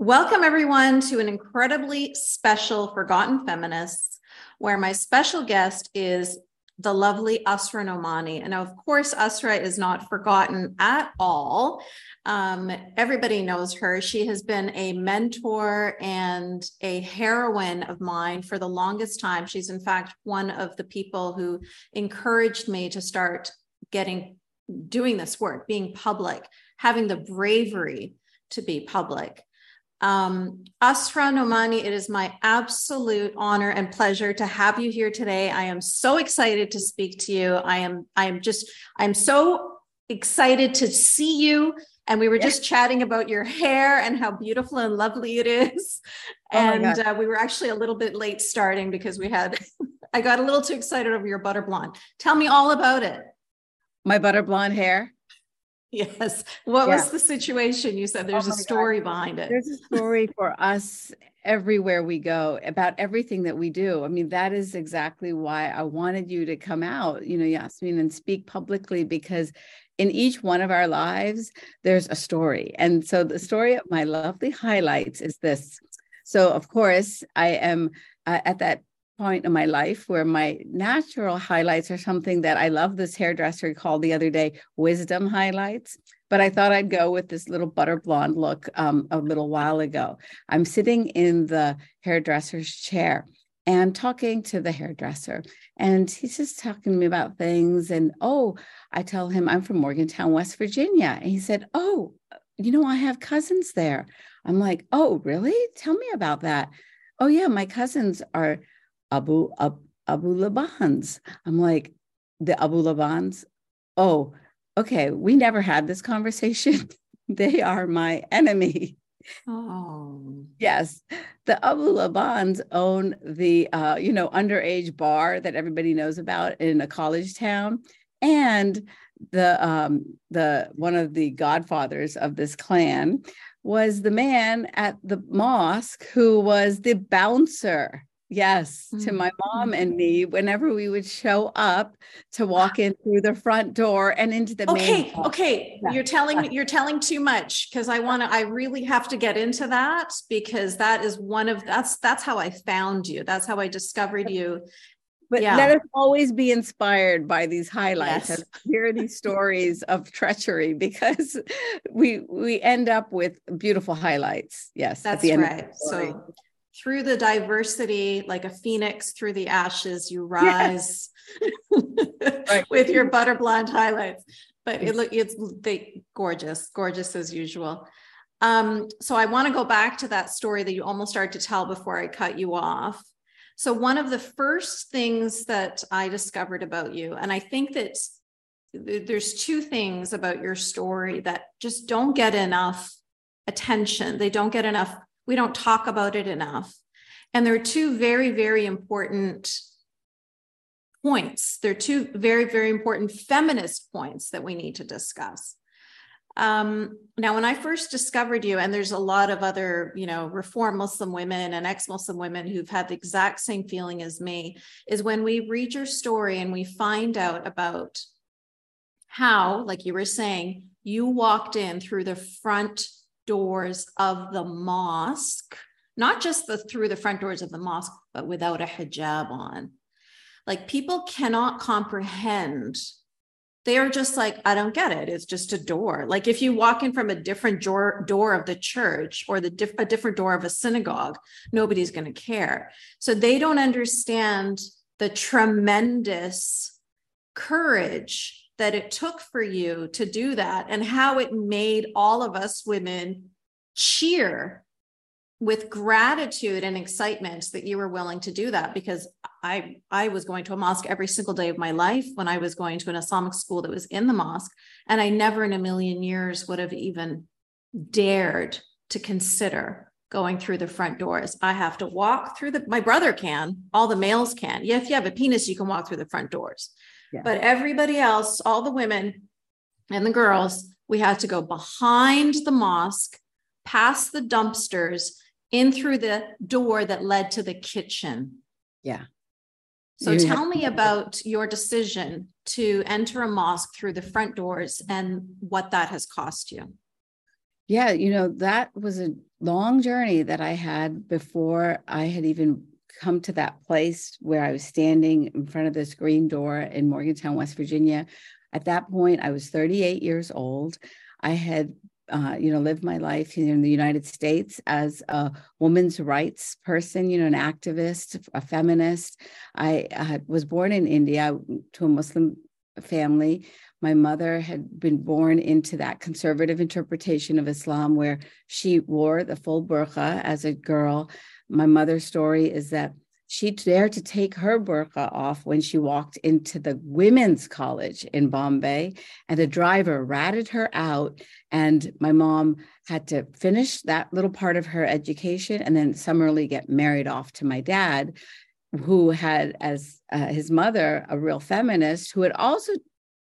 Welcome, everyone, to an incredibly special Forgotten Feminists, where my special guest is the lovely Asra Nomani. And of course, Asra is not forgotten at all. Um, everybody knows her. She has been a mentor and a heroine of mine for the longest time. She's, in fact, one of the people who encouraged me to start getting doing this work, being public, having the bravery to be public. Um, Asra Nomani, it is my absolute honor and pleasure to have you here today. I am so excited to speak to you. I am, I am just, I'm so excited to see you. And we were just chatting about your hair and how beautiful and lovely it is. Oh and uh, we were actually a little bit late starting because we had, I got a little too excited over your butter blonde. Tell me all about it. My butter blonde hair. Yes. What yeah. was the situation? You said there's oh a story God. behind it. There's a story for us everywhere we go about everything that we do. I mean, that is exactly why I wanted you to come out, you know, Yasmin, and speak publicly because in each one of our lives, there's a story. And so the story of my lovely highlights is this. So, of course, I am uh, at that point in my life where my natural highlights are something that I love this hairdresser called the other day wisdom highlights. But I thought I'd go with this little butter blonde look um, a little while ago. I'm sitting in the hairdresser's chair and talking to the hairdresser. And he's just talking to me about things. And oh, I tell him I'm from Morgantown, West Virginia. And he said, Oh, you know, I have cousins there. I'm like, Oh, really? Tell me about that. Oh, yeah, my cousins are Abu Ab, Abu Labans. I'm like, the Abu Labans? Oh, okay. We never had this conversation. they are my enemy. Oh. Yes. The Abu Labans own the uh, you know, underage bar that everybody knows about in a college town. And the um the one of the godfathers of this clan was the man at the mosque who was the bouncer Yes, mm-hmm. to my mom and me whenever we would show up to walk in through the front door and into the okay, main. Okay, yeah. you're telling you're telling too much because I want to I really have to get into that because that is one of that's that's how I found you. That's how I discovered you. But yeah. let us always be inspired by these highlights yes. and hear these stories of treachery because we we end up with beautiful highlights. Yes, that's right. So through the diversity, like a phoenix through the ashes, you rise yes. with your butter blonde highlights. But it look it's they gorgeous, gorgeous as usual. Um, so I want to go back to that story that you almost started to tell before I cut you off. So one of the first things that I discovered about you, and I think that there's two things about your story that just don't get enough attention. They don't get enough we don't talk about it enough. And there are two very, very important points. There are two very, very important feminist points that we need to discuss. Um, now, when I first discovered you, and there's a lot of other, you know, reform Muslim women and ex-Muslim women who've had the exact same feeling as me, is when we read your story and we find out about how, like you were saying, you walked in through the front doors of the mosque, not just the through the front doors of the mosque, but without a hijab on. Like people cannot comprehend. They are just like, I don't get it. It's just a door. Like if you walk in from a different door, door of the church or the diff- a different door of a synagogue, nobody's going to care. So they don't understand the tremendous courage that it took for you to do that and how it made all of us women cheer with gratitude and excitement that you were willing to do that because I I was going to a mosque every single day of my life when I was going to an Islamic school that was in the mosque and I never in a million years would have even dared to consider going through the front doors. I have to walk through the my brother can, all the males can. Yeah, if you have a penis you can walk through the front doors. But everybody else, all the women and the girls, we had to go behind the mosque, past the dumpsters, in through the door that led to the kitchen. Yeah. So you tell me about your decision to enter a mosque through the front doors and what that has cost you. yeah, you know, that was a long journey that I had before I had even come to that place where I was standing in front of this green door in Morgantown, West Virginia. At that point, I was 38 years old. I had uh, you know, lived my life here in the United States as a women's rights person, you know, an activist, a feminist. I, I was born in India to a Muslim family. My mother had been born into that conservative interpretation of Islam where she wore the full burqa as a girl. My mother's story is that she dared to take her burqa off when she walked into the women's college in Bombay, and the driver ratted her out. And my mom had to finish that little part of her education and then summarily get married off to my dad, who had, as uh, his mother, a real feminist, who had also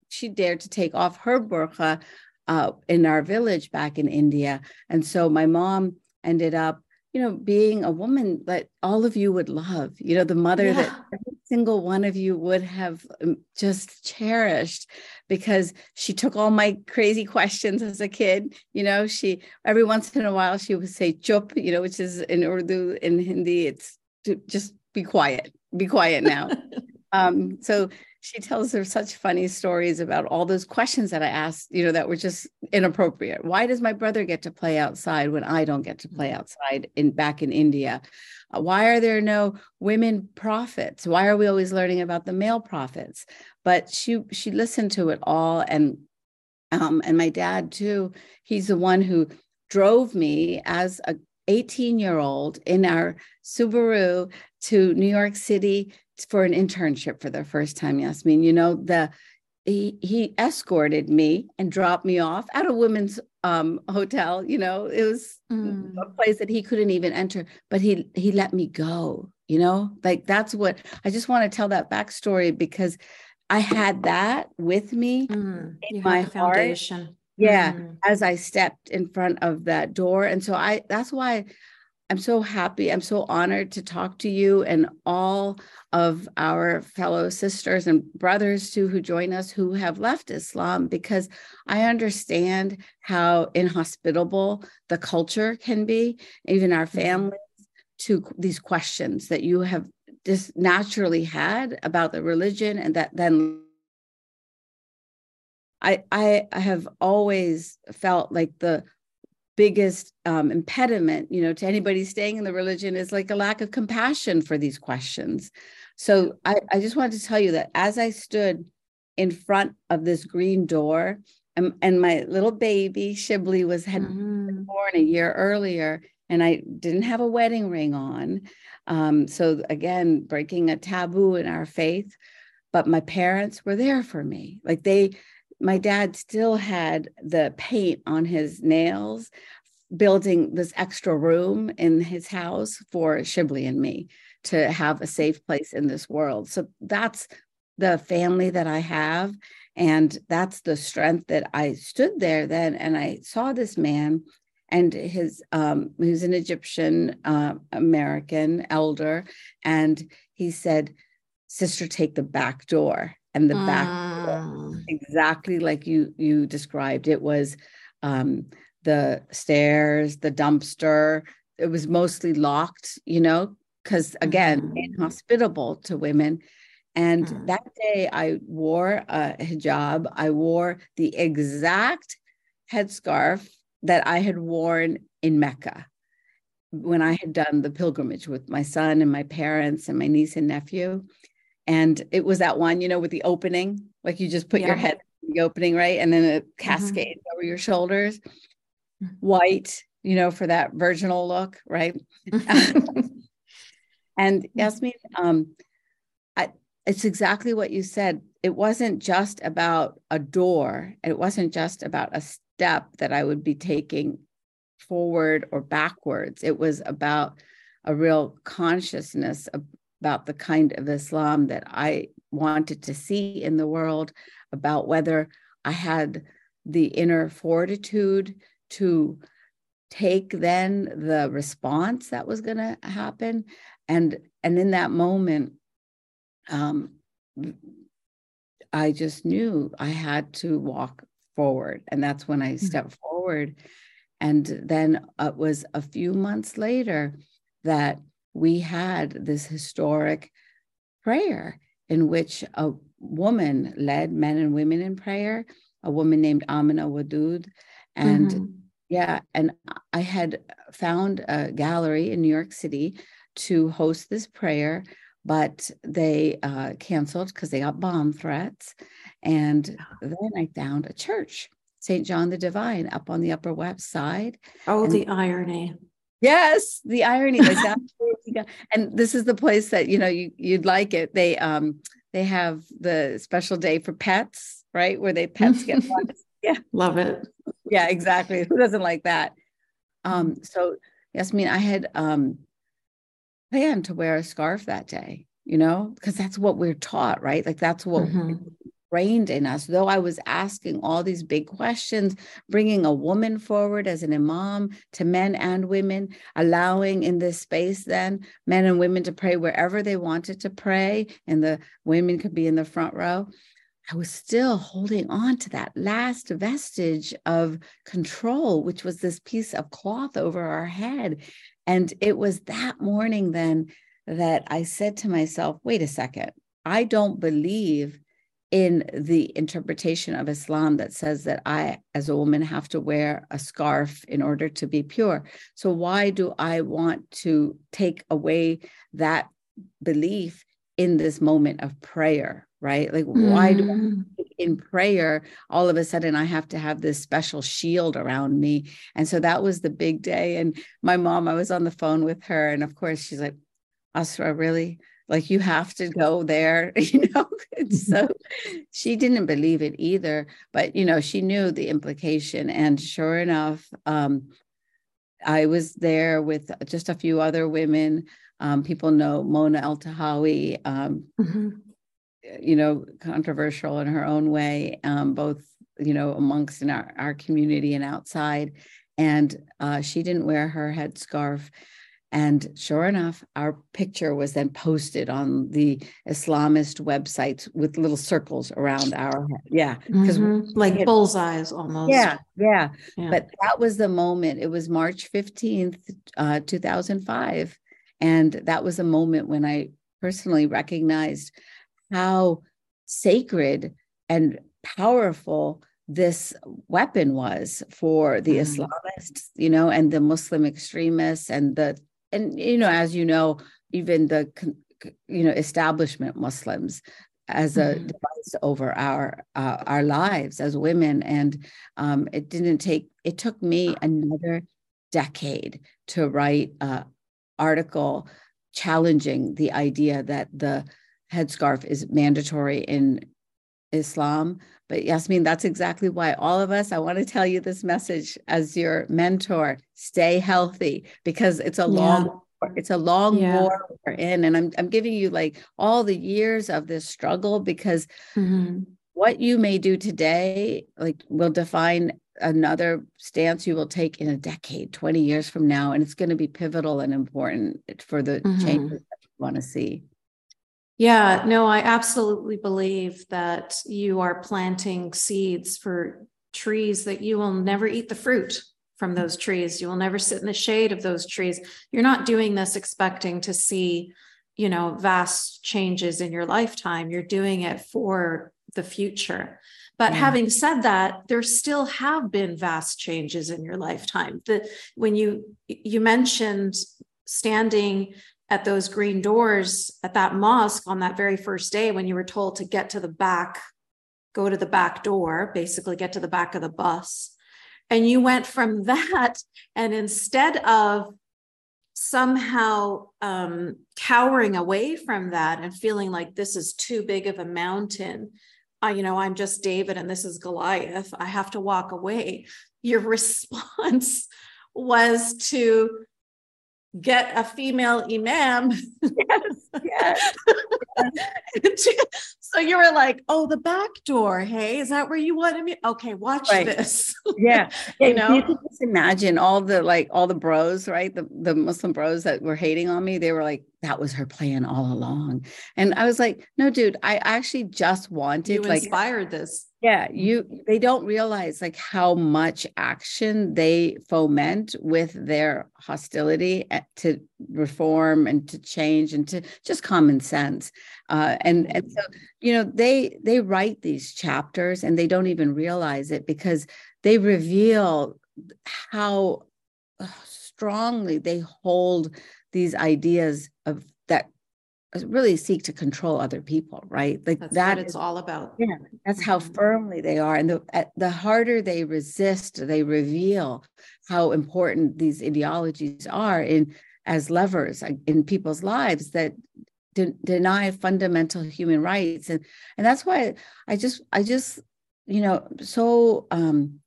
she dared to take off her burqa uh, in our village back in India. And so my mom ended up you know, being a woman that all of you would love, you know, the mother yeah. that every single one of you would have um, just cherished because she took all my crazy questions as a kid. You know, she every once in a while she would say chup, you know, which is in Urdu, in Hindi, it's to just be quiet, be quiet now. um, so she tells her such funny stories about all those questions that I asked, you know, that were just inappropriate. Why does my brother get to play outside when I don't get to play mm-hmm. outside in back in India? Uh, why are there no women prophets? Why are we always learning about the male prophets? But she she listened to it all and um and my dad too, he's the one who drove me as a 18 year old in our Subaru to New York City for an internship for the first time, Yasmin. You know, the he he escorted me and dropped me off at a women's um, hotel. You know, it was mm. a place that he couldn't even enter, but he he let me go. You know, like that's what I just want to tell that backstory because I had that with me mm. in my foundation. Yeah, mm. as I stepped in front of that door, and so I that's why I'm so happy. I'm so honored to talk to you and all of our fellow sisters and brothers too who join us who have left Islam because I understand how inhospitable the culture can be, even our mm-hmm. families, to these questions that you have just naturally had about the religion and that then I, I have always felt like the biggest um, impediment you know to anybody staying in the religion is like a lack of compassion for these questions. So I, I just wanted to tell you that as i stood in front of this green door and, and my little baby shibli was had mm-hmm. born a year earlier and i didn't have a wedding ring on um, so again breaking a taboo in our faith but my parents were there for me. Like they my dad still had the paint on his nails, building this extra room in his house for Shibli and me to have a safe place in this world. So that's the family that I have. And that's the strength that I stood there then and I saw this man and his um was an Egyptian uh, American elder and he said sister take the back door and the mm. back exactly like you you described it was um, the stairs the dumpster it was mostly locked you know because again mm. inhospitable to women and mm. that day i wore a hijab i wore the exact headscarf that i had worn in mecca when i had done the pilgrimage with my son and my parents and my niece and nephew and it was that one you know with the opening like you just put yeah. your head in the opening right and then it mm-hmm. cascades mm-hmm. over your shoulders white you know for that virginal look right and yasmin um I, it's exactly what you said it wasn't just about a door it wasn't just about a step that i would be taking forward or backwards it was about a real consciousness about the kind of Islam that I wanted to see in the world, about whether I had the inner fortitude to take then the response that was going to happen. And and in that moment um i just knew i had to walk forward. And that's when i mm-hmm. stepped forward. And then it was a few months later that we had this historic prayer in which a woman led men and women in prayer, a woman named Amina Wadud. And mm-hmm. yeah, and I had found a gallery in New York City to host this prayer, but they uh, canceled because they got bomb threats. And then I found a church, St. John the Divine, up on the Upper West Side. Oh, and the irony. Yes, the irony. Like and this is the place that you know you you'd like it. They um they have the special day for pets, right? Where they pets get yeah, love it. Yeah, exactly. Who doesn't like that? Um, so yes, I mean, I had um planned to wear a scarf that day, you know, because that's what we're taught, right? Like that's what mm-hmm ingrained in us. Though I was asking all these big questions, bringing a woman forward as an imam to men and women, allowing in this space then men and women to pray wherever they wanted to pray, and the women could be in the front row. I was still holding on to that last vestige of control, which was this piece of cloth over our head. And it was that morning then that I said to myself, wait a second, I don't believe in the interpretation of Islam that says that I, as a woman, have to wear a scarf in order to be pure. So, why do I want to take away that belief in this moment of prayer? Right? Like, mm. why do I, mm. in prayer, all of a sudden I have to have this special shield around me? And so that was the big day. And my mom, I was on the phone with her, and of course, she's like, Asra, really? Like you have to go there you know so she didn't believe it either but you know she knew the implication and sure enough um, i was there with just a few other women um, people know Mona Eltahawy um, mm-hmm. you know controversial in her own way um, both you know amongst in our, our community and outside and uh, she didn't wear her headscarf and sure enough, our picture was then posted on the Islamist websites with little circles around our head. Yeah. Because mm-hmm. like bullseyes almost. Yeah, yeah, yeah. But that was the moment. It was March 15th, uh, 2005. And that was a moment when I personally recognized how sacred and powerful this weapon was for the mm. Islamists, you know, and the Muslim extremists and the and you know as you know even the you know establishment muslims as a mm-hmm. device over our uh, our lives as women and um, it didn't take it took me another decade to write an article challenging the idea that the headscarf is mandatory in islam but Yasmin, that's exactly why all of us, I want to tell you this message as your mentor, stay healthy because it's a yeah. long it's a long yeah. war we're in. And I'm I'm giving you like all the years of this struggle because mm-hmm. what you may do today, like will define another stance you will take in a decade, 20 years from now. And it's going to be pivotal and important for the mm-hmm. changes that you want to see. Yeah, no, I absolutely believe that you are planting seeds for trees that you will never eat the fruit from those trees. You will never sit in the shade of those trees. You're not doing this expecting to see, you know, vast changes in your lifetime. You're doing it for the future. But yeah. having said that, there still have been vast changes in your lifetime. The when you you mentioned standing at those green doors at that mosque on that very first day when you were told to get to the back, go to the back door, basically get to the back of the bus. And you went from that, and instead of somehow um, cowering away from that and feeling like this is too big of a mountain, uh, you know, I'm just David and this is Goliath, I have to walk away. Your response was to get a female imam. Yes, yes. so you were like, oh, the back door. Hey, is that where you want wanted me? Okay, watch right. this. yeah. you know, you can just imagine all the like all the bros, right? The the Muslim bros that were hating on me, they were like, that was her plan all along. And I was like, no, dude, I actually just wanted you like inspired this. Yeah you they don't realize like how much action they foment with their hostility eh, to reform and to change and to just common sense. Uh, and and so you know they they write these chapters and they don't even realize it because they reveal how strongly they hold these ideas of really seek to control other people right like that's that it's all about yeah that's how mm-hmm. firmly they are and the the harder they resist they reveal how important these ideologies are in as levers in people's lives that de- deny fundamental human rights and and that's why i just i just you know so um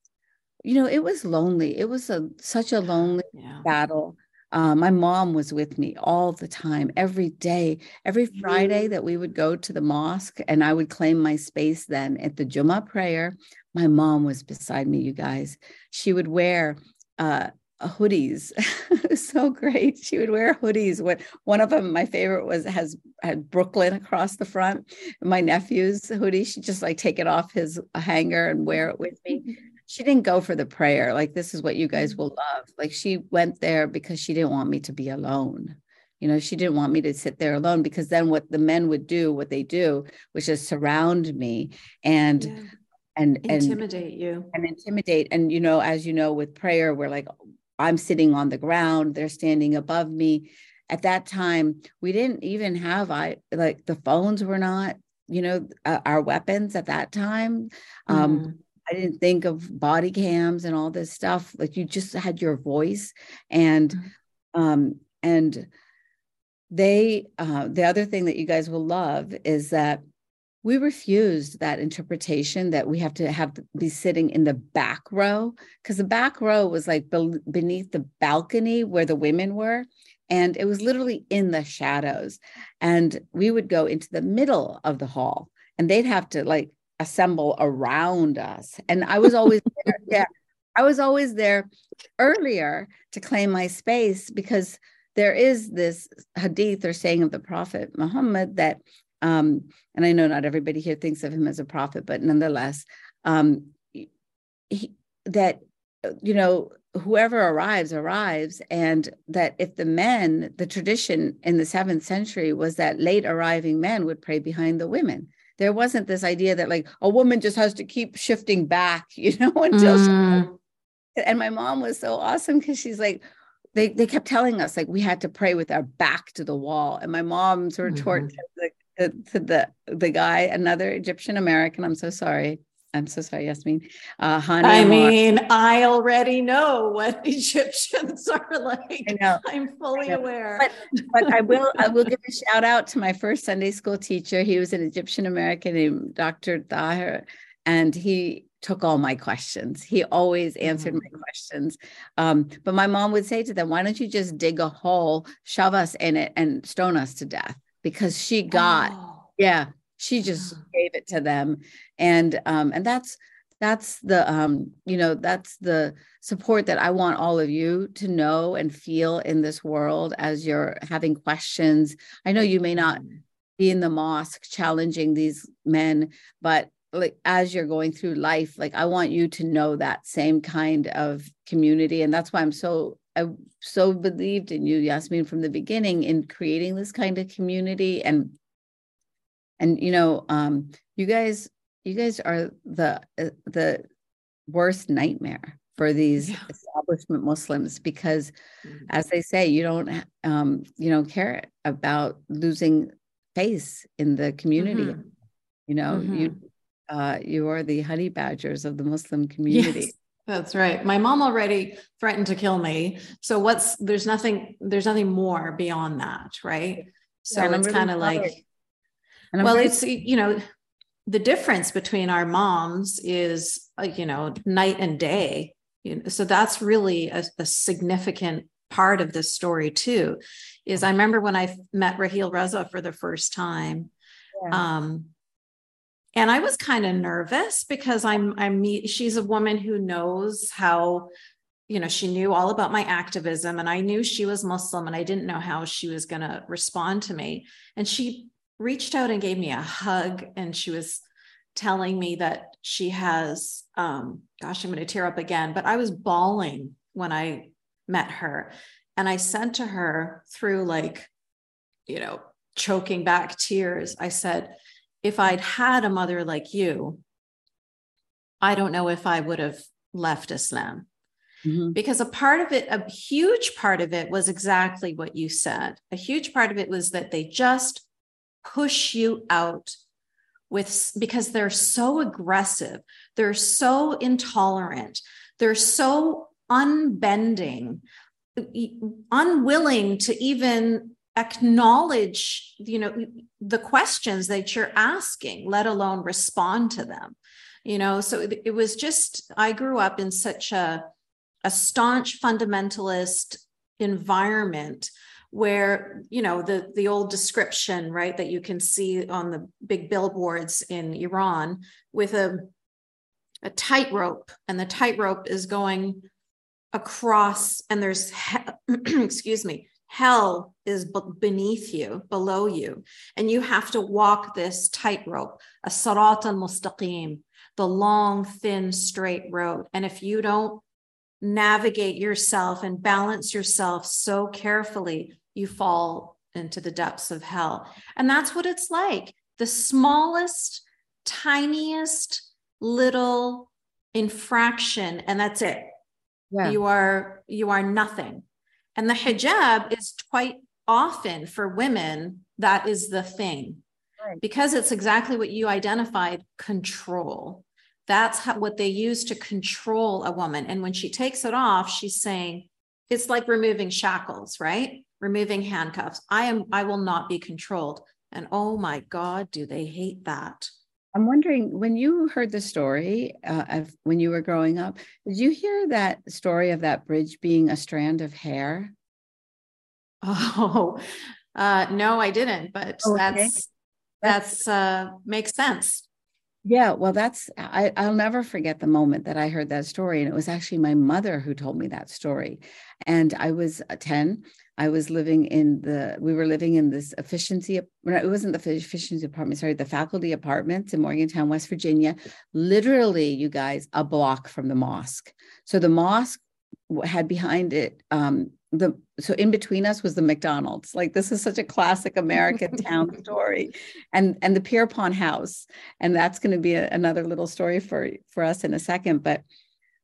you know it was lonely it was a such a lonely yeah. battle uh, my mom was with me all the time, every day, every Friday that we would go to the mosque and I would claim my space then at the Jummah prayer. My mom was beside me, you guys. She would wear uh, hoodies. so great. She would wear hoodies. What one of them, my favorite was has had Brooklyn across the front. My nephew's hoodie, she just like take it off his hanger and wear it with me she didn't go for the prayer like this is what you guys will love. Like she went there because she didn't want me to be alone. You know she didn't want me to sit there alone because then what the men would do what they do which is surround me and yeah. and intimidate and, you. and intimidate. And you know as you know with prayer we're like i'm sitting on the ground they're standing above me. At that time we didn't even have i like the phones were not you know uh, our weapons at that time. Um mm I didn't think of body cams and all this stuff. Like you just had your voice and mm-hmm. um and they uh the other thing that you guys will love is that we refused that interpretation that we have to have to be sitting in the back row because the back row was like be- beneath the balcony where the women were and it was literally in the shadows and we would go into the middle of the hall and they'd have to like assemble around us. And I was always there, yeah, I was always there earlier to claim my space because there is this hadith or saying of the Prophet Muhammad that, um, and I know not everybody here thinks of him as a prophet, but nonetheless, um, he, that you know whoever arrives arrives and that if the men the tradition in the seventh century was that late arriving men would pray behind the women there wasn't this idea that like a woman just has to keep shifting back, you know, until mm. she, and my mom was so awesome because she's like, they they kept telling us like we had to pray with our back to the wall. And my mom's retort mm-hmm. to, the, to the the guy, another Egyptian American, I'm so sorry, I'm so sorry, Yasmin. Uh, Hani I mean, I already know what Egyptians are like. I know. I'm fully know. aware. But, but I will I will give a shout out to my first Sunday school teacher. He was an Egyptian American named Dr. Daher, and he took all my questions. He always answered mm-hmm. my questions. Um, but my mom would say to them, "Why don't you just dig a hole, shove us in it, and stone us to death?" Because she got. Oh. Yeah, she just gave it to them. And um and that's that's the um you know that's the support that i want all of you to know and feel in this world as you're having questions. I know you may not mm-hmm. be in the mosque challenging these men but like as you're going through life like i want you to know that same kind of community. And that's why i'm so i so believed in you yasmin from the beginning in creating this kind of community and and you know um you guys you guys are the uh, the worst nightmare for these yeah. establishment muslims because mm-hmm. as they say you don't um you know care about losing face in the community mm-hmm. you know mm-hmm. you uh you are the honey badgers of the muslim community yes. That's right. My mom already threatened to kill me. So what's there's nothing there's nothing more beyond that, right? So it's kind of like well, it's, you know, the difference between our moms is, uh, you know, night and day. You know, so that's really a, a significant part of this story too. Is I remember when I met Raheel Reza for the first time. Yeah. Um, and I was kind of nervous because I'm I'm she's a woman who knows how you know she knew all about my activism and I knew she was Muslim and I didn't know how she was going to respond to me and she reached out and gave me a hug and she was telling me that she has, um, gosh, I'm going to tear up again, but I was bawling when I met her. And I sent to her through like, you know, choking back tears. I said, if I'd had a mother like you, I don't know if I would have left Islam. Mm-hmm. Because a part of it, a huge part of it was exactly what you said. A huge part of it was that they just push you out with because they're so aggressive, they're so intolerant, they're so unbending, unwilling to even acknowledge you know the questions that you're asking let alone respond to them you know? So it, it was just i grew up in such a a staunch fundamentalist environment where you know the the old description right that you can see on the big billboards in Iran with a a tightrope and the tightrope is going across and there's he- excuse me hell is beneath you below you and you have to walk this tightrope a sarat al mustaqim the long thin straight road and if you don't navigate yourself and balance yourself so carefully, you fall into the depths of hell. And that's what it's like. The smallest, tiniest little infraction, and that's it. Yeah. You are you are nothing. And the hijab is quite often for women, that is the thing. Right. Because it's exactly what you identified control. That's how, what they use to control a woman. And when she takes it off, she's saying, it's like removing shackles, right? Removing handcuffs. I am, I will not be controlled. And oh my God, do they hate that? I'm wondering when you heard the story uh, of when you were growing up, did you hear that story of that bridge being a strand of hair? Oh, uh, no, I didn't, but okay. that's that's uh, makes sense. Yeah, well, that's I, I'll never forget the moment that I heard that story. And it was actually my mother who told me that story. And I was uh, 10. I was living in the, we were living in this efficiency, it wasn't the efficiency apartment, sorry, the faculty apartments in Morgantown, West Virginia, literally, you guys, a block from the mosque. So the mosque had behind it um, the so in between us was the McDonald's. Like this is such a classic American town story, and and the Pierpont House, and that's going to be a, another little story for for us in a second. But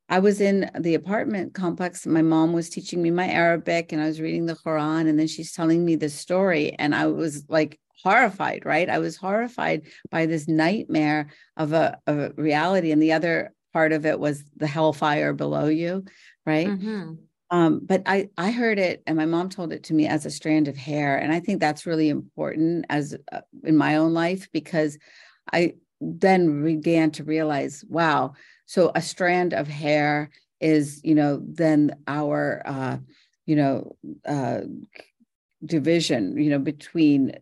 I was in the apartment complex. My mom was teaching me my Arabic, and I was reading the Quran, and then she's telling me this story, and I was like horrified. Right, I was horrified by this nightmare of a of a reality, and the other part of it was the hellfire below you. Right. Mm-hmm um, but I I heard it, and my mom told it to me as a strand of hair, and I think that's really important as uh, in my own life because I then began to realize, wow, so a strand of hair is you know then our uh, you know uh, division you know between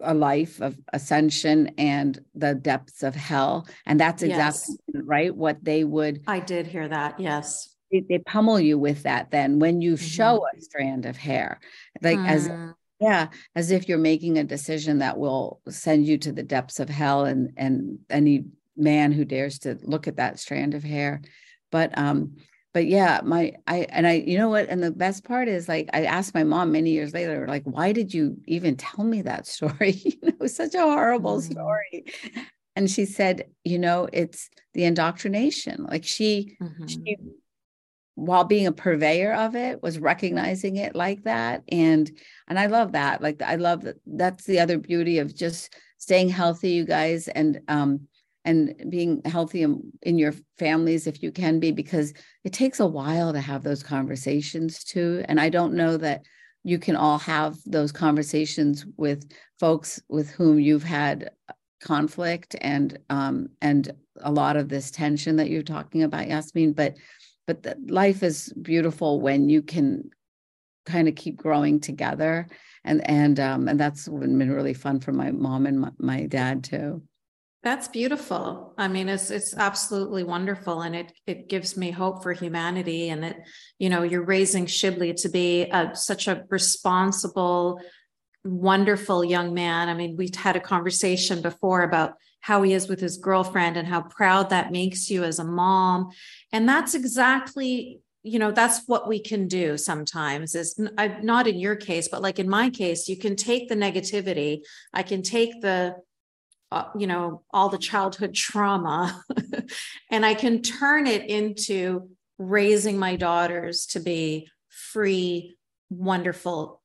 a life of ascension and the depths of hell and that's exactly yes. right what they would i did hear that yes they, they pummel you with that then when you mm-hmm. show a strand of hair like mm. as yeah as if you're making a decision that will send you to the depths of hell and and any man who dares to look at that strand of hair but um but yeah my i and i you know what and the best part is like i asked my mom many years later like why did you even tell me that story you know it was such a horrible mm. story and she said you know it's the indoctrination like she mm-hmm. she while being a purveyor of it was recognizing it like that and and i love that like i love that that's the other beauty of just staying healthy you guys and um and being healthy in, in your families if you can be because it takes a while to have those conversations too and i don't know that you can all have those conversations with folks with whom you've had conflict and um and a lot of this tension that you're talking about yasmin but but the, life is beautiful when you can kind of keep growing together. And and um and that's been really fun for my mom and my, my dad too. That's beautiful. I mean it's it's absolutely wonderful and it it gives me hope for humanity and that you know you're raising shibli to be a, such a responsible wonderful young man. I mean we've had a conversation before about how he is with his girlfriend and how proud that makes you as a mom. And that's exactly, you know, that's what we can do sometimes is not in your case, but like in my case, you can take the negativity. I can take the, uh, you know, all the childhood trauma and I can turn it into raising my daughters to be free, wonderful,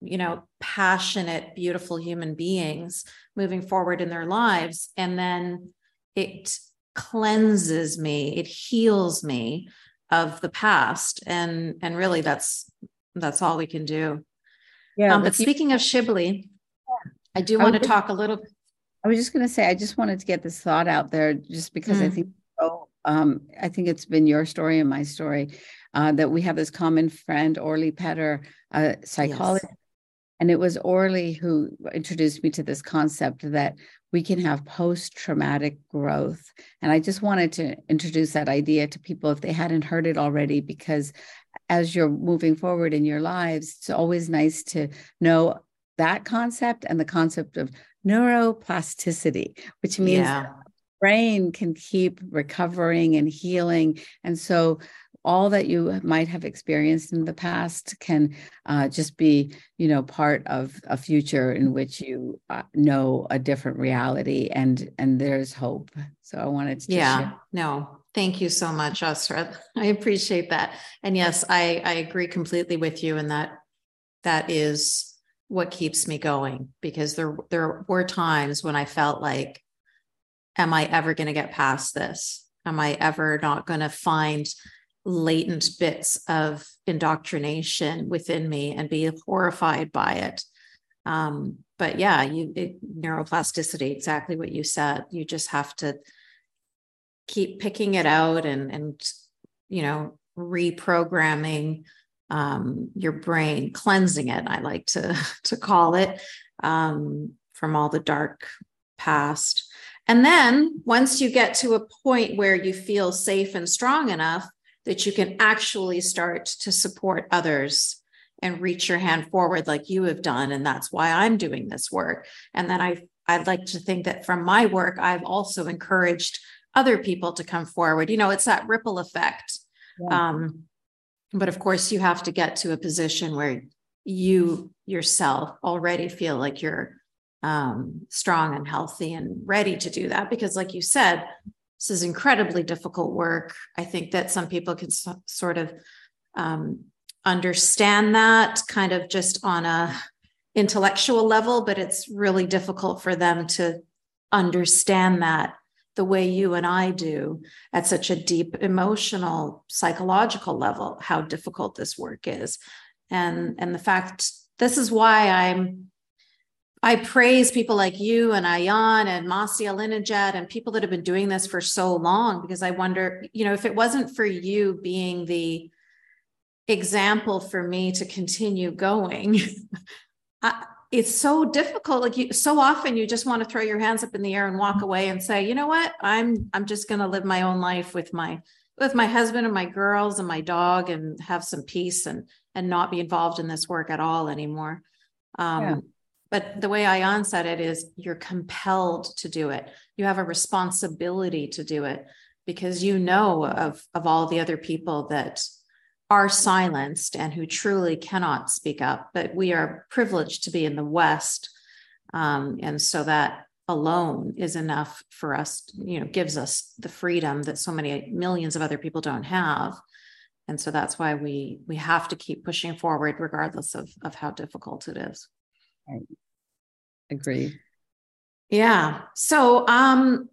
you know, passionate, beautiful human beings moving forward in their lives. And then it cleanses me, it heals me of the past. And and really that's that's all we can do. Yeah. Um, but speaking of Shibli, I do want to talk a little. I was just going to say, I just wanted to get this thought out there, just because mm. I think, oh, um, I think it's been your story and my story uh, that we have this common friend, Orly Petter, a psychologist, yes. And it was Orly who introduced me to this concept that we can have post traumatic growth. And I just wanted to introduce that idea to people if they hadn't heard it already, because as you're moving forward in your lives, it's always nice to know that concept and the concept of neuroplasticity, which means yeah. brain can keep recovering and healing. And so all that you might have experienced in the past can uh, just be you know part of a future in which you uh, know a different reality and and there's hope so i wanted to yeah share. no thank you so much Asra. i appreciate that and yes i i agree completely with you and that that is what keeps me going because there there were times when i felt like am i ever going to get past this am i ever not going to find latent bits of indoctrination within me and be horrified by it. Um, but yeah, you it, neuroplasticity, exactly what you said. You just have to keep picking it out and and you know reprogramming um, your brain, cleansing it. I like to to call it um, from all the dark past. And then once you get to a point where you feel safe and strong enough, that you can actually start to support others and reach your hand forward like you have done. And that's why i'm doing this work. And then i i'd like to think that from my work i've also encouraged other people to come forward. You know it's that ripple effect. Yeah. um, but of course you have to get to a position where you yourself already feel like you're um, strong and healthy and ready to do that because like you said this is incredibly difficult work. I think that some people can so, sort of um, understand that kind of just on a intellectual level, but it's really difficult for them to understand that the way you and I do at such a deep emotional, psychological level, how difficult this work is. And, and the fact this is why I'm I praise people like you and Ayaan and Masih Alinejad and people that have been doing this for so long because I wonder, you know, if it wasn't for you being the example for me to continue going, I, it's so difficult. Like you, so often you just want to throw your hands up in the air and walk away and say, you know what, I'm I'm just going to live my own life with my with my husband and my girls and my dog and have some peace and and not be involved in this work at all anymore. Um, yeah but the way Ayaan said it is you're compelled to do it. You have a responsibility to do it because you know of, of all the other people that are silenced and who truly cannot speak up. But we are privileged to be in the West. Um, and so that alone is enough for us, you know, gives us the freedom that so many millions of other people don't have. And so that's why we we have to keep pushing forward regardless of, of how difficult it is. Right. Agree. Yeah. So um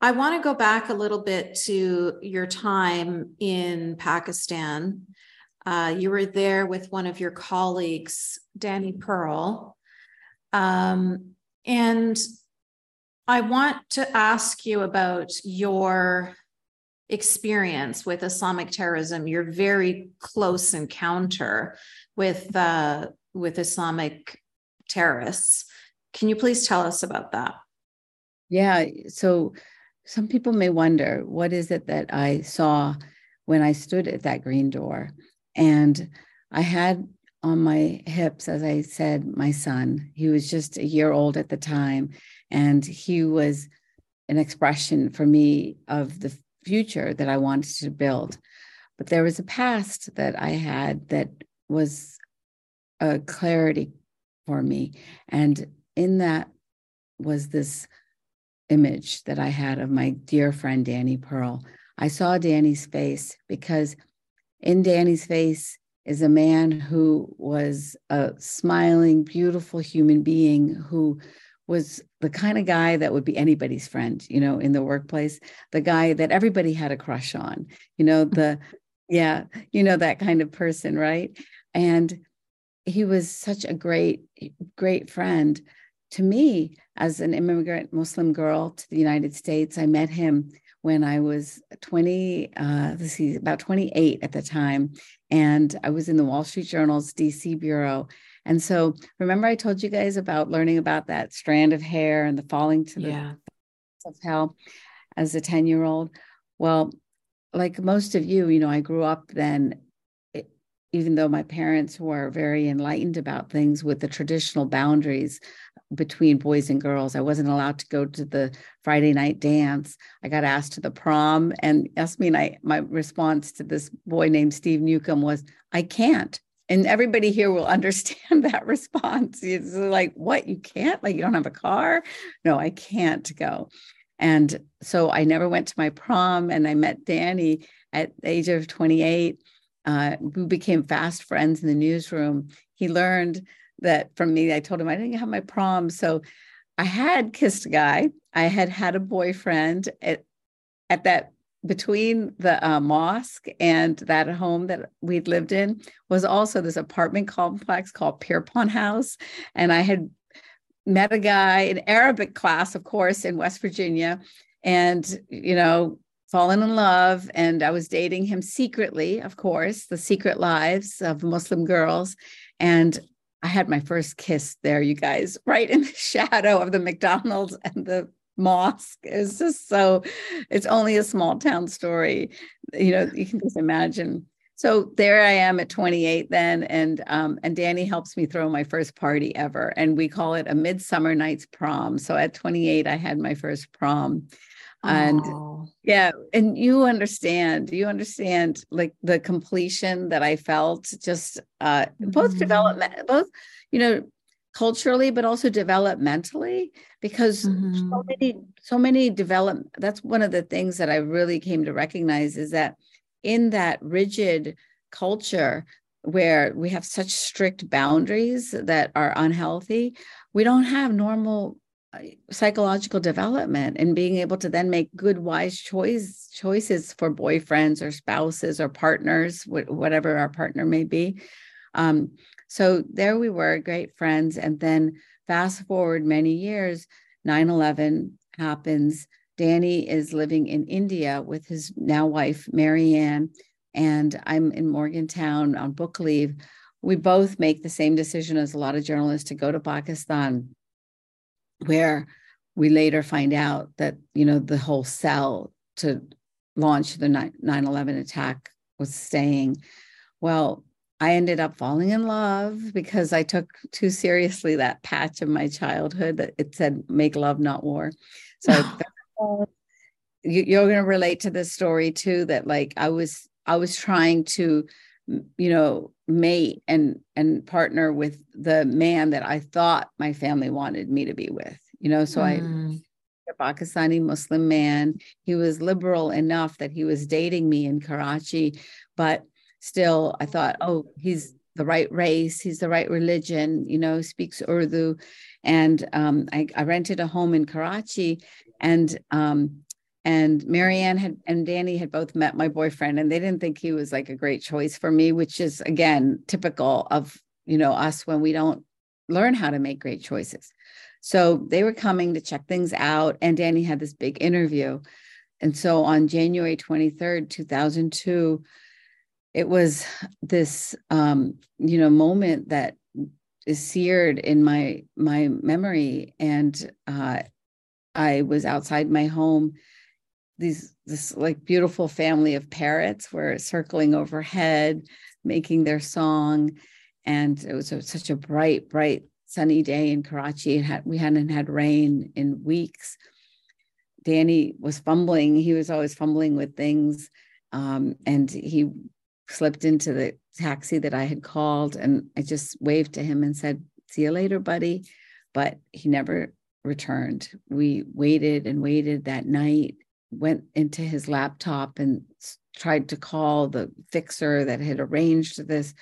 I want to go back a little bit to your time in Pakistan. Uh, you were there with one of your colleagues, Danny Pearl. Um, and I want to ask you about your experience with Islamic terrorism, your very close encounter with uh, with Islamic terrorists. Can you please tell us about that? Yeah. So some people may wonder what is it that I saw when I stood at that green door? And I had on my hips, as I said, my son. He was just a year old at the time. And he was an expression for me of the future that I wanted to build. But there was a past that I had that was a clarity for me. And in that was this image that I had of my dear friend Danny Pearl. I saw Danny's face because in Danny's face is a man who was a smiling, beautiful human being who was the kind of guy that would be anybody's friend, you know, in the workplace, the guy that everybody had a crush on, you know, the, yeah, you know, that kind of person, right? And he was such a great, great friend to me as an immigrant Muslim girl to the United States. I met him when I was 20, uh, let's see, about 28 at the time. And I was in the Wall Street Journal's DC bureau. And so remember, I told you guys about learning about that strand of hair and the falling to the yeah. of hell as a 10 year old. Well, like most of you, you know, I grew up then even though my parents were very enlightened about things with the traditional boundaries between boys and girls, I wasn't allowed to go to the Friday night dance. I got asked to the prom, and Yasmin, I my response to this boy named Steve Newcomb was, "I can't." And everybody here will understand that response. It's like, "What? You can't? Like you don't have a car?" No, I can't go. And so I never went to my prom, and I met Danny at the age of 28 uh, we became fast friends in the newsroom. He learned that from me. I told him I didn't have my prom. So I had kissed a guy. I had had a boyfriend at, at that between the uh, mosque and that home that we'd lived in was also this apartment complex called Pierpont House. And I had met a guy in Arabic class, of course, in West Virginia. And, you know, fallen in love and I was dating him secretly, of course, the secret lives of Muslim girls. And I had my first kiss there, you guys, right in the shadow of the McDonald's and the mosque. It's just so, it's only a small town story. You know, you can just imagine. So there I am at 28 then, and um, and Danny helps me throw my first party ever, and we call it a midsummer night's prom. So at 28, I had my first prom, and oh. yeah and you understand you understand like the completion that i felt just uh mm-hmm. both development both you know culturally but also developmentally because mm-hmm. so many so many develop that's one of the things that i really came to recognize is that in that rigid culture where we have such strict boundaries that are unhealthy we don't have normal psychological development and being able to then make good wise choice choices for boyfriends or spouses or partners whatever our partner may be. Um, so there we were great friends. And then fast forward many years 9-11 happens. Danny is living in india with his now wife mariane and i'm in morgantown on book leave. We both make the same decision as a lot of journalists to go to pakistan where we later find out that you know the whole cell to launch the 9-11 attack was staying. Well i ended up falling in love because i took too seriously that patch of my childhood that it said make love not war. So you're going to relate to this story too that like i was i was trying to you know mate and and partner with the man that i thought my family wanted me to be with you know? So mm. i a pakistani muslim man. He was liberal enough that he was dating me in karachi but still i thought oh he's the right race he's the right religion you know speaks urdu. And um, I, I, rented a home in karachi and um, and Mariane had and Danny had both met my boyfriend and they didn't think he was like a great choice for me, which is again typical of you know us when we don't learn how to make great choices. So they were coming to check things out and Danny had this big interview. And so on January 23rd, 2002, it was this um, you know moment that is seared in my my memory and uh, I was outside my home these this like beautiful family of parrots were circling overhead making their song and it was a, such a bright bright sunny day in karachi had, we hadn't had rain in weeks Danny was fumbling. He was always fumbling with things. Um, and he slipped into the taxi that I had called. And I just waved to him and said, See you later, buddy. But he never returned. We waited and waited that night, went into his laptop and tried to call the fixer that had arranged this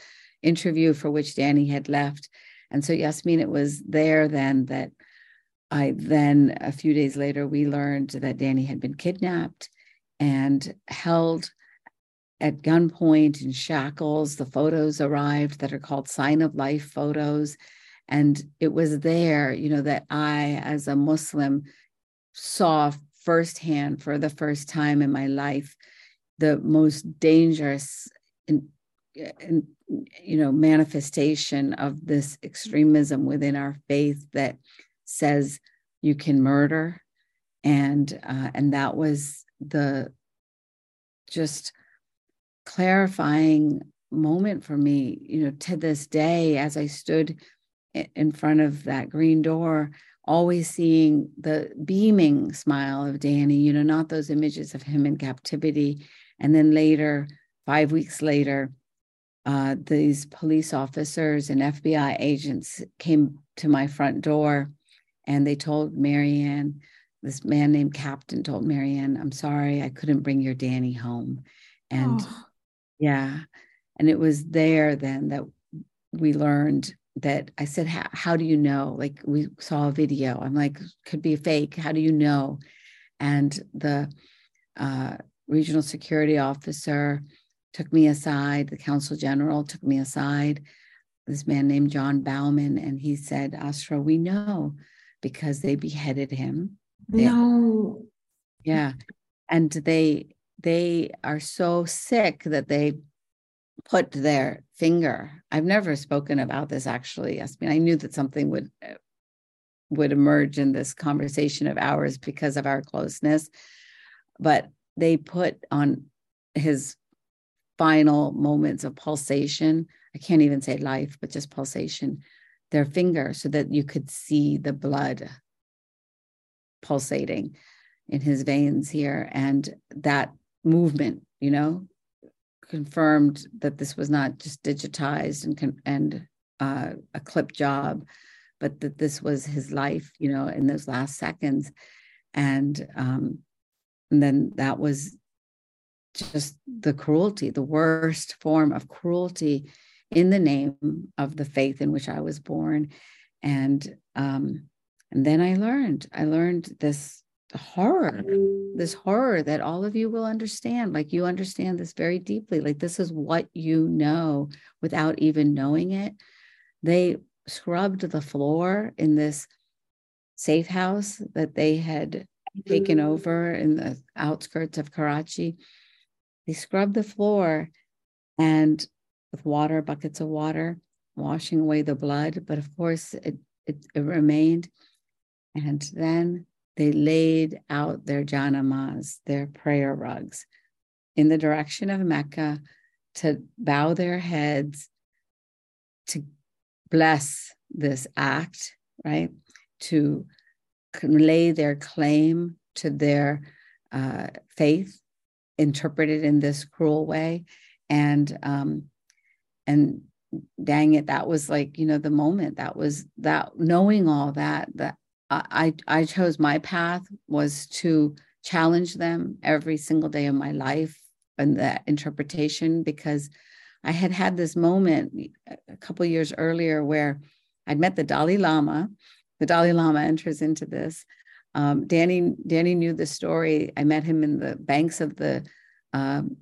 interview for which Danny had left. And so, Yasmin, it was there then that I then, a few days later, we learned that Danny had been kidnapped and held at gunpoint in shackles. The photos arrived that are called sign of life photos. And it was there, you know, that I, as a Muslim, saw firsthand for the first time in my life the most dangerous and, you know manifestation of this extremism within our faith that says you can murder. And uh, and that was the just clarifying moment for me you know to this day as i stood in front of that green door always seeing the beaming smile of danny you know not those images of him in captivity and then later five weeks later uh, these police officers and fbi agents came to my front door and they told Mariane, this man named Captain told Mariane, I'm sorry, I couldn't bring your Danny home. And oh. yeah. And it was there then that we learned that I said, how, how do you know? Like we saw a video. I'm like, could be a fake. How do you know? And the uh, regional security officer took me aside. The consul general took me aside. This man named John Bauman, and he said, Asra, we know because they beheaded him. They, no. Yeah. And they they are so sick that they put their finger. I've never spoken about this actually. I mean, I knew that something would uh, would emerge in this conversation of ours because of our closeness, but they put on his final moments of pulsation. I can't even say life, but just pulsation their finger so that you could see the blood pulsating in his veins here. And that movement, you know, confirmed that this was not just digitized and, and uh, a clip job, but that this was his life, you know, in those last seconds. And, um, and then that was just the cruelty, the worst form of cruelty in the name of the faith in which I was born. And um, and then I learned, I learned this horror, mm. this horror that all of you will understand. Like you understand this very deeply. Like this is what you know without even knowing it. They scrubbed the floor in this safe house that they had taken mm-hmm. over in the outskirts of Karachi. They scrubbed the floor and with water, buckets of water, washing away the blood. But of course, it, it, it remained. And then they laid out their janamas, their prayer rugs, in the direction of Mecca to bow their heads, to bless this act, right? To lay their claim to their uh, faith, interpreted in this cruel way. And um, and dang it that was like you know the moment that was that knowing all that that i i chose my path was to challenge them every single day of my life and that interpretation because i had had this moment a couple years earlier where i'd met the dalai lama. The dalai lama enters into this. Um, danny danny knew the story. I met him in the banks of the um,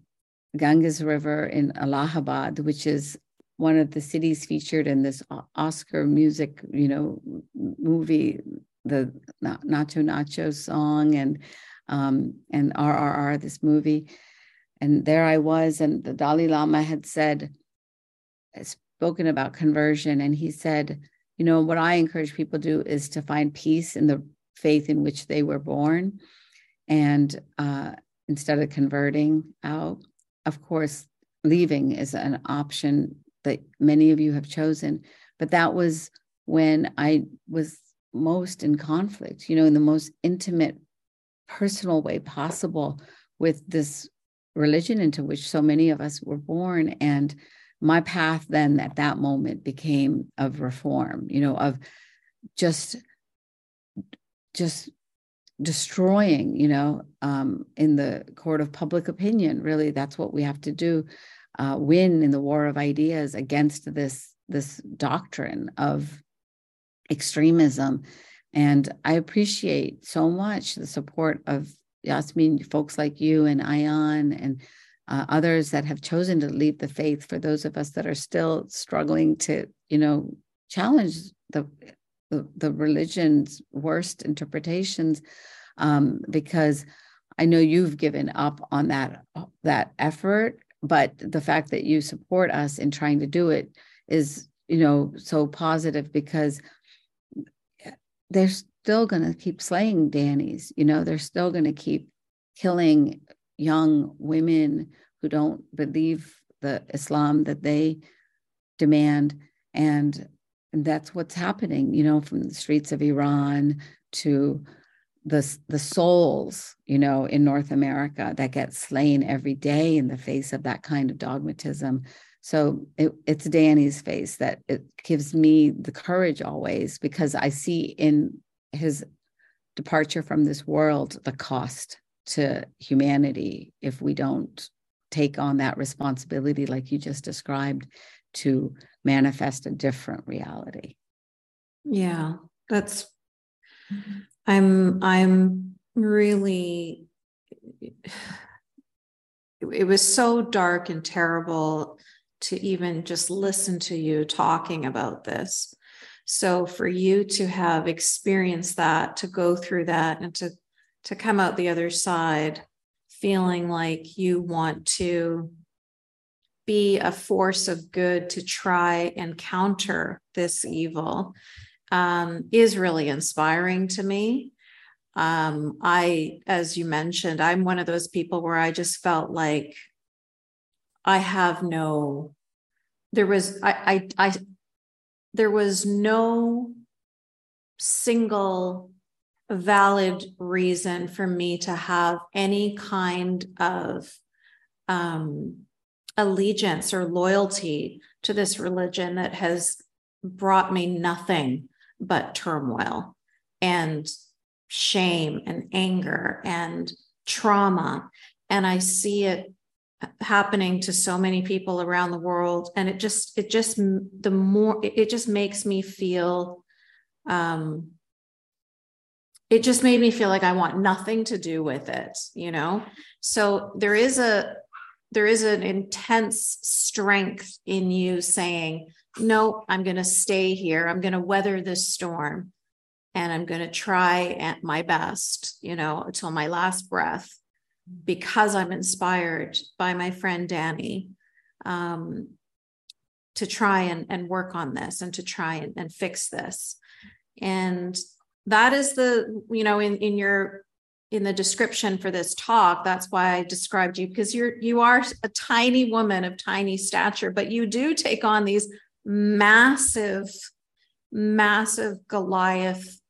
Ganges River in Allahabad, which is one of the cities featured in this Oscar music, you know, movie, the Nacho Nacho song and um, and RRR, this movie. And there I was, and the Dalai Lama had said, spoken about conversion, and he said, you know, what I encourage people to do is to find peace in the faith in which they were born, and uh, instead of converting out of course, leaving is an option that many of you have chosen. But that was when I was most in conflict, you know, in the most intimate personal way possible with this religion into which so many of us were born. And my path then at that moment became of reform you know of just just destroying you know um, in the court of public opinion really that's what we have to do uh, win in the war of ideas against this this doctrine of extremism. And i appreciate so much the support of yasmin folks like you and ayaan and uh, others that have chosen to leave the faith for those of us that are still struggling to you know challenge the the, the religion's worst interpretations um, because i know you've given up on that that effort but the fact that you support us in trying to do it is you know so positive because they're still going to keep slaying dannies you know they're still going to keep killing young women who don't believe the islam that they demand. And and that's what's happening you know from the streets of iran to the the souls you know in north america that get slain every day in the face of that kind of dogmatism so it, it's danny's face that it gives me the courage always because i see in his departure from this world the cost to humanity if we don't take on that responsibility like you just described to manifest a different reality. Yeah, that's I'm I'm really it was so dark and terrible to even just listen to you talking about this. So for you to have experienced that, to go through that and to to come out the other side feeling like you want to be a force of good to try and counter this evil um, is really inspiring to me. Um, I, as you mentioned, I'm one of those people where I just felt like I have no, there was, I, I, I there was no single valid reason for me to have any kind of um, allegiance or loyalty to this religion that has brought me nothing but turmoil and shame and anger and trauma. And I see it happening to so many people around the world. And it just, it just, the more, it just makes me feel, um, it just made me feel like I want nothing to do with it, you know? So there is a, there is an intense strength in you saying, no, I'm going to stay here. I'm going to weather this storm and I'm going to try at my best, you know, until my last breath because I'm inspired by my friend Danny um, to try and, and work on this and to try and, and fix this. And that is the, you know, in, in your in the description for this talk that's why i described you because you're you are a tiny woman of tiny stature but you do take on these massive massive goliath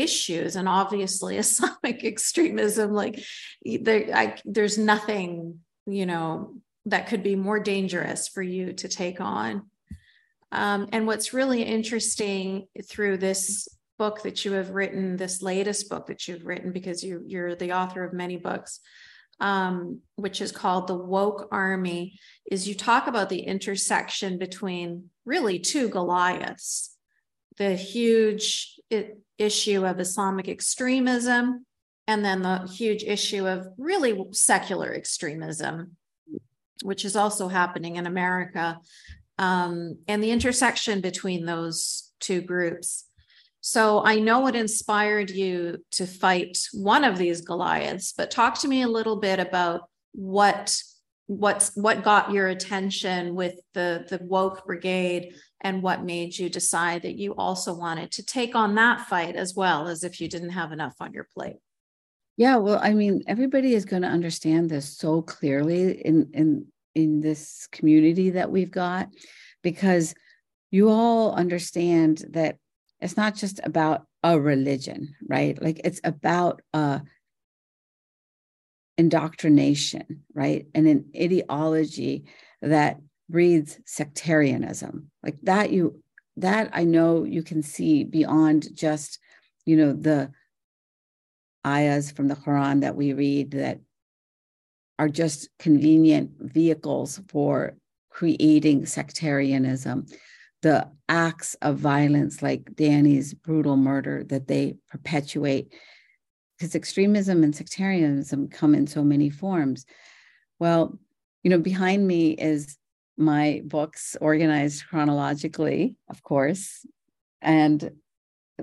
issues. And obviously islamic extremism like there I, there's nothing you know that could be more dangerous for you to take on. Um, and what's really interesting through this book that you have written, this latest book that you've written, because you, you're the author of many books, um, which is called The Woke Army, is you talk about the intersection between really two Goliaths the huge issue of Islamic extremism, and then the huge issue of really secular extremism, which is also happening in America, um, and the intersection between those two groups. So I know what inspired you to fight one of these Goliaths, but talk to me a little bit about what what's what got your attention with the the woke brigade and what made you decide that you also wanted to take on that fight as well as if you didn't have enough on your plate yeah well i mean everybody is going to understand this so clearly in in in this community that we've got because you all understand that it's not just about a religion, right? Like it's about a indoctrination, right? And an ideology that breeds sectarianism. Like that you that I know you can see beyond just, you know, the ayahs from the Quran that we read that are just convenient vehicles for creating sectarianism. The acts of violence, like Danny's brutal murder, that they perpetuate, because extremism and sectarianism come in so many forms. Well, you know, behind me is my books organized chronologically, of course. And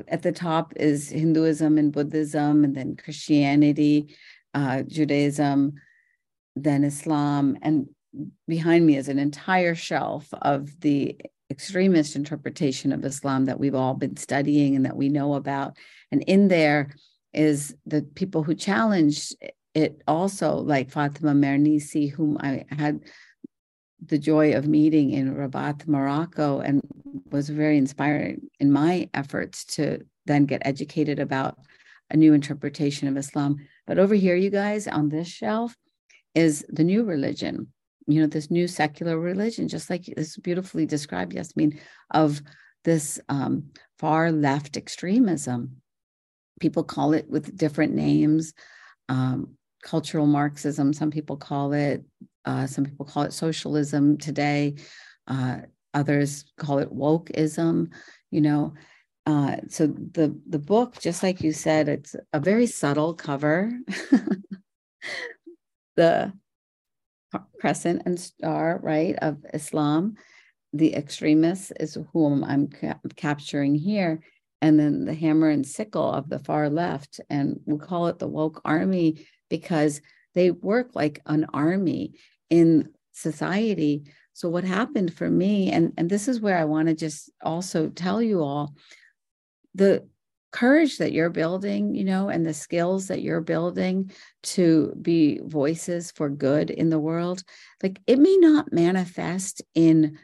at the top is Hinduism and Buddhism, and then Christianity, uh, Judaism, then Islam. And behind me is an entire shelf of the extremist interpretation of Islam that we've all been studying and that we know about. And in there is the people who challenged it also, like Fatima Mernissi, whom I had the joy of meeting in Rabat, Morocco, and was very inspiring in my efforts to then get educated about a new interpretation of Islam. But over here, you guys, on this shelf is the new religion, you know, this new secular religion, just like this beautifully described, Yasmin, of this um, far left extremism. People call it with different names. Um, cultural Marxism, some people call it uh, some people call it socialism today. Uh, others call it wokeism. You know, uh, so the the book, just like you said, it's a very subtle cover. the crescent and star, right, of Islam. The extremists is whom I'm ca- capturing here, and then the hammer and sickle of the far left. And we call it the woke army because they work like an army in society. So what happened for me, and, and this is where I want to just also tell you all the courage that you're building, you know, and the skills that you're building to be voices for good in the world, like it may not manifest in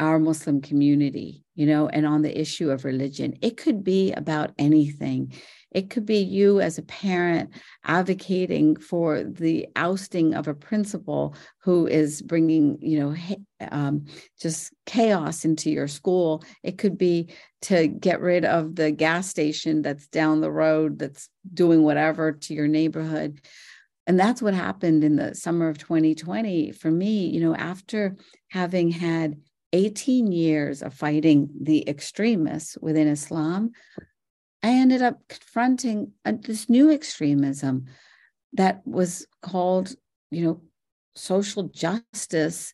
our Muslim community, you know, and on the issue of religion. It could be about anything. It could be you as a parent advocating for the ousting of a principal who is bringing, you know, um, just chaos into your school. It could be to get rid of the gas station that's down the road that's doing whatever to your neighborhood. And that's what happened in the summer of 2020 for me, you know, after having had 18 years of fighting the extremists within Islam, I ended up confronting a, this new extremism that was called, you know, social justice,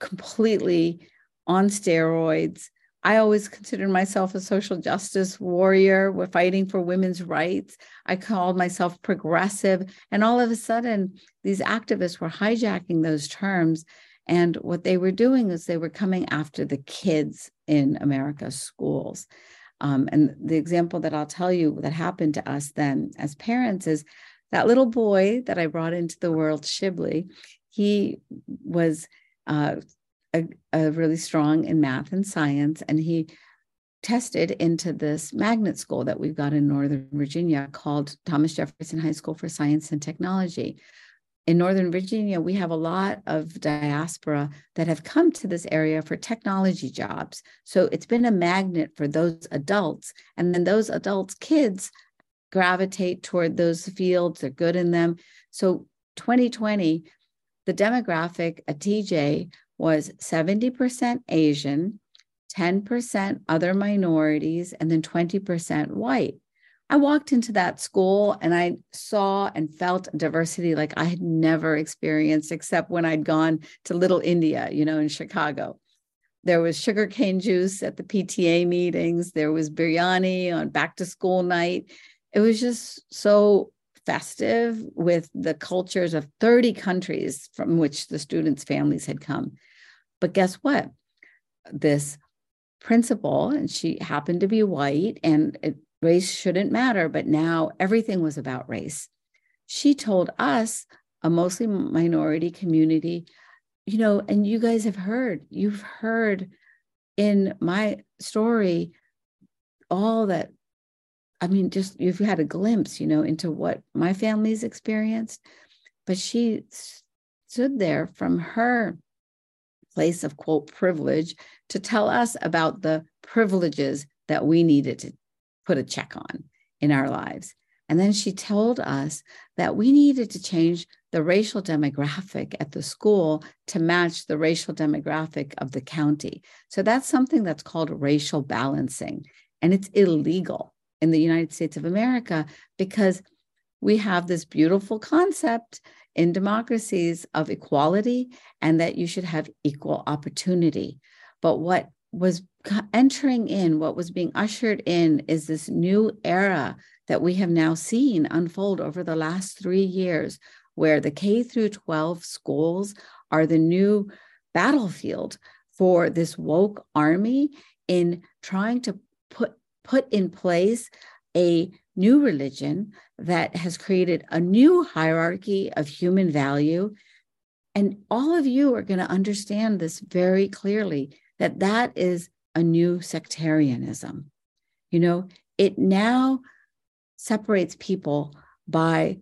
completely on steroids. I always considered myself a social justice warrior. We're fighting for women's rights. I called myself progressive. And all of a sudden, these activists were hijacking those terms. And what they were doing is they were coming after the kids in America's schools. Um, and the example that I'll tell you that happened to us then as parents is that little boy that I brought into the world, Shibli, he was uh, a, a really strong in math and science, and he tested into this magnet school that we've got in Northern Virginia called Thomas Jefferson High School for Science and Technology in Northern Virginia, we have a lot of diaspora that have come to this area for technology jobs. So it's been a magnet for those adults. And then those adults' kids gravitate toward those fields, they're good in them. So 2020, the demographic at TJ was 70% Asian, 10% other minorities, and then 20% white. I walked into that school and I saw and felt diversity like I had never experienced, except when I'd gone to Little India, you know, in Chicago. There was sugarcane juice at the PTA meetings, there was biryani on back to school night. It was just so festive with the cultures of 30 countries from which the students' families had come. But guess what? This principal, and she happened to be white, and it race shouldn't matter, but now everything was about race. She told us, a mostly minority community, you know, and you guys have heard, you've heard in my story all that. I mean, just you've had a glimpse, you know, into what my family's experienced. but she stood there from her place of quote privilege to tell us about the privileges that we needed to put a check on in our lives. And then she told us that we needed to change the racial demographic at the school to match the racial demographic of the county. So that's something that's called racial balancing. And it's illegal in the United States of America because we have this beautiful concept in democracies of equality and that you should have equal opportunity. But what was entering in, what was being ushered in, is this new era that we have now seen unfold over the last three years, where the K through 12 schools are the new battlefield for this woke army in trying to put put in place a new religion that has created a new hierarchy of human value. And all of you are going to understand this very clearly that that is a new sectarianism. You know it now separates people by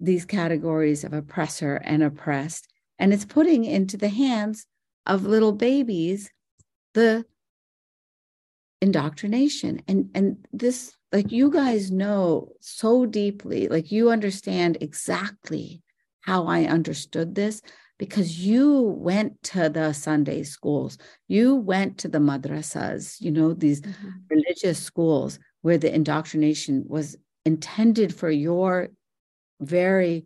these categories of oppressor and oppressed and it's putting into the hands of little babies the indoctrination. And and this like you guys know so deeply like you understand exactly how i understood this because you went to the sunday schools you went to the madrasas you know these mm-hmm. religious schools where the indoctrination was intended for your very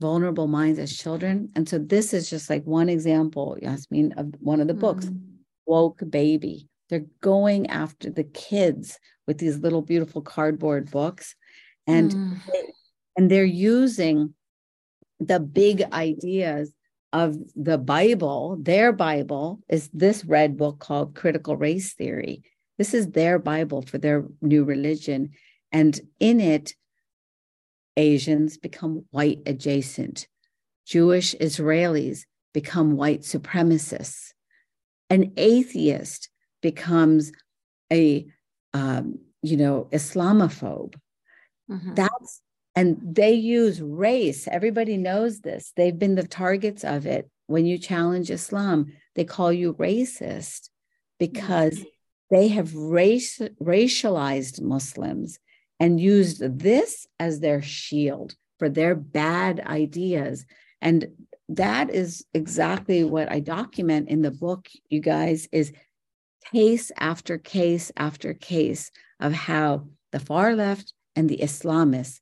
vulnerable minds as children and so this is just like one example yasmin of one of the books mm-hmm. woke baby they're going after the kids with these little beautiful cardboard books. And, mm. and they're using the big ideas of the Bible. Their Bible is this red book called Critical Race Theory. This is their Bible for their new religion. And in it, Asians become white adjacent. Jewish Israelis become white supremacists. An atheist becomes a um, you know islamophobe mm-hmm. that's and they use race. Everybody knows this. They've been the targets of it. When you challenge islam they call you racist because mm-hmm. they have race racialized muslims and used this as their shield for their bad ideas. And that is exactly what i document in the book you guys is case after case after case of how the far left and the Islamists,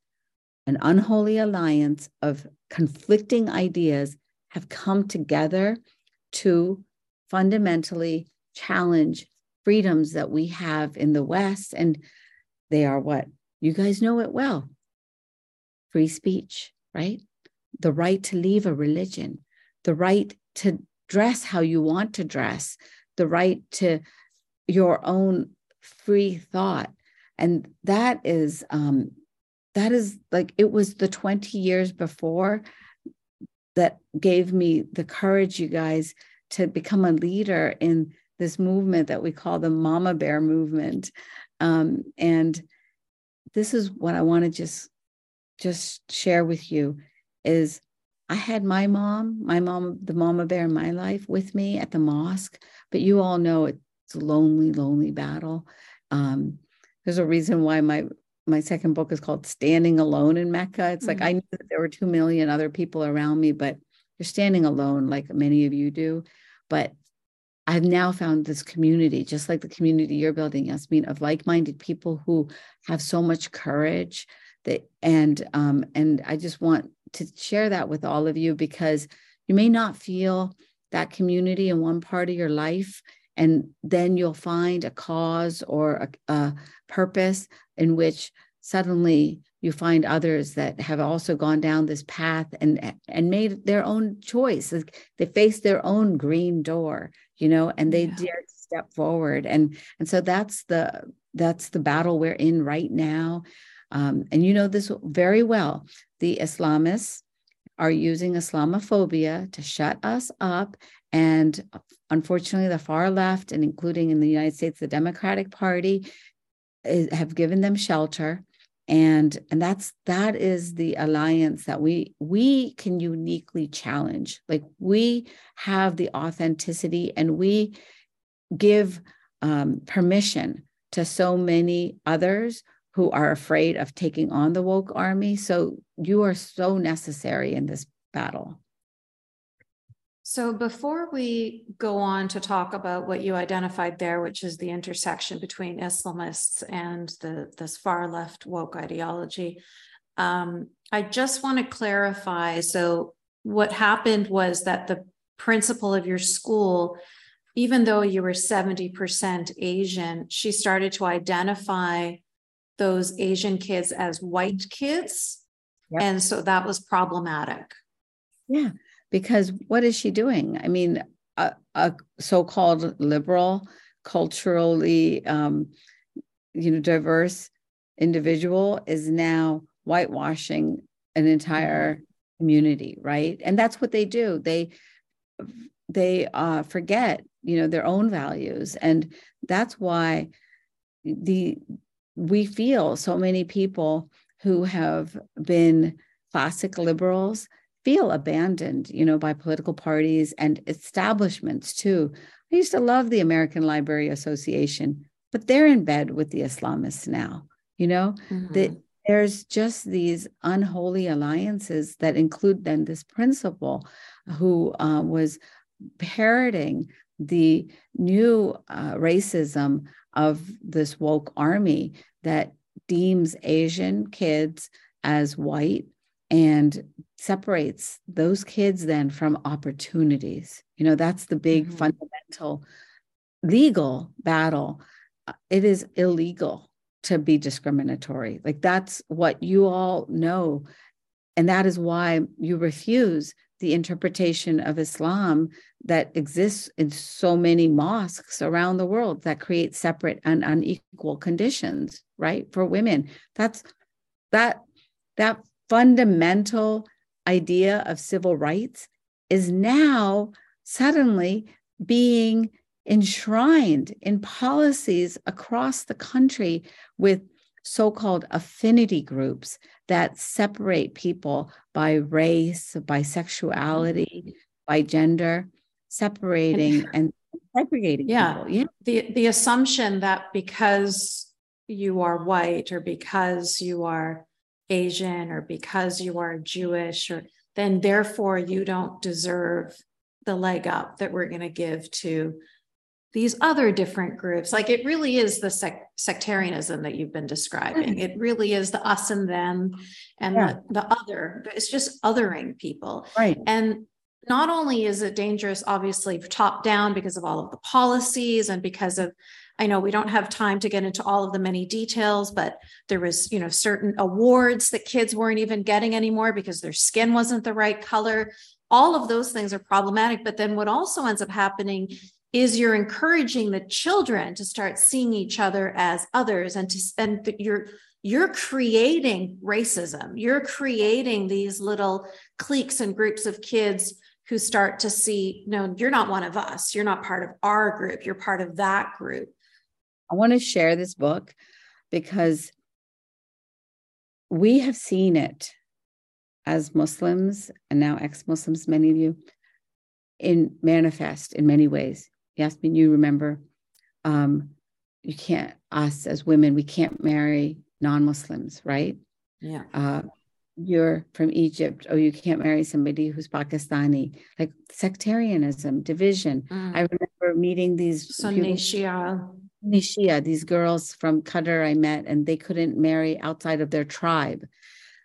an unholy alliance of conflicting ideas, have come together to fundamentally challenge freedoms that we have in the West. And they are what? You guys know it well free speech, right? The right to leave a religion, the right to dress how you want to dress, the right to your own free thought and that is um that is like it was the 20 years before that gave me the courage you guys to become a leader in this movement that we call the mama bear movement um, and this is what i want to just just share with you is i had my mom my mom the mama bear in my life with me at the mosque but you all know it's a lonely, lonely battle. Um, there's a reason why my my second book is called Standing Alone in Mecca. It's mm-hmm. like I knew that there were two million other people around me, but you're standing alone, like many of you do. But I've now found this community, just like the community you're building, Yasmin, of like-minded people who have so much courage. That and um, and I just want to share that with all of you because you may not feel that community in one part of your life and then you'll find a cause or a, a purpose in which suddenly you find others that have also gone down this path and and made their own choice. They face their own green door you know and they yeah. dare to step forward. And and so that's the that's the battle we're in right now. Um, and you know this very well the islamists are using islamophobia to shut us up and unfortunately, the far left, and including in the United States, the Democratic Party, is, have given them shelter. and and that's that is the alliance that we we can uniquely challenge like we have the authenticity and we give um, permission to so many others who are afraid of taking on the woke army so you are so necessary in this battle so before we go on to talk about what you identified there, which is the intersection between Islamists and the this far left woke ideology, um, I just want to clarify. So what happened was that the principal of your school, even though you were 70% Asian, she started to identify those Asian kids as white kids. Yep. And so that was problematic. Yeah because what is she doing? I mean, a, a so-called liberal, culturally, um, you know, diverse individual is now whitewashing an entire community, right? And that's what they do. They they uh, forget, you know, their own values, and that's why the we feel so many people who have been classic liberals feel abandoned, you know, by political parties and establishments too. I used to love the American Library Association, but they're in bed with the Islamists now. You know, mm-hmm. that there's just these unholy alliances that include then this principal who uh, was parroting the new uh, racism of this woke army that deems Asian kids as white and separates those kids then from opportunities. You know, that's the big mm-hmm. fundamental legal battle. Uh, it is illegal to be discriminatory. Like that's what you all know. And that is why you refuse the interpretation of Islam that exists in so many mosques around the world that create separate and unequal conditions, right? For women. That's that that fundamental idea of civil rights is now suddenly being enshrined in policies across the country with so-called affinity groups that separate people by race, by sexuality, mm-hmm. by gender, separating and segregating yeah. people. Yeah. The the assumption that because you are white or because you are Asian or because you are Jewish, or then therefore you don't deserve the leg up that we're going to give to these other different groups. Like it really is the sec- sectarianism that you've been describing. Mm. It really is the us and them and yeah. the, the other. It's just othering people. Right. And not only is it dangerous, obviously, top down because of all of the policies and because of I know we don't have time to get into all of the many details, but there was, you know, certain awards that kids weren't even getting anymore because their skin wasn't the right color. All of those things are problematic. But then what also ends up happening is you're encouraging the children to start seeing each other as others and to and you're you're creating racism. You're creating these little cliques and groups of kids who start to see, no, you're not one of us. You're not part of our group. You're part of that group. I want to share this book because we have seen it as Muslims and now ex Muslims, many of you, in manifest in many ways. Yasmin, you remember um, you can't, us as women, we can't marry non Muslims, right? Yeah. Uh, you're from Egypt, oh, you can't marry somebody who's Pakistani, like sectarianism, division. Mm. I remember meeting these Sunni Shia Shia, these girls from Qatar I met, and they couldn't marry outside of their tribe.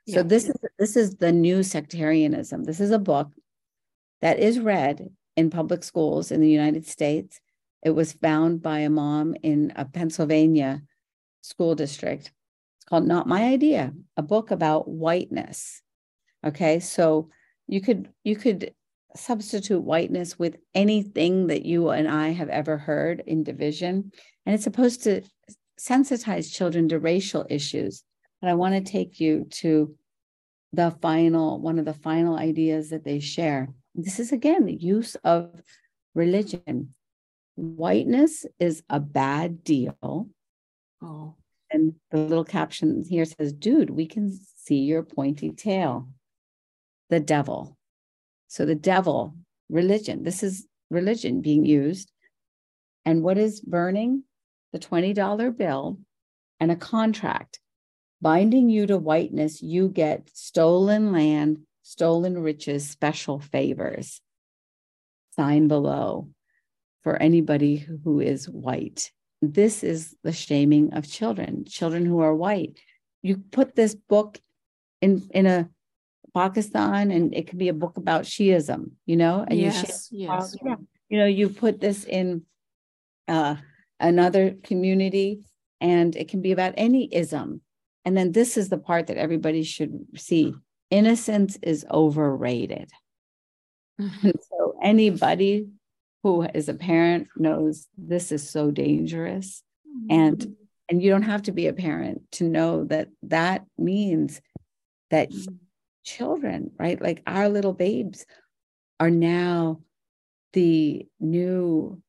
So yeah. this is this is the new sectarianism. This is a book that is read in public schools in the United States. It was found by a mom in a Pennsylvania school district. It's called Not My Idea, a book about whiteness. Okay, so you could you could substitute whiteness with anything that you and I have ever heard in division. And it's supposed to sensitize children to racial issues. But I want to take you to the final, one of the final ideas that they share. This is again the use of religion. Whiteness is a bad deal. Oh. And the little caption here says, dude, we can see your pointy tail. The devil. So the devil, religion, this is religion being used. And what is burning? The $20 bill and a contract binding you to whiteness. You get stolen land, stolen riches, special favors. Sign below for anybody who is white. This is the shaming of children, children who are white. You put this book in in a Pakistan, and it could be a book about Shiism, you know. And yes, you yes. You know, you put this in uh, another community, and it can be about any ism. And then this is the part that everybody should see: innocence is overrated. Mm-hmm. so anybody who is a parent knows this is so dangerous mm-hmm. and and you don't have to be a parent to know that that means that mm-hmm. children right like our little babes are now the new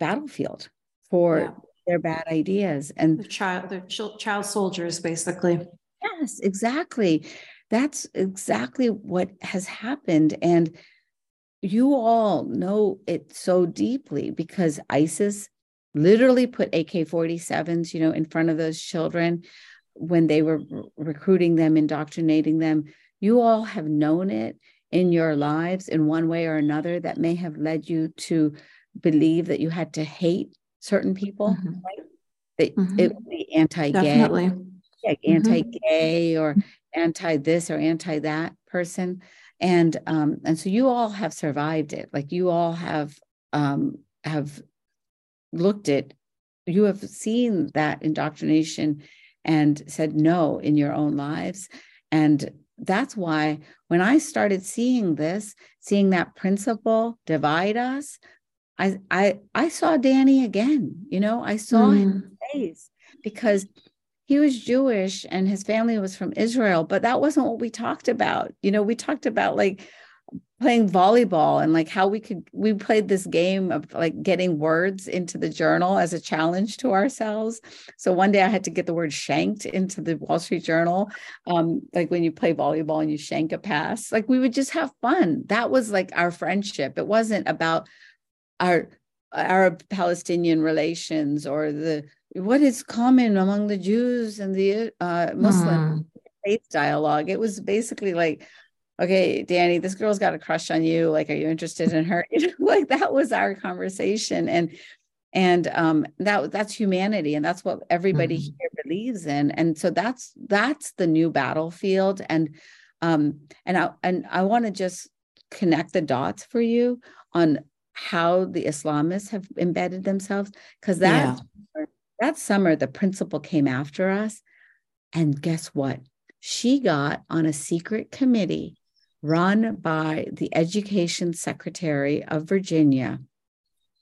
battlefield for yeah. their bad ideas and the child the ch- child soldiers basically yes exactly that's exactly what has happened and you all know it so deeply because ISIS literally put AK 47s, you know, in front of those children when they were recruiting them, indoctrinating them. You all have known it in your lives in one way or another that may have led you to believe that you had to hate certain people, mm-hmm. right? That mm-hmm. it would be anti-gay, Definitely. Like mm-hmm. anti-gay or anti this or anti that person. And um and so you all have survived it. Like you all have um have looked at you have seen that indoctrination and said no in your own lives. And that's why when i started seeing this seeing that principle divide us i i i saw danny again you know? I saw mm. him face because he was Jewish and his family was from Israel, but that wasn't what we talked about. You know, we talked about like playing volleyball and like how we could we played this game of like getting words into the journal as a challenge to ourselves. So one day i had to get the word shanked into the wall street journal um like when you play volleyball and you shank a pass. Like we would just have fun. That was like our friendship. It wasn't about our arab palestinian relations or the what is common among the Jews and the uh, Muslim mm. faith dialogue. It was basically like, okay, Danny, this girl's got a crush on you. Like, are you interested in her? You know, like that was our conversation, and and um, that that's humanity, and that's what everybody mm. here believes in. And so that's that's the new battlefield. And um, and I and I want to just connect the dots for you on how the Islamists have embedded themselves because that yeah that summer, the principal came after us. And guess what? She got on a secret committee run by the education secretary of Virginia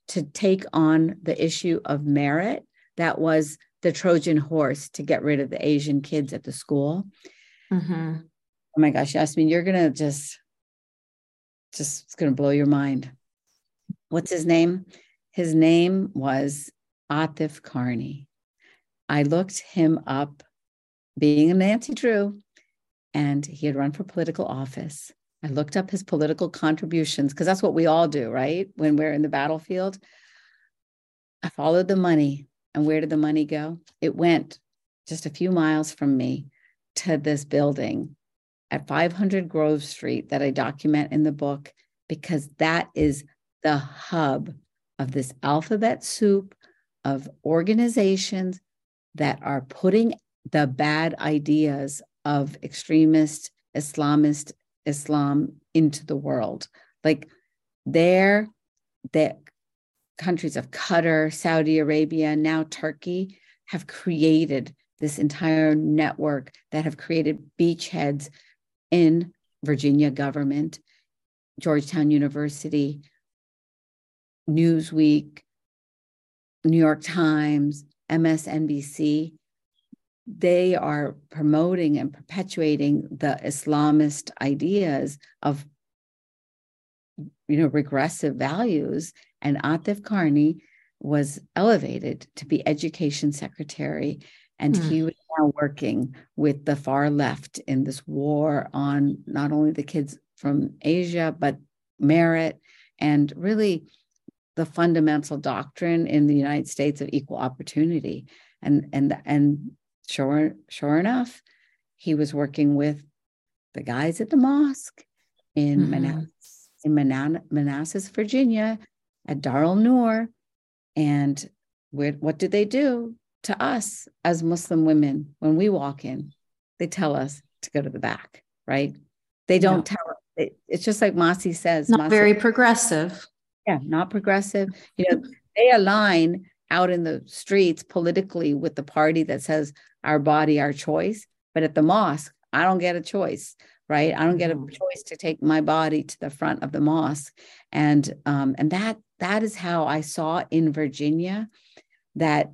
to take on the issue of merit. That was the Trojan horse to get rid of the Asian kids at the school. Mm-hmm. Oh my gosh, Yasmin, you're gonna just, just it's gonna blow your mind. What's his name? His name was Atif Qarni. I looked him up, being a Nancy Drew, and he had run for political office. I looked up his political contributions because that's what we all do, right? When we're in the battlefield. I followed the money. And where did the money go? It went just a few miles from me to this building at 500 Grove Street that I document in the book because that is the hub of this alphabet soup of organizations that are putting the bad ideas of extremist Islamist Islam into the world. Like there, the countries of Qatar, Saudi Arabia, now Turkey have created this entire network that have created beachheads in Virginia government, Georgetown University, Newsweek, New York Times, MSNBC, they are promoting and perpetuating the Islamist ideas of you know regressive values and Atif Qarni was elevated to be education secretary and mm. he was now working with the far left in this war on not only the kids from Asia, but merit and really the fundamental doctrine in the United States of equal opportunity. And and and sure, sure enough, he was working with the guys at the mosque in mm-hmm. Manassas, in Manan- Manassas, Virginia, at Darul Noor. And what did they do? to us as Muslim women when we walk in, they tell us to go to the back, right? They don't no. tell it, it's just like Masih says. Not Masi, very progressive. Yeah, not progressive. You know, they align out in the streets politically with the party that says our body, our choice. But at the mosque, I don't get a choice, right? I don't get a mm-hmm. choice to take my body to the front of the mosque. And um, and that that is how I saw in Virginia that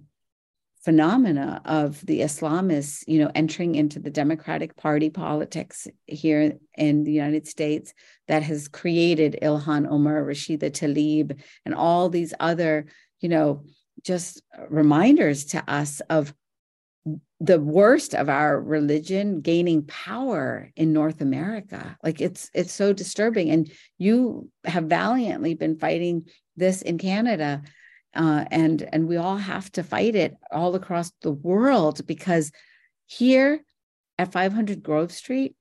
phenomena of the Islamists, you know, entering into the Democratic Party politics here in the United States that has created Ilhan Omar, Rashida Tlaib, and all these other, you know, just reminders to us of the worst of our religion gaining power in North America. Like it's it's so disturbing. And you have valiantly been fighting this in Canada uh, and and we all have to fight it all across the world because here at 500 Grove Street,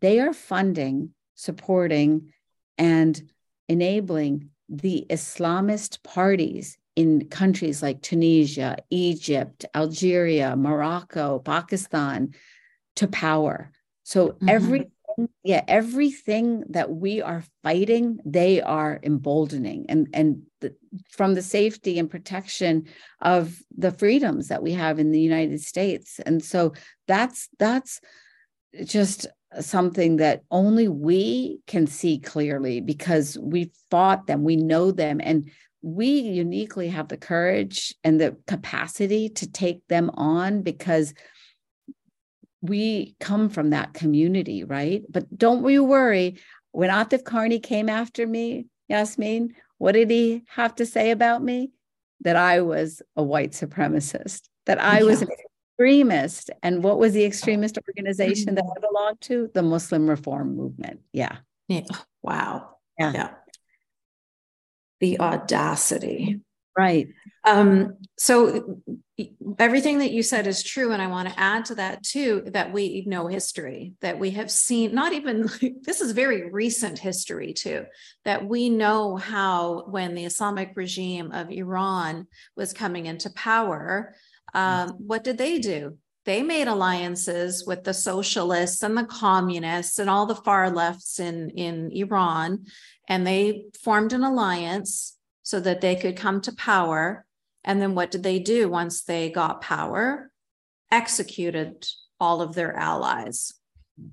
they are funding, supporting, and enabling the Islamist parties in countries like Tunisia, Egypt, Algeria, Morocco, Pakistan to power. So mm-hmm. every yeah everything that we are fighting they are emboldening. And and the, from the safety and protection of the freedoms that we have in the united states. And so that's that's just something that only we can see clearly because we fought them we know them and we uniquely have the courage and the capacity to take them on because we come from that community, right? But don't we worry. When Atif Qarni came after me, Yasmin, what did he have to say about me? That I was a white supremacist, that I yeah. was an extremist. And what was the extremist mm-hmm. organization that I belonged to? The Muslim Reform Movement. Yeah. Yeah. Wow. Yeah. yeah. The audacity. Right. Um, so everything that you said is true. And I want to add to that too, that we know history, that we have seen, not even this is very recent history too, that we know how when the Islamic regime of Iran was coming into power, um, what did they do? They made alliances with the socialists and the communists and all the far lefts in, in Iran. And they formed an alliance so that they could come to power. And then what did they do once they got power? Executed all of their allies,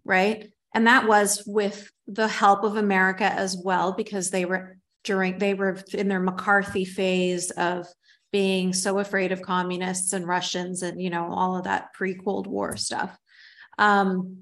right? And that was with the help of America as well, because they were during, they were in their McCarthy phase of being so afraid of communists and Russians and, you know, all of that pre Cold War stuff. Um,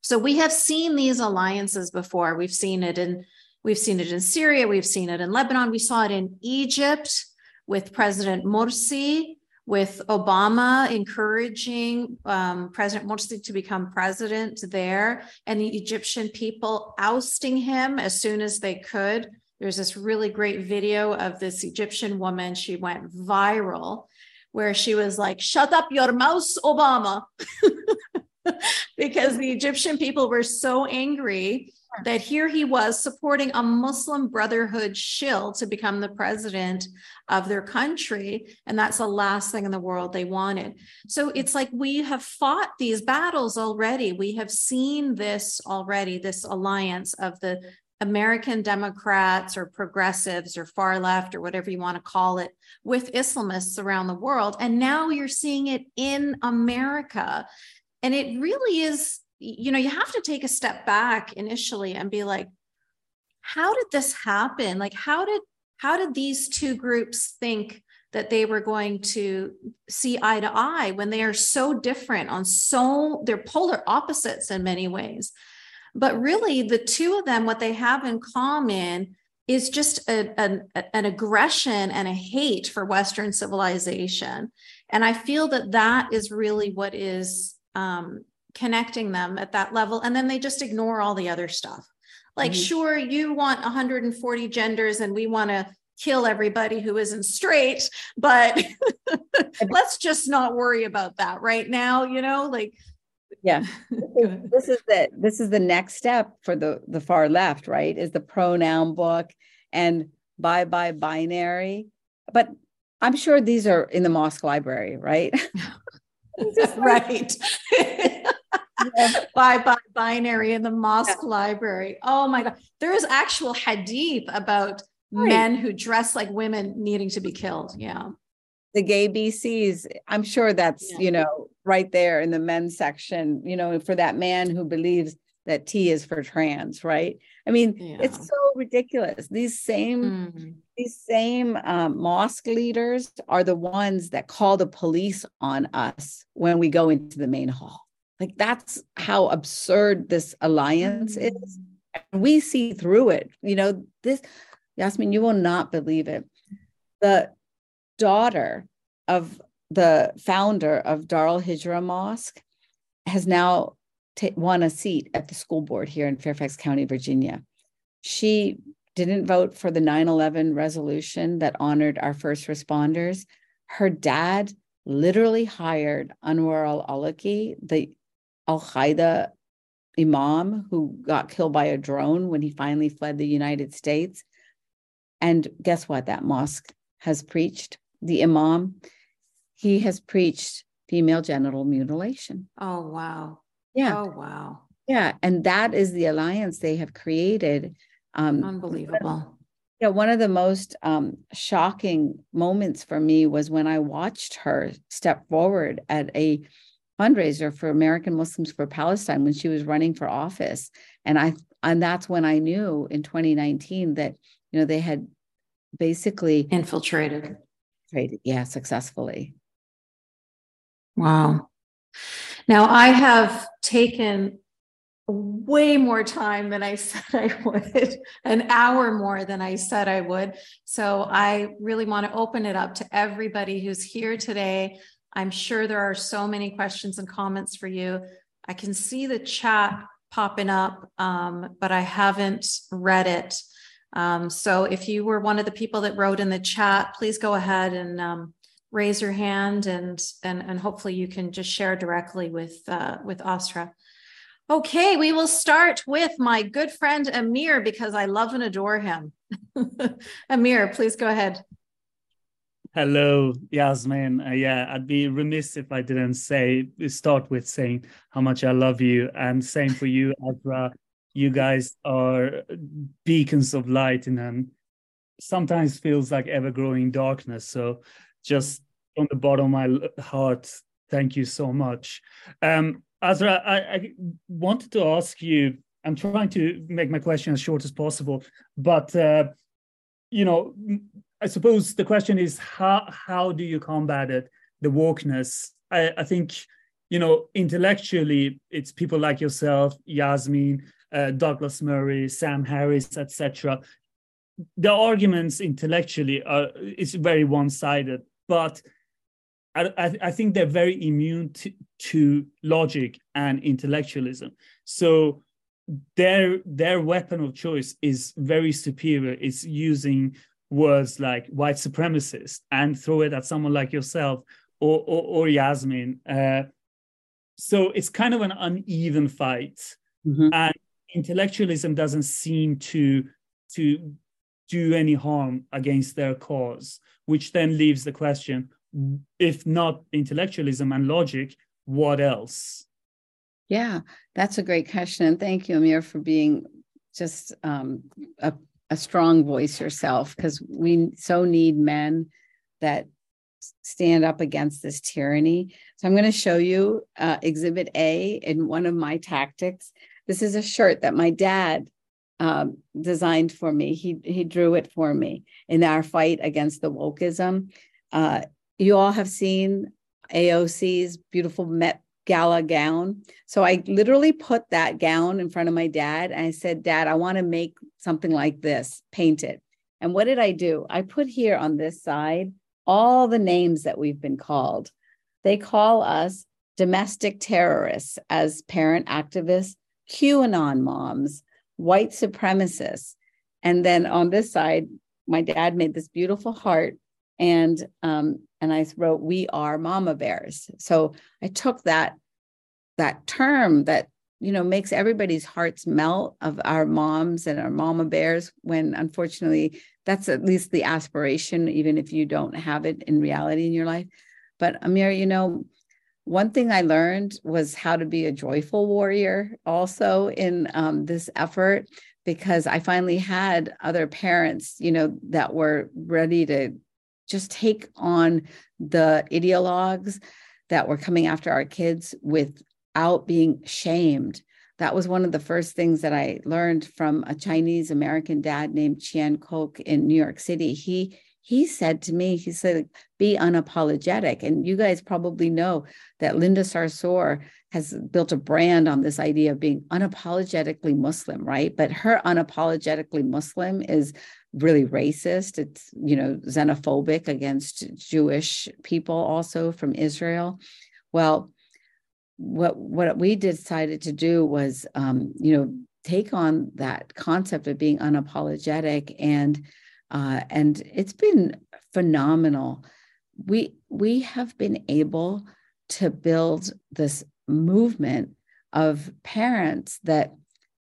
so we have seen these alliances before. We've seen it in We've seen it in Syria, we've seen it in Lebanon, we saw it in Egypt with President Morsi, with Obama encouraging um, President Morsi to become president there, and the Egyptian people ousting him as soon as they could. There's this really great video of this Egyptian woman. She went viral where she was like, Shut up your mouse, Obama. because the Egyptian people were so angry that here he was supporting a Muslim Brotherhood shill to become the president of their country. And that's the last thing in the world they wanted. So it's like we have fought these battles already. We have seen this already, this alliance of the American Democrats or progressives or far left or whatever you want to call it with Islamists around the world. And now you're seeing it in America. And it really is you know, you have to take a step back initially and be like, how did this happen? Like, how did how did these two groups think that they were going to see eye to eye when they are so different on so they're polar opposites in many ways but really the two of them what they have in common is just a, an, an aggression and a hate for Western civilization. And I feel that that is really what is um, connecting them at that level. And then they just ignore all the other stuff. Like, mm-hmm. sure, you want 140 genders and we want to kill everybody who isn't straight, but let's just not worry about that right now, you know, like yeah this is the this is the next step for the the far left right is the pronoun book and bye bye binary but i'm sure these are in the mosque library right right bye bye binary in the mosque yeah. library oh my god there is actual hadith about right. men who dress like women needing to be killed yeah the gay GayBCs, I'm sure that's, yeah. you know, right there in the men's section, you know, for that man who believes that T is for trans, right? I mean, yeah. it's so ridiculous. These same mm. these same um, mosque leaders are the ones that call the police on us when we go into the main hall. Like that's how absurd this alliance mm. is. And we see through it. You know, this Yasmin, you will not believe it. The daughter of the founder of Darul Hijra Mosque has now t- won a seat at the school board here in Fairfax County, Virginia. She didn't vote for the 9 11 resolution that honored our first responders. Her dad literally hired Anwar al Awlaki, the Al Qaeda imam who got killed by a drone when he finally fled the United States. And guess what? That mosque has preached the imam, he has preached female genital mutilation. Oh, wow. Yeah. Oh, wow. Yeah. And that is the alliance they have created. Um, Unbelievable. Yeah, one of the most um, shocking moments for me was when I watched her step forward at a fundraiser for American Muslims for Palestine when she was running for office, and I and that's when I knew in 2019 that you know they had basically infiltrated traded, yeah, successfully. Wow. Now I have taken way more time than I said I would, an hour more than I said I would. So I really want to open it up to everybody who's here today. I'm sure there are so many questions and comments for you. I can see the chat popping up, um, but I haven't read it. Um, so if you were one of the people that wrote in the chat, please go ahead and um, raise your hand and, and, and hopefully you can just share directly with, uh, with Asra. Okay, we will start with my good friend Amir because I love and adore him. Amir, please go ahead. Hello, Yasmin. Uh, yeah, I'd be remiss if I didn't say start with saying how much I love you, and same for you, Asra you guys are beacons of light in an sometimes feels like ever growing darkness. So just from the bottom of my heart, thank you so much. Um, Asra, I, I wanted to ask you. I'm trying to make my question as short as possible, but uh, you know, I suppose the question is how how do you combat it? The wokeness. I, I think you know intellectually, it's people like yourself, Yasmin, uh, Douglas Murray, Sam Harris, etc. The arguments intellectually are is very one-sided, but I, I, think they're very immune to, to logic and intellectualism. So their their weapon of choice is very superior. It's using words like white supremacist and throw it at someone like yourself or or, or Yasmin. Uh, so it's kind of an uneven fight, mm-hmm. and intellectualism doesn't seem to to do any harm against their cause, which then leaves the question: if not intellectualism and logic, what else? Yeah, that's a great question, and thank you, Amir, for being just um, a, a strong voice yourself, because we so need men that stand up against this tyranny. So I'm going to show you uh, Exhibit A in one of my tactics. This is a shirt that my dad um, designed for me. He he drew it for me in our fight against the wokeism. Uh, you all have seen AOC's beautiful Met gala gown. So I literally put that gown in front of my dad and I said, Dad, I want to make something like this, paint it. And what did I do? I put here on this side all the names that we've been called. They call us domestic terrorists as parent activists, QAnon moms, white supremacists. And then on this side, my dad made this beautiful heart and um, and I wrote, "We are mama bears." So I took that that term that you know makes everybody's hearts melt of our moms and our mama bears. When unfortunately, that's at least the aspiration, even if you don't have it in reality in your life. But Amir, you know, one thing I learned was how to be a joyful warrior also in um, this effort because I finally had other parents, you know, that were ready to just take on the ideologues that were coming after our kids without being shamed. That was one of the first things that I learned from a Chinese American dad named Chian Kok in New York City. He he said to me, he said, be unapologetic. And you guys probably know that Linda Sarsour has built a brand on this idea of being unapologetically Muslim, right? But her unapologetically Muslim is really racist. It's, you know, xenophobic against Jewish people also from Israel. Well, what what we decided to do was um, you know, take on that concept of being unapologetic and uh, and it's been phenomenal. We we have been able to build this movement of parents that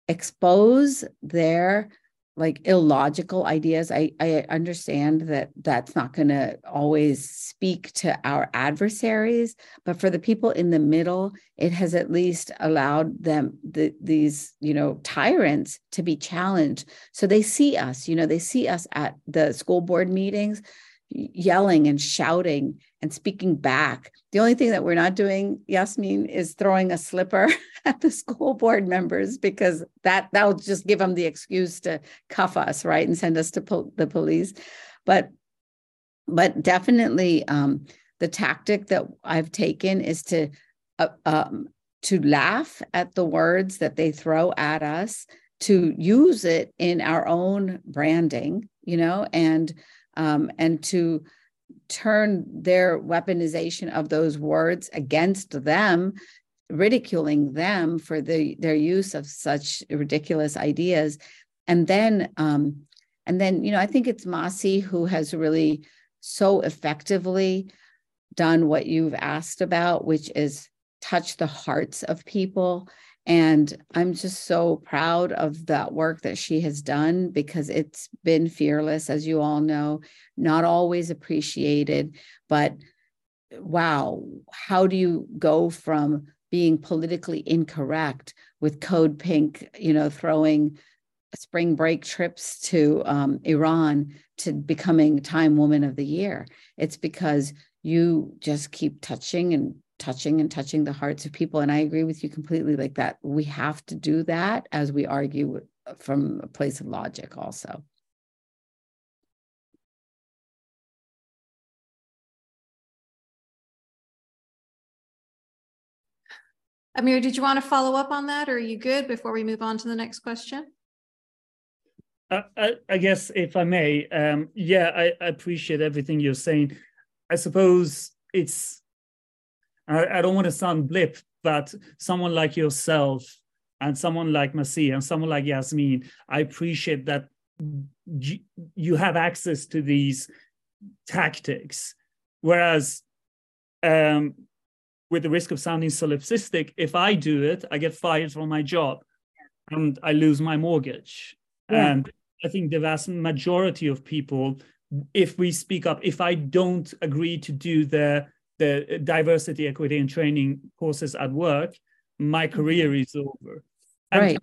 expose their like illogical ideas i i understand that that's not going to always speak to our adversaries but for the people in the middle it has at least allowed them the, these you know tyrants to be challenged. So they see us you know they see us at the school board meetings yelling and shouting and speaking back. The only thing that we're not doing, Yasmin, is throwing a slipper at the school board members because that that'll just give them the excuse to cuff us, right, and send us to po- the police. But but definitely, um, the tactic that I've taken is to uh, um, to laugh at the words that they throw at us, to use it in our own branding, you know, and um, and to turn their weaponization of those words against them ridiculing them for the their use of such ridiculous ideas. And then um and then you know i think it's Masih who has really so effectively done what you've asked about which is touch the hearts of people and I'm just so proud of that work that she has done because it's been fearless, as you all know, not always appreciated. But wow, how do you go from being politically incorrect with Code Pink, you know, throwing spring break trips to um, Iran to becoming Time Woman of the Year? It's because you just keep touching and touching and touching the hearts of people. And I agree with you completely like that. We have to do that as we argue from a place of logic also. Amir, did you want to follow up on that or are you good before we move on to the next question? Uh, I, I, guess if I may, um, yeah, I, I appreciate everything you're saying. I suppose it's I, I don't want to sound blip, but someone like yourself and someone like Masih and someone like Yasmin, I appreciate that you, you have access to these tactics. Whereas um, with the risk of sounding solipsistic, if I do it, I get fired from my job and I lose my mortgage. Yeah. And I think the vast majority of people, if we speak up, if I don't agree to do the the diversity, equity, and training courses at work, my mm-hmm. career is over. And right.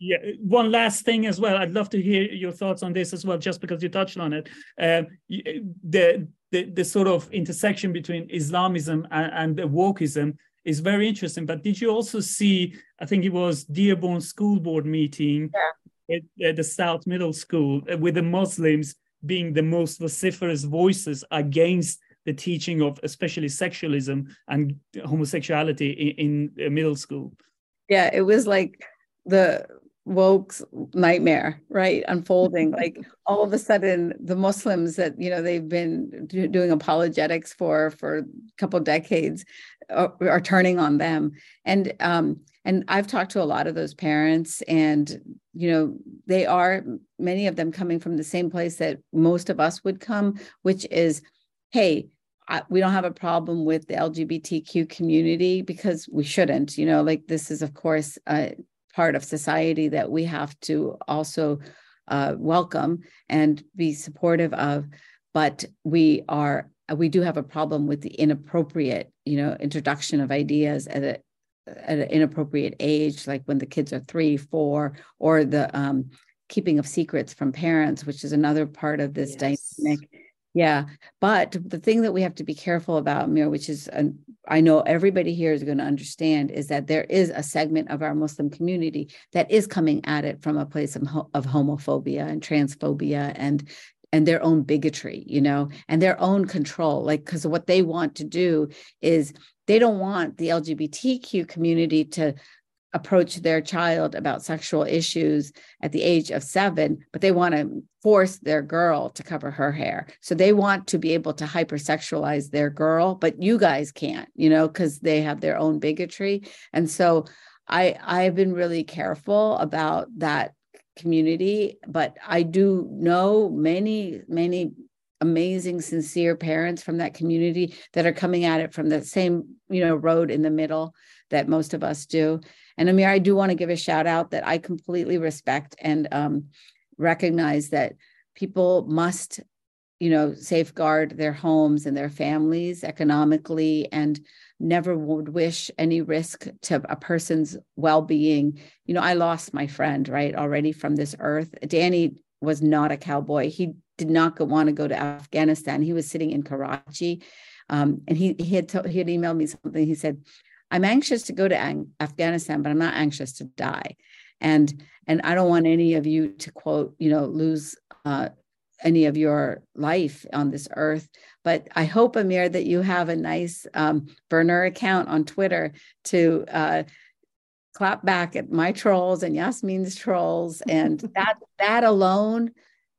Yeah. One last thing as well. I'd love to hear your thoughts on this as well, just because you touched on it. Um, the, the the sort of intersection between Islamism and, and the wokeism is very interesting. But did you also see? I think it was Dearborn School Board meeting yeah. at, at the South Middle School uh, with the Muslims being the most vociferous voices against the teaching of especially sexualism and homosexuality in, in middle school. Yeah it was like the woke's nightmare right? Unfolding like all of a sudden the muslims that you know they've been do, doing apologetics for for a couple decades are, are, turning on them. And um and i've talked to a lot of those parents and you know they are many of them coming from the same place that most of us would come which is hey I, we don't have a problem with the lgbtq community because we shouldn't you know like this is of course uh, part of society that we have to also uh, welcome and be supportive of but we are we do have a problem with the inappropriate you know introduction of ideas at a at an inappropriate age like when the kids are three four or the um, keeping of secrets from parents which is another part of this yes. dynamic yeah but the thing that we have to be careful about Mir, which is an, I know everybody here is going to understand is that there is a segment of our Muslim community that is coming at it from a place of, of homophobia and transphobia and and their own bigotry, you know, and their own control. Like, because what they want to do is they don't want the LGBTQ community to approach their child about sexual issues at the age of seven, but they want to force their girl to cover her hair. So they want to be able to hypersexualize their girl, but you guys can't, you know, because they have their own bigotry. And so I I've been really careful about that community, but I do know many, many amazing sincere parents from that community that are coming at it from the same you know road in the middle that most of us do and Amir, I do want to give a shout out that I completely respect and um, recognize that people must, you know, safeguard their homes and their families economically and never would wish any risk to a person's well-being. You know, I lost my friend, right, already from this earth. Danny was not a cowboy. He did not want to go to Afghanistan. He was sitting in Karachi. Um, and he, he had to, he had emailed me something. He said, I'm anxious to go to Ang- Afghanistan, but I'm not anxious to die. And and I don't want any of you to quote, you know, lose uh, any of your life on this earth. But I hope, Amir, that you have a nice um, burner account on Twitter to uh, clap back at my trolls and Yasmin's trolls, and that that alone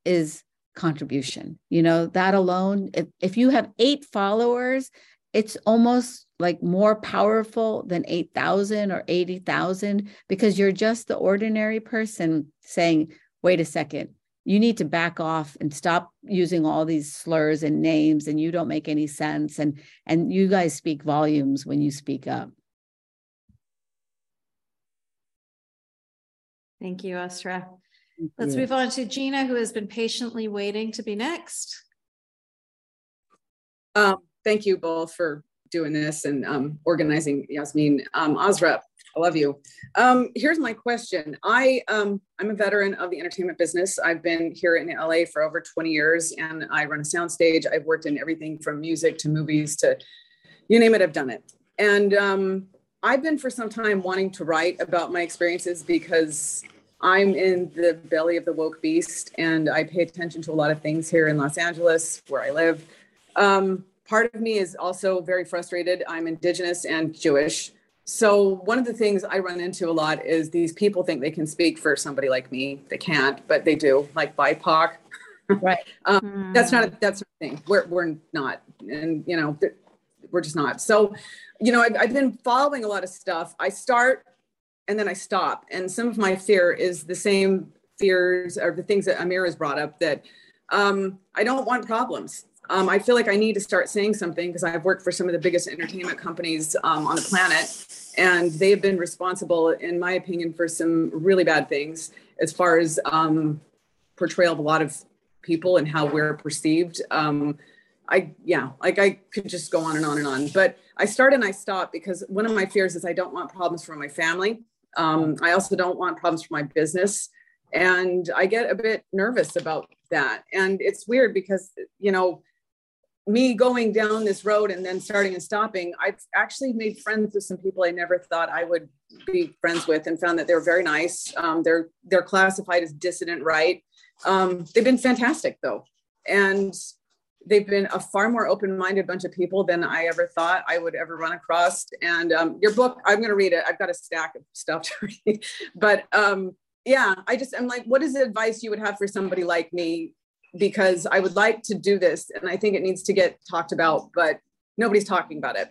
is contribution. You know, that alone. If if you have eight followers, it's almost like more powerful than 8,000 or 80,000 because you're just the ordinary person saying, wait a second, you need to back off and stop using all these slurs and names and you don't make any sense and and you guys speak volumes when you speak up. Thank you, Asra. Thank Let's you. move on to Gina, who has been patiently waiting to be next. Um, thank you both for doing this and um, organizing Yasmin. Um, Asra, I love you. Um, here's my question. I, um, I'm a veteran of the entertainment business. I've been here in LA for over 20 years and I run a soundstage. I've worked in everything from music to movies to you name it, I've done it. And um, I've been for some time wanting to write about my experiences because I'm in the belly of the woke beast and I pay attention to a lot of things here in Los Angeles where I live. Um, part of me is also very frustrated. I'm Indigenous and Jewish. So, one of the things I run into a lot is these people think they can speak for somebody like me. They can't, but they do, like BIPOC. Right. um, mm. That's not a, that's a thing. We're, we're not. And, you know, we're just not. So, you know, I've, I've been following a lot of stuff. I start and then I stop. And some of my fear is the same fears or the things that Amir has brought up that um, I don't want problems um, I feel like I need to start saying something because I've worked for some of the biggest entertainment companies um, on the planet, and they have been responsible, in my opinion, for some really bad things as far as um, portrayal of a lot of people and how we're perceived. Um, I yeah, like I could just go on and on and on, but I start and I stop because one of my fears is I don't want problems for my family. Um, I also don't want problems for my business, and I get a bit nervous about that. And it's weird because you know me going down this road and then starting and stopping, I've actually made friends with some people I never thought I would be friends with, and found that they're very nice. Um, they're they're classified as dissident right. Um, they've been fantastic though, and they've been a far more open-minded bunch of people than I ever thought I would ever run across. And um, your book, I'm going to read it. I've got a stack of stuff to read, but um, yeah, I just I'm like, what is the advice you would have for somebody like me? Because I would like to do this, and I think it needs to get talked about, but nobody's talking about it.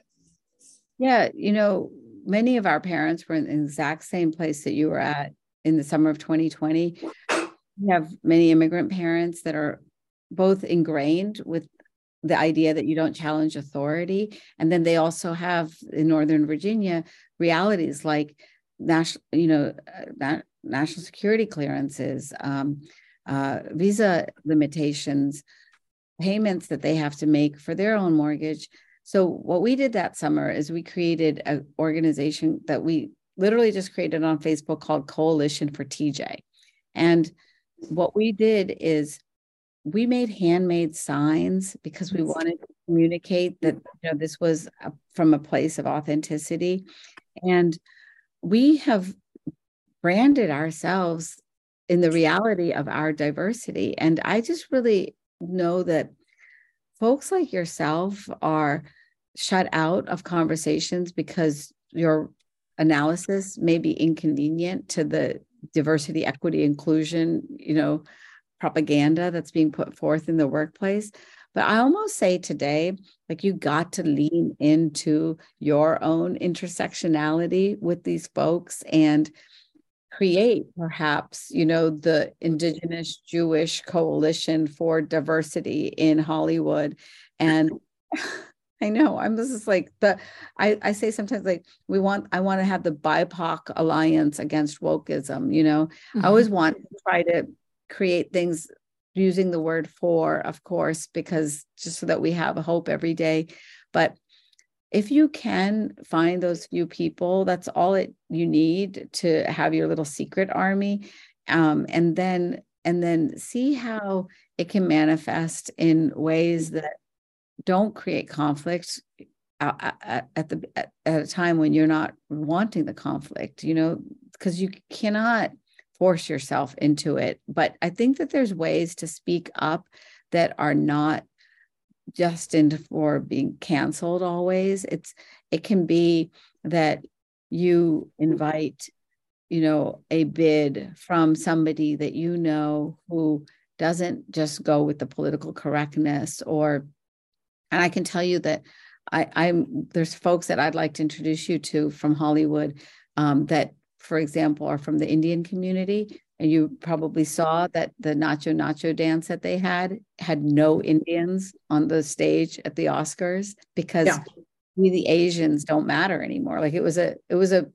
Yeah, you know, many of our parents were in the exact same place that you were at in the summer of 2020. We have many immigrant parents that are both ingrained with the idea that you don't challenge authority and then they also have in northern virginia realities like national you know uh, national security clearances um, uh, visa limitations payments that they have to make for their own mortgage. So what we did that summer is we created an organization that we literally just created on facebook called coalition for tj and what we did is we made handmade signs because we wanted to communicate that you know this was a, from a place of authenticity. And we have branded ourselves in the reality of our diversity and i just really know that folks like yourself are shut out of conversations because your analysis may be inconvenient to the diversity equity inclusion you know propaganda that's being put forth in the workplace. But I almost say today, like you got to lean into your own intersectionality with these folks and create perhaps, you know, the Indigenous Jewish Coalition for Diversity in Hollywood. And I know I'm just like the I, I say sometimes like we want I want to have the BIPOC alliance against wokeism, you know. Mm-hmm. I always want to try to create things using the word for, of course, because just so that we have hope every day. But if you can find those few people, that's all it you need to have your little secret army. Um, and then and then see how it can manifest in ways that don't create conflict at, the at a time when you're not wanting the conflict you know because you cannot force yourself into it. But I think that there's ways to speak up that are not destined for being canceled always. It's it can be that you invite, you know, a bid from somebody that you know who doesn't just go with the political correctness or and I can tell you that I, I'm there's folks that I'd like to introduce you to from Hollywood um, that for example, are from the Indian community. And you probably saw that the Nacho Nacho dance that they had had no Indians on the stage at the Oscars because yeah. we the Asians don't matter anymore. Like it was a it was a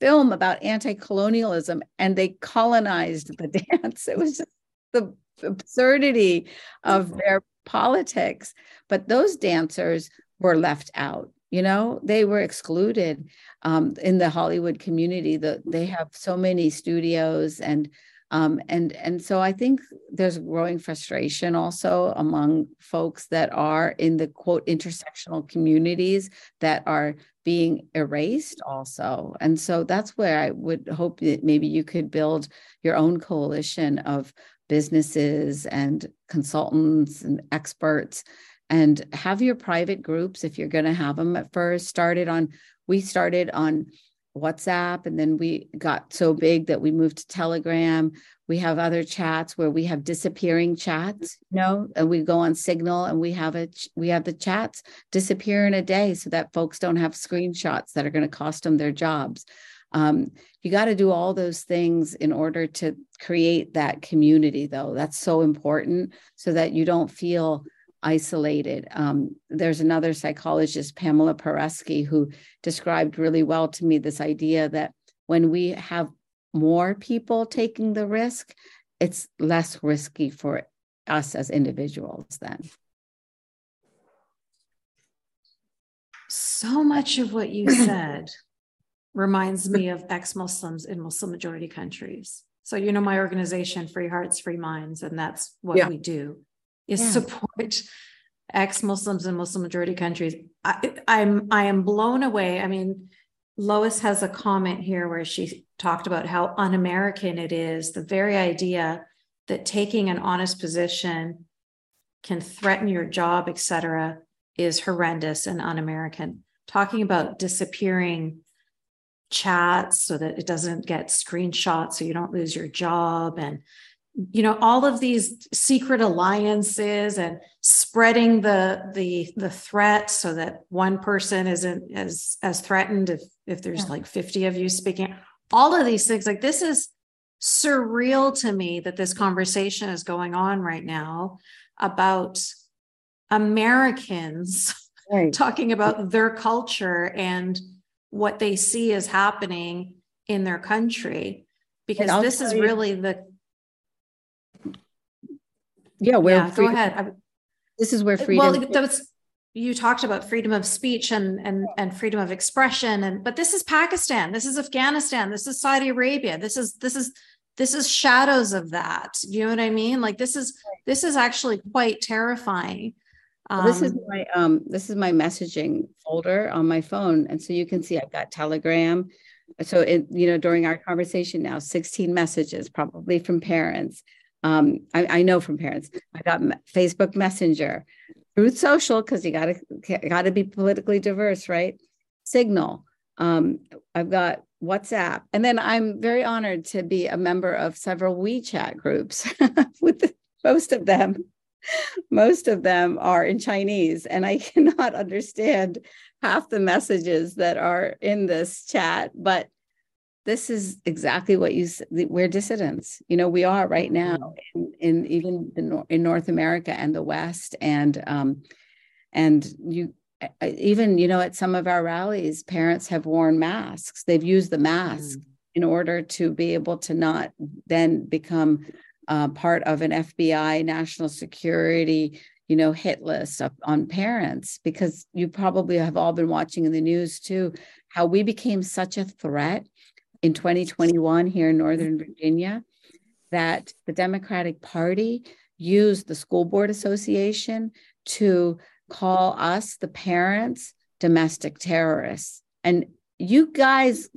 film about anti-colonialism and they colonized the dance. It was just the absurdity of their politics. But those dancers were left out you know they were excluded um, in the hollywood community that they have so many studios and um, and and so i think there's growing frustration also among folks that are in the quote intersectional communities that are being erased also. And so that's where i would hope that maybe you could build your own coalition of businesses and consultants and experts and have your private groups if you're going to have them at first started on we started on whatsapp and then we got so big that we moved to telegram. We have other chats where we have disappearing chats you know and we go on signal and we have a we have the chats disappear in a day so that folks don't have screenshots that are going to cost them their jobs. Um, you got to do all those things in order to create that community though. That's so important so that you don't feel isolated. Um, there's another psychologist, Pamela Paresky, who described really well to me this idea that when we have more people taking the risk, it's less risky for us as individuals then. So much of what you said reminds me of ex Muslims in Muslim majority countries. So, you know, my organization, Free Hearts, Free Minds, and that's what yeah. we do is yeah. support ex-Muslims in Muslim majority countries. I, I'm I am blown away. I mean, Lois has a comment here where she talked about how un-American it is. The very idea that taking an honest position can threaten your job, etc., is horrendous and un-American. Talking about disappearing chats so that it doesn't get screenshots so you don't lose your job and you know all of these secret alliances and spreading the the the threat so that one person isn't as as threatened if if there's yeah. like 50 of you speaking all of these things like this is surreal to me that this conversation is going on right now about Americans right. talking about their culture and what they see is happening in their country because this is you, really the yeah where yeah, freedom, go ahead this is where freedom well that's you talked about freedom of speech and and and freedom of expression and but this is pakistan this is afghanistan this is saudi arabia this is this is this is shadows of that you know what i mean? Like this is this is actually quite terrifying. Um, this is um, my um this is my messaging folder on my phone and so you can see i've got telegram. So it you know during our conversation now 16 messages probably from parents um i, I know from parents. I got facebook messenger truth social because you gotta gotta be politically diverse right? Signal. Um i've got whatsapp. And then i'm very honored to be a member of several wechat groups with the, most of them. Most of them are in Chinese, and I cannot understand half the messages that are in this chat. But this is exactly what you we're dissidents. You know, we are right now mm-hmm. in, in even the, in North America and the West, and um, and you even you know at some of our rallies, parents have worn masks. They've used the mask. Mm. In order to be able to not then become uh, part of an FBI national security, you know, hit list on parents because you probably have all been watching in the news too how we became such a threat in 2021 here in Northern Virginia that the Democratic Party used the School Board Association to call us, the parents, domestic terrorists. And you guys,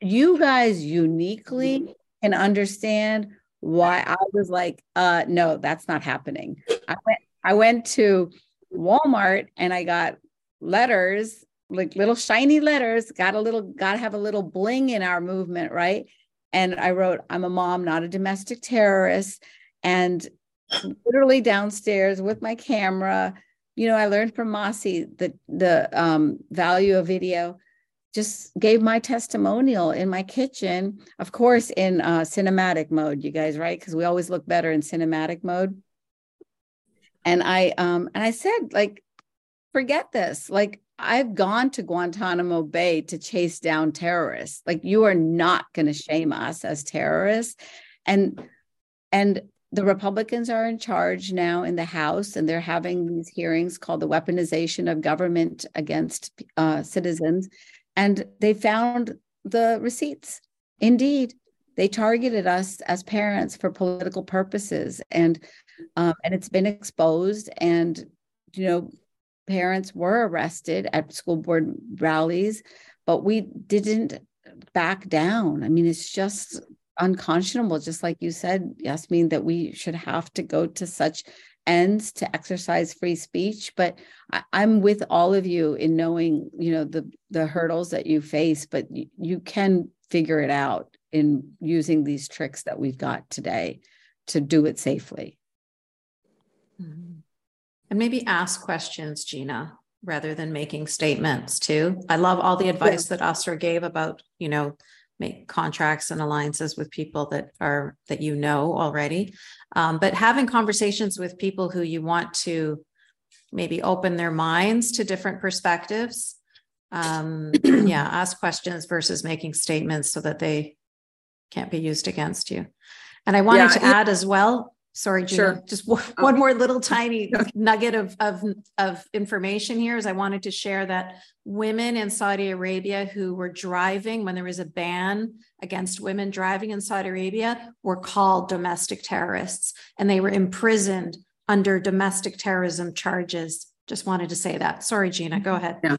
you guys uniquely can understand why I was like, uh, no, that's not happening. I went, I went to Walmart and I got letters, like little shiny letters, got a little, got to have a little bling in our movement, right? And I wrote, I'm a mom, not a domestic terrorist. And literally downstairs with my camera, you know, I learned from Masih the the um, value of video just gave my testimonial in my kitchen, of course, in uh, cinematic mode, you guys, right? Because we always look better in cinematic mode. And I um and I said, like, forget this. Like, I've gone to Guantanamo Bay to chase down terrorists. Like, you are not going to shame us as terrorists. And and the Republicans are in charge now in the House, and they're having these hearings called the weaponization of government against uh, citizens and they found the receipts. Indeed, they targeted us as parents for political purposes, and um, and it's been exposed. And you know, parents were arrested at school board rallies, but we didn't back down. I mean, it's just unconscionable, just like you said, Yasmin, that we should have to go to such ends to exercise free speech but I, am with all of you in knowing you know the the hurdles that you face but you, you can figure it out in using these tricks that we've got today to do it safely mm-hmm. And maybe ask questions gina rather than making statements too. I love all the advice yeah. that Asra gave about you know make contracts and alliances with people that are that you know already. Um, but having conversations with people who you want to maybe open their minds to different perspectives um, yeah ask questions versus making statements so that they can't be used against you. And i wanted yeah, to add as well sorry Gina, sure. just one, oh. one more little tiny nugget of, of, of information here is i wanted to share that women in saudi arabia who were driving when there was a ban against women driving in saudi arabia were called domestic terrorists and they were imprisoned under domestic terrorism charges. Just wanted to say that. Sorry gina go ahead. Yeah.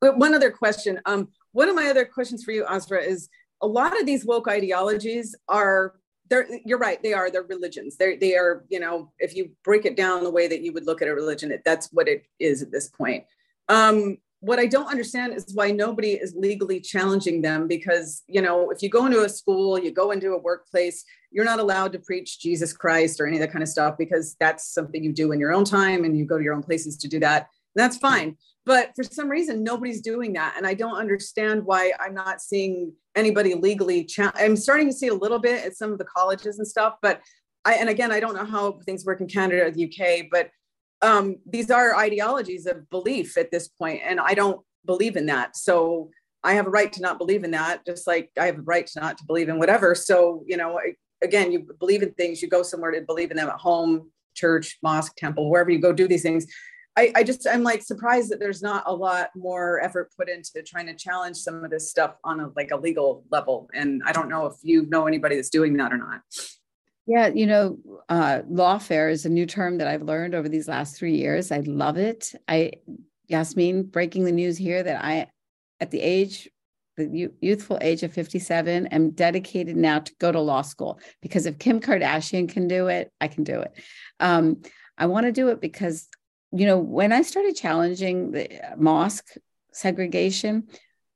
But one other question. Um, one of my other questions for you Asra is a lot of these woke ideologies are they're you're right they are they're religions. They they are you know if you break it down the way that you would look at a religion it, that's what it is at this point. Um what i don't understand is why nobody is legally challenging them because you know if you go into a school you go into a workplace you're not allowed to preach jesus christ or any of that kind of stuff because that's something you do in your own time and you go to your own places to do that that's fine. But for some reason nobody's doing that. And i don't understand why i'm not seeing anybody legally cha- i'm starting to see a little bit at some of the colleges and stuff but i and again i don't know how things work in canada or the uk but um, these are ideologies of belief at this point and i don't believe in that. So i have a right to not believe in that just like i have a right to not to believe in whatever. So you know again you believe in things you go somewhere to believe in them at home church mosque temple wherever you go do these things I, I just I'm like surprised that there's not a lot more effort put into trying to challenge some of this stuff on a like a legal level. And I don't know if you know anybody that's doing that or not. Yeah, you know, uh, lawfare is a new term that I've learned over these last three years. I love it. I, Yasmin, breaking the news here that I, at the age, the youthful age of 57, am dedicated now to go to law school because if Kim Kardashian can do it, I can do it. Um, I want to do it because you know, when I started challenging the uh, mosque segregation,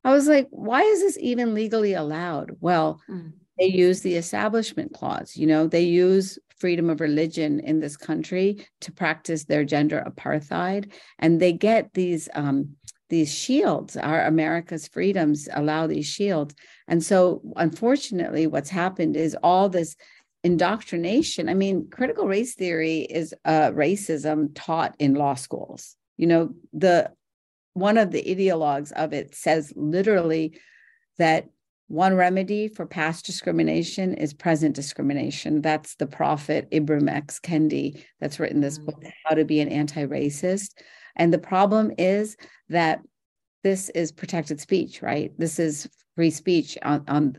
I was like, why is this even legally allowed? Well, mm. they use the establishment clause, you know, they use freedom of religion in this country to practice their gender apartheid. And they get these um, these shields, our America's freedoms allow these shields. And so unfortunately, what's happened is all this indoctrination. I mean, critical race theory is uh, racism taught in law schools. You know, the one of the ideologues of it says literally that one remedy for past discrimination is present discrimination. That's the prophet Ibram X. Kendi that's written this book, mm. How to Be an Anti-Racist. And the problem is that this is protected speech, right? This is free speech on, on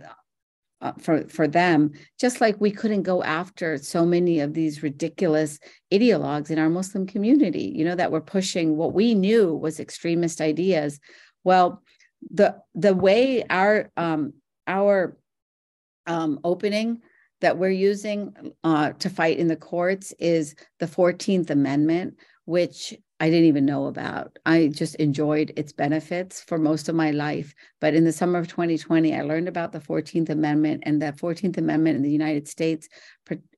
uh, for for them just like we couldn't go after so many of these ridiculous ideologues in our muslim community you know that were pushing what we knew was extremist ideas. Well the the way our um our um opening that we're using uh, to fight in the courts is the 14th amendment which I didn't even know about. I just enjoyed its benefits for most of my life. But in the summer of 2020, I learned about the 14th Amendment, and that 14th Amendment in the United States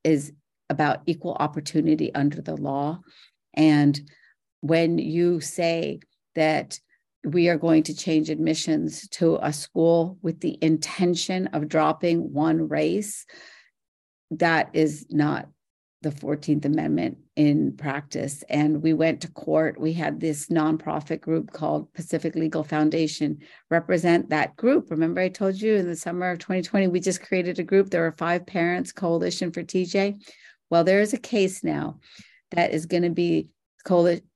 is about equal opportunity under the law. And when you say that we are going to change admissions to a school with the intention of dropping one race, that is not the 14th Amendment in practice. And we went to court. We had this nonprofit group called Pacific Legal Foundation represent that group. Remember, I told you in the summer of 2020, we just created a group. There were five parents, Coalition for TJ. Well, there is a case now that is going to be coalition.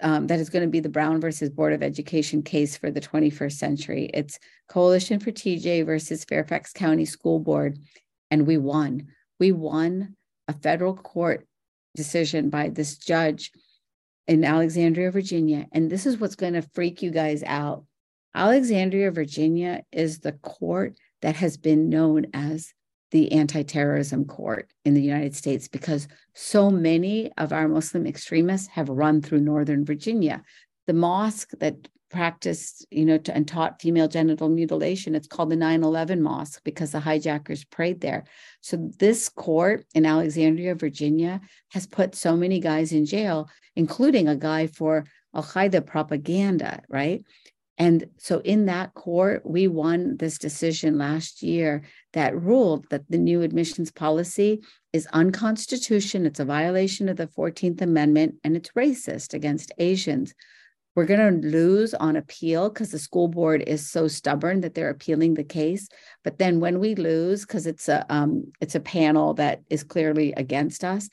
Um, that is going to be the Brown versus Board of Education case for the 21st century. It's Coalition for TJ versus Fairfax County School Board. And we won. We won a federal court decision by this judge in Alexandria, Virginia. And this is what's going to freak you guys out. Alexandria, Virginia is the court that has been known as the anti terrorism court in the United States because so many of our Muslim extremists have run through Northern Virginia. The mosque that practiced, you know, and taught female genital mutilation. It's called the 9/11 Mosque because the hijackers prayed there. So this court in Alexandria, Virginia, has put so many guys in jail, including a guy for Al Qaeda propaganda, right? And so in that court, we won this decision last year that ruled that the new admissions policy is unconstitutional. It's a violation of the 14th Amendment and it's racist against Asians. We're going to lose on appeal because the school board is so stubborn that they're appealing the case. But then when we lose, because it's a um, it's a panel that is clearly against us,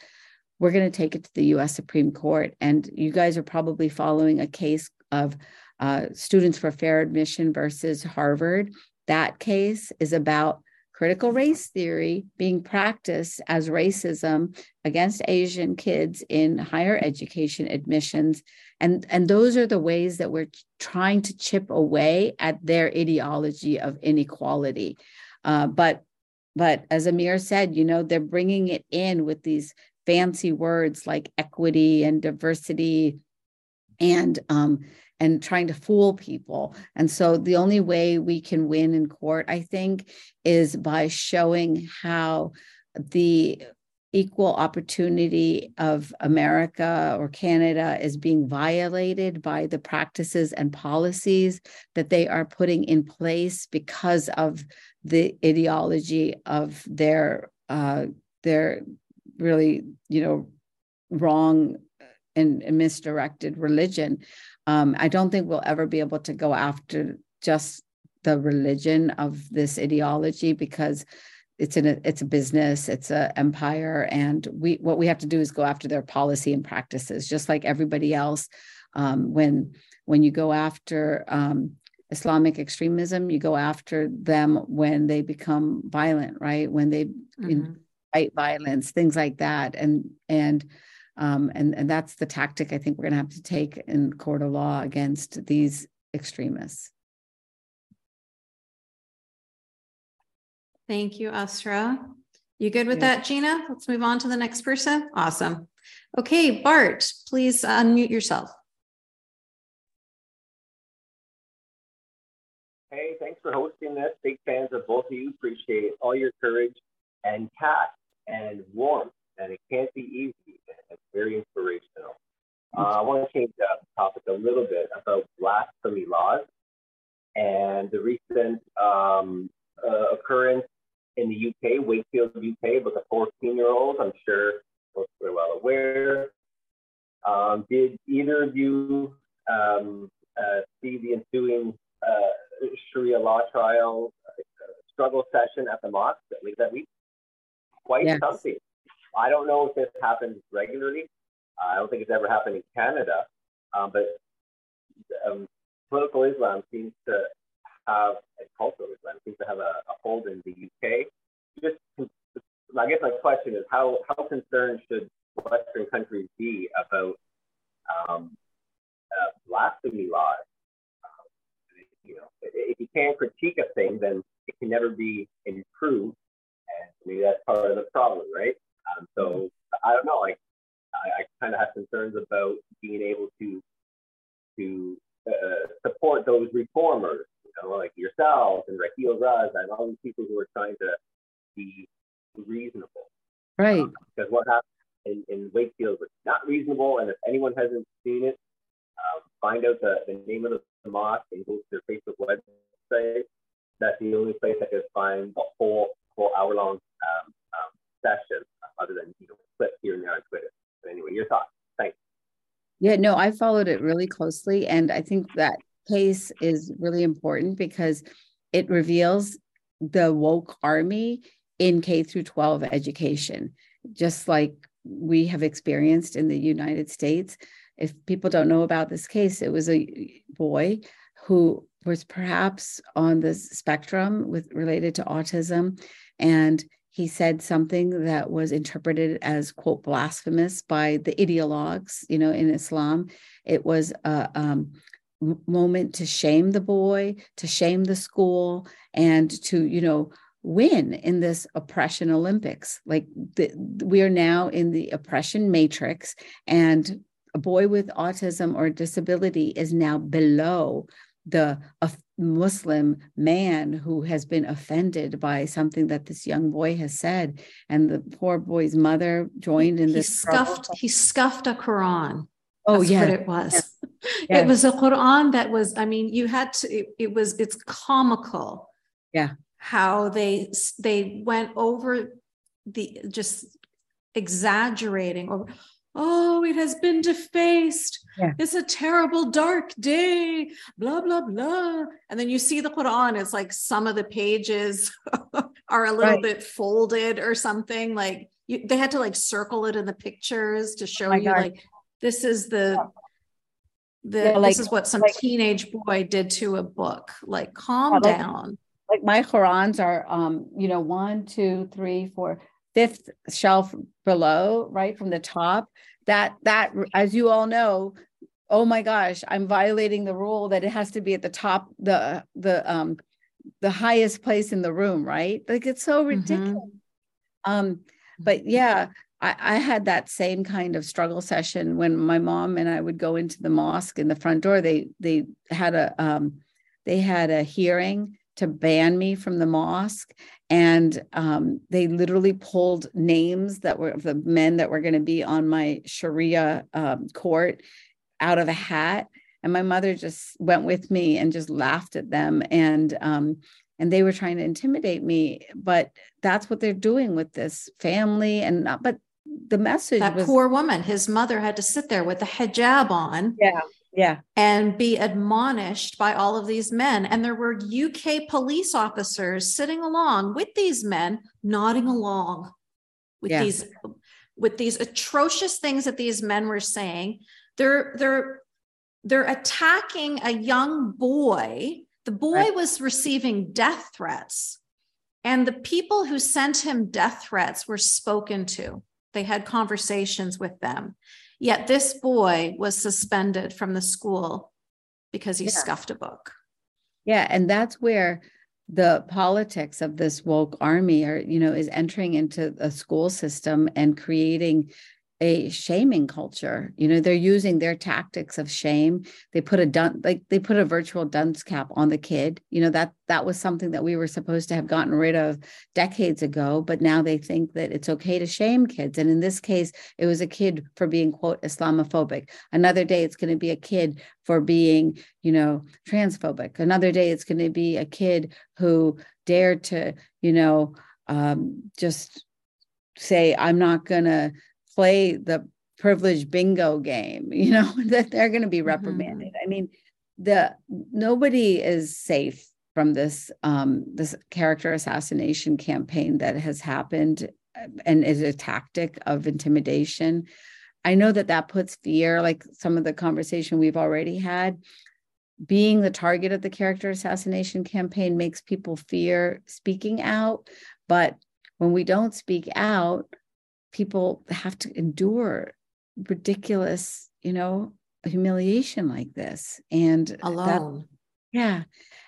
we're going to take it to the U.S. Supreme Court. And you guys are probably following a case of uh, Students for Fair Admission versus Harvard. That case is about critical race theory being practiced as racism against Asian kids in higher education admissions. And, and those are the ways that we're trying to chip away at their ideology of inequality. Uh, but but as Amir said, you know, they're bringing it in with these fancy words like equity and diversity and um, and trying to fool people. And so the only way we can win in court, I think, is by showing how the equal opportunity of America or Canada is being violated by the practices and policies that they are putting in place because of the ideology of their uh, their really you know wrong and, and misdirected religion. Um, I don't think we'll ever be able to go after just the religion of this ideology because it's in a it's a business it's a empire and we what we have to do is go after their policy and practices just like everybody else um, when when you go after um, islamic extremism you go after them when they become violent right when they mm-hmm. incite violence things like that and and um, and and that's the tactic i think we're going to have to take in court of law against these extremists Thank you, Asra. You good with yeah. that, Gina? Let's move on to the next person. Awesome. Okay, Bart, please unmute yourself. Hey, thanks for hosting this. Big fans of both of you. Appreciate all your courage and tact and warmth. And it can't be easy. It's very inspirational. Uh, I want to change the topic a little bit about blasphemy laws and the recent um, uh, occurrence in the UK, Wakefield, UK, with a 14 year old. I'm sure most are well aware. Um, did either of you um, uh, see the ensuing uh, Sharia law trial uh, struggle session at the mosque that week that week? Quite yes. something. I don't know if this happens regularly. I don't think it's ever happened in Canada, um, but um, political Islam seems to have a cultural Islam seems to have a, a hold in the UK. Just, I guess my question is how how concerned should Western countries be about um, uh, blasphemy laws? Um, you know, if you can't critique a thing, then it can never be improved, and maybe that's part of the problem, right? Um, so I don't know, like I, I kind of have concerns about being able to to uh, support those reformers you know, like yourself and Raheel Raza and all these people who are trying to be reasonable. Right. Um, because what happened in, in Wakefield was not reasonable. And if anyone hasn't seen it, um, find out the, the name of the, the mosque and go to their Facebook website. That's the only place I could find the whole whole hour long um, session, other than you know clips here and there on Twitter. But anyway, your thoughts. Thanks. Yeah, no, I followed it really closely, and I think that case is really important because it reveals the woke army in K through 12 education, just like we have experienced in the United States. If people don't know about this case, it was a boy who was perhaps on the spectrum with related to autism and he said something that was interpreted as quote blasphemous by the ideologues you know in islam it was a, um, moment to shame the boy, to shame the school, and to, you know, win in this oppression Olympics. Like the, we are now in the oppression matrix, and a boy with autism or disability is now below the Muslim man who has been offended by something that this young boy has said. And the poor boy's mother joined in he this. Scuffed, he scuffed a Quran. Oh, That's yeah. what it was. It was a Quran that was, I mean, you had to, it, it was, it's comical. Yeah. How they, they went over the, just exaggerating or, oh, it has been defaced. Yeah. It's a terrible dark day, blah, blah, blah. And then you see the Quran, it's like some of the pages are a little right. bit folded or something. Like you, they had to like circle it in the pictures to show oh you God. like this is the the yeah, like, this is what some like, teenage boy did to a book like calm like, down like my qurans are um you know one two three four fifth shelf below right from the top that that as you all know oh my gosh i'm violating the rule that it has to be at the top the the um the highest place in the room, right? Like it's so mm-hmm. ridiculous. Mm-hmm. Um, but yeah, I, I had that same kind of struggle session when my mom and I would go into the mosque in the front door. They they had a um, they had a hearing to ban me from the mosque, and um, they literally pulled names that were of the men that were going to be on my Sharia um, court out of a hat. And my mother just went with me and just laughed at them. And um, and they were trying to intimidate me but that's what they're doing with this family and not but the message that was, poor woman his mother had to sit there with the hijab on yeah yeah and be admonished by all of these men and there were uk police officers sitting along with these men nodding along with yeah. these with these atrocious things that these men were saying they're they're they're attacking a young boy the boy right. was receiving death threats, and the people who sent him death threats were spoken to. They had conversations with them. Yet this boy was suspended from the school because he yeah. scuffed a book. Yeah, and that's where the politics of this woke army are, you know, is entering into the school system and creating a shaming culture. You know, they're using their tactics of shame. They put a dun like they put a virtual dunce cap on the kid. You know, that that was something that we were supposed to have gotten rid of decades ago, but now they think that it's okay to shame kids. And in this case, it was a kid for being quote Islamophobic. Another day it's going to be a kid for being, you know, transphobic. Another day it's going to be a kid who dared to, you know, um, just say, I'm not going to play the privilege bingo game you know that they're going to be mm-hmm. reprimanded mm-hmm. i mean the nobody is safe from this um this character assassination campaign that has happened uh, and is a tactic of intimidation i know that that puts fear like some of the conversation we've already had being the target of the character assassination campaign makes people fear speaking out but when we don't speak out people have to endure ridiculous, you know, humiliation like this. And alone. That, yeah.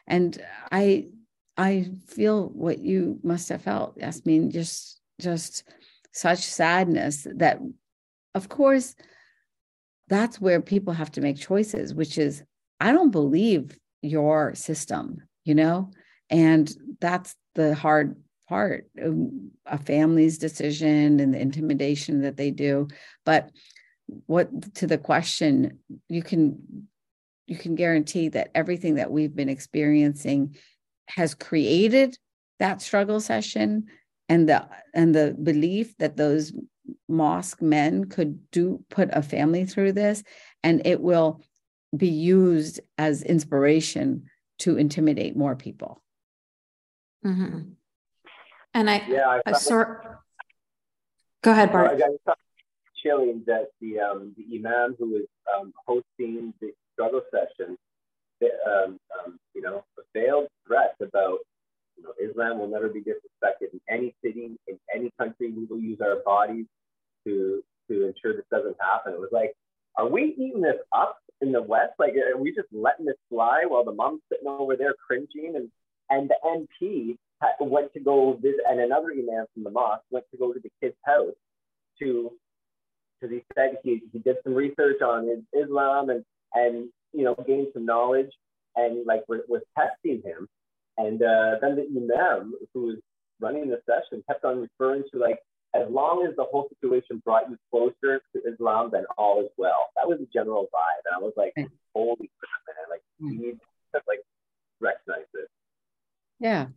And I I feel what you must have felt. I mean, just just such sadness that of course that's where people have to make choices, which is I don't believe your system, you know? And that's the hard part of a family's decision and the intimidation that they do but what to the question you can you can guarantee that everything that we've been experiencing has created that struggle session and the and the belief that those mosque men could do put a family through this and it will be used as inspiration to intimidate more people mm-hmm. And I, yeah, I, I saw. Go ahead, Bart. I got chilling that the um, the imam who was um, hosting the struggle session, um, um, you know, veiled threats about you know Islam will never be disrespected in any city in any country. We will use our bodies to to ensure this doesn't happen. It was like, are we eating this up in the West? Like, are we just letting this fly while the mom's sitting over there cringing and and the MP went to go visit, and another imam from the mosque went to go to the kid's house to, because he said he, he did some research on Islam and, and, you know, gained some knowledge and like was, was testing him. And uh, then the imam who was running the session kept on referring to like, as long as the whole situation brought you closer to Islam, then all is well. That was the general vibe. And I was like, holy crap, man. Like, you hmm. need to like recognize this. Yeah.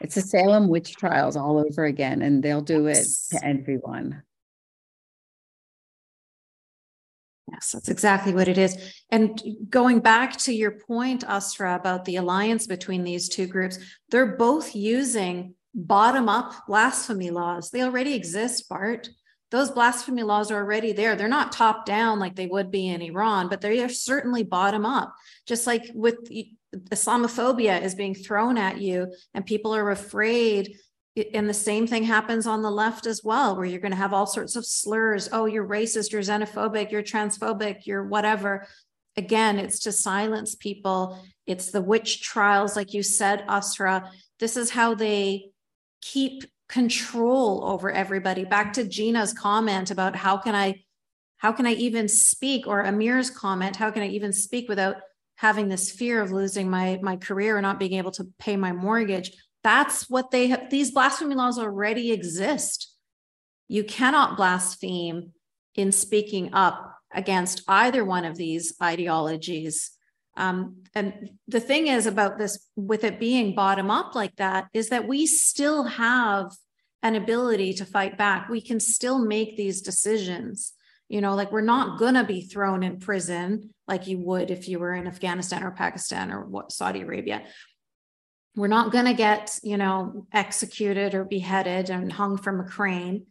It's the Salem witch trials all over again, and they'll do it to everyone. Yes, that's exactly what it is. And going back to your point, Asra, about the alliance between these two groups, they're both using bottom up blasphemy laws. They already exist, Bart. Those blasphemy laws are already there. They're not top down like they would be in Iran, but they are certainly bottom up. Just like with Islamophobia is being thrown at you and people are afraid. And the same thing happens on the left as well, where you're going to have all sorts of slurs. Oh, you're racist, you're xenophobic, you're transphobic, you're whatever. again, it's to silence people. It's the witch trials, like you said, Asra. This is how they keep control over everybody. Back to Gina's comment about how can I how can I even speak or Amir's comment, how can I even speak without having this fear of losing my my career or not being able to pay my mortgage? That's what they have these blasphemy laws already exist. You cannot blaspheme in speaking up against either one of these ideologies. Um, and the thing is about this, with it being bottom up like that, is that we still have an ability to fight back. We can still make these decisions. You know, like we're not going to be thrown in prison like you would if you were in Afghanistan or Pakistan or what, Saudi Arabia. We're not going to get, you know, executed or beheaded and hung from a crane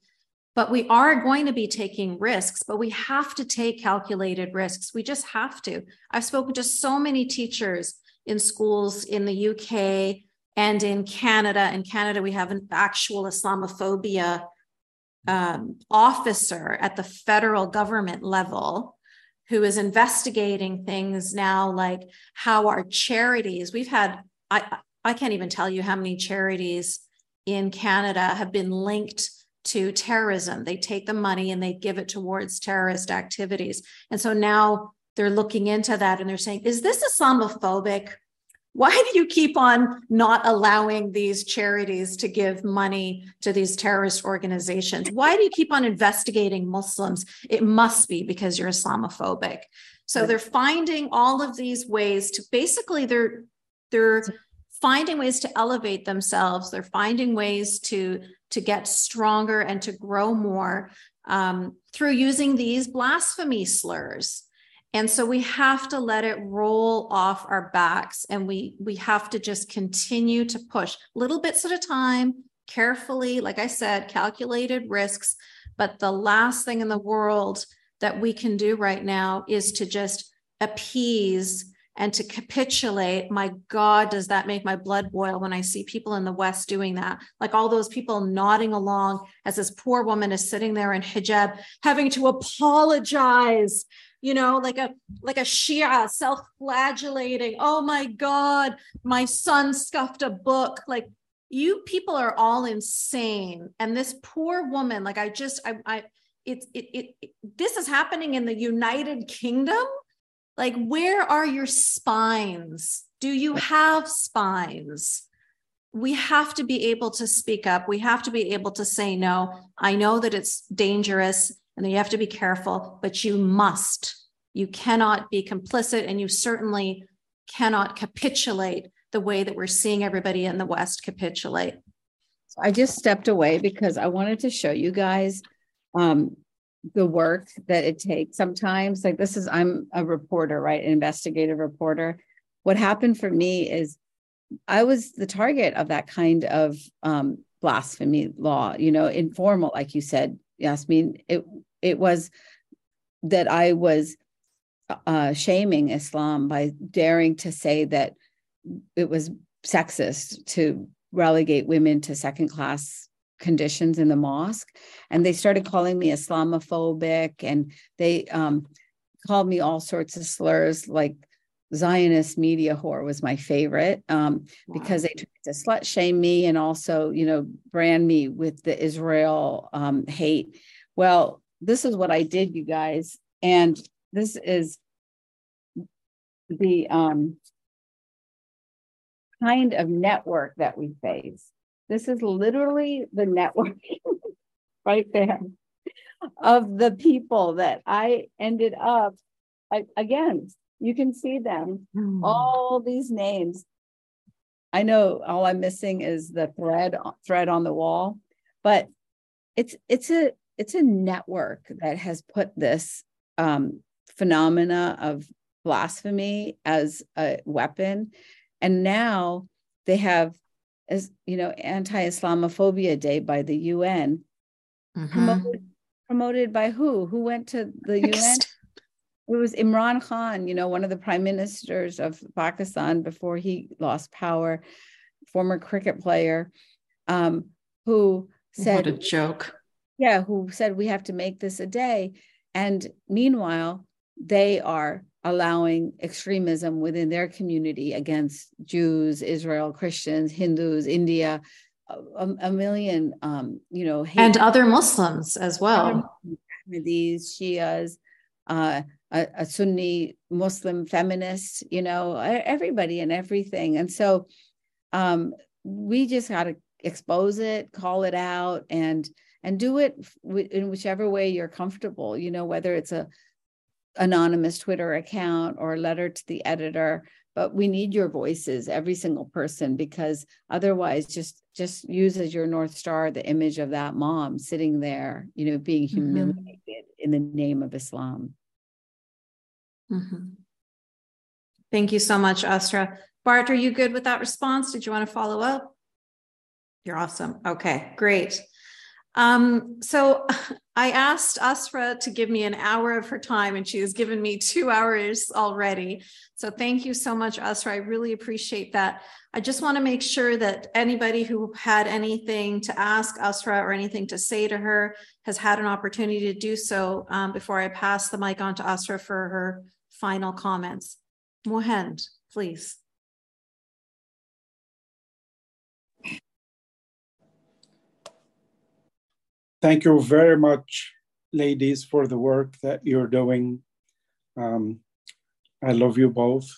but we are going to be taking risks but we have to take calculated risks. We just have to. I've spoken to so many teachers in schools in the uk and in canada. In canada we have an actual islamophobia um, officer at the federal government level who is investigating things now like how our charities we've had i i can't even tell you how many charities in canada have been linked to terrorism. They take the money and they give it towards terrorist activities. And so now they're looking into that and they're saying, is this Islamophobic? Why do you keep on not allowing these charities to give money to these terrorist organizations? Why do you keep on investigating Muslims? It must be because you're Islamophobic. So they're finding all of these ways to basically they're they're finding ways to elevate themselves. They're finding ways to to get stronger and to grow more um, through using these blasphemy slurs and so we have to let it roll off our backs and we we have to just continue to push little bits at a time carefully like i said calculated risks. But the last thing in the world that we can do right now is to just appease and to capitulate. My god does that make my blood boil when i see people in the west doing that? Like all those people nodding along as this poor woman is sitting there in hijab having to apologize you know like a like a shia self-flagellating oh my god my son scuffed a book like you people are all insane and this poor woman like i just i i it's it, it, it this is happening in the united kingdom like, where are your spines? Do you have spines? We have to be able to speak up. We have to be able to say no. I know that it's dangerous and you have to be careful, but you must. You cannot be complicit and you certainly cannot capitulate the way that we're seeing everybody in the West capitulate. I just stepped away because I wanted to show you guys um, the work that it takes sometimes like this is i'm a reporter right an investigative reporter what happened for me is i was the target of that kind of um, blasphemy law you know informal like you said yasmin it it was that i was uh, shaming islam by daring to say that it was sexist to relegate women to second class conditions in the mosque and they started calling me islamophobic and they um, called me all sorts of slurs like zionist media whore was my favorite um, wow. because they tried to slut shame me and also you know brand me with the israel um, hate well this is what i did you guys and this is the um, kind of network that we face this is literally the network right there of the people that I ended up. I, again, you can see them, mm. all these names. I know all I'm missing is the thread thread on the wall, but it's it's a it's a network that has put this um, phenomena of blasphemy as a weapon, and now they have as you know anti-islamophobia day by the un mm-hmm. promoted, promoted by who? Who went to the un it was imran khan you know one of the prime ministers of pakistan before he lost power former cricket player um, who said what a joke yeah who said we have to make this a day and meanwhile they are allowing extremism within their community against Jews, Israel, Christians, Hindus, India, a, a million, um, you know, and other Muslims as well. Ahmadis, Shias, uh, a, a, Sunni Muslim feminist, you know, everybody and everything. And so um, we just got to expose it, call it out, and and do it in whichever way you're comfortable. You know, whether it's a anonymous Twitter account or a letter to the editor. But we need your voices, every single person, because otherwise, just just use as your north star the image of that mom sitting there, you know, being mm-hmm. humiliated mm-hmm. in the name of Islam. Mm-hmm. Thank you so much, Asra Bart, are you good with that response? Did you want to follow up? You're awesome. Okay, great. Um, so I asked Asra to give me an hour of her time, and she has given me two hours already. So thank you so much, Asra. I really appreciate that. I just want to make sure that anybody who had anything to ask Asra or anything to say to her has had an opportunity to do so um, before I pass the mic on to Asra for her final comments. Mohand, please. Thank you very much, ladies, for the work that you're doing. Um, I love you both.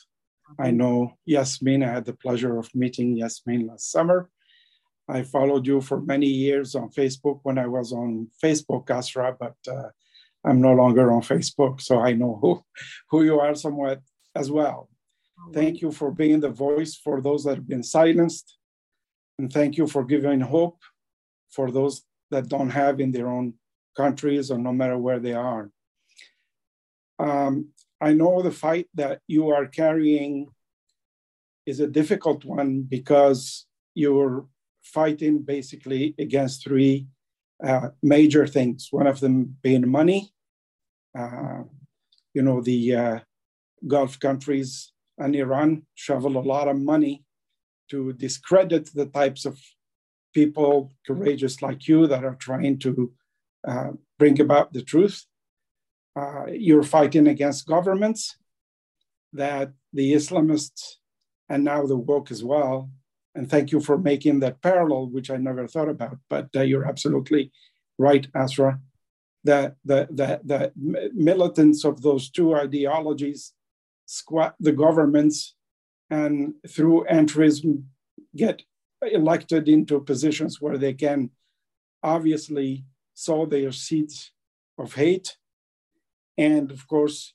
I know Yasmin, I had the pleasure of meeting Yasmin last summer. I followed you for many years on Facebook when I was on Facebook, Asra, but uh, I'm no longer on Facebook, so I know who, who you are somewhat as well. Thank you for being the voice for those that have been silenced. And thank you for giving hope for those that don't have in their own countries or no matter where they are. Um, I know the fight that you are carrying is a difficult one because you're fighting basically against three uh, major things. One of them being money. Uh, you know, the uh, Gulf countries and Iran shovel a lot of money to discredit the types of people courageous like you that are trying to uh, bring about the truth. Uh, you're fighting against governments that the Islamists and now the woke as well. And thank you for making that parallel, which I never thought about. But uh, you're absolutely right, Asra. That the, the, the militants of those two ideologies squat the governments and through entrism get elected into positions where they can obviously sow their seeds of hate. And of course,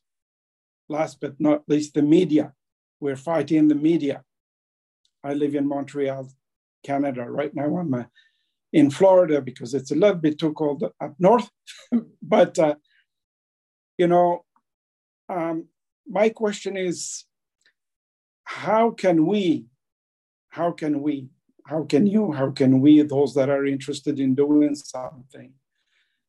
last but not least, the media. We're fighting the media. I live in Montreal, Canada. Right now, I'm uh, in Florida because it's a little bit too cold up north. but, uh, you know, um, my question is how can we, how can we how can you, how can we, those that are interested in doing something,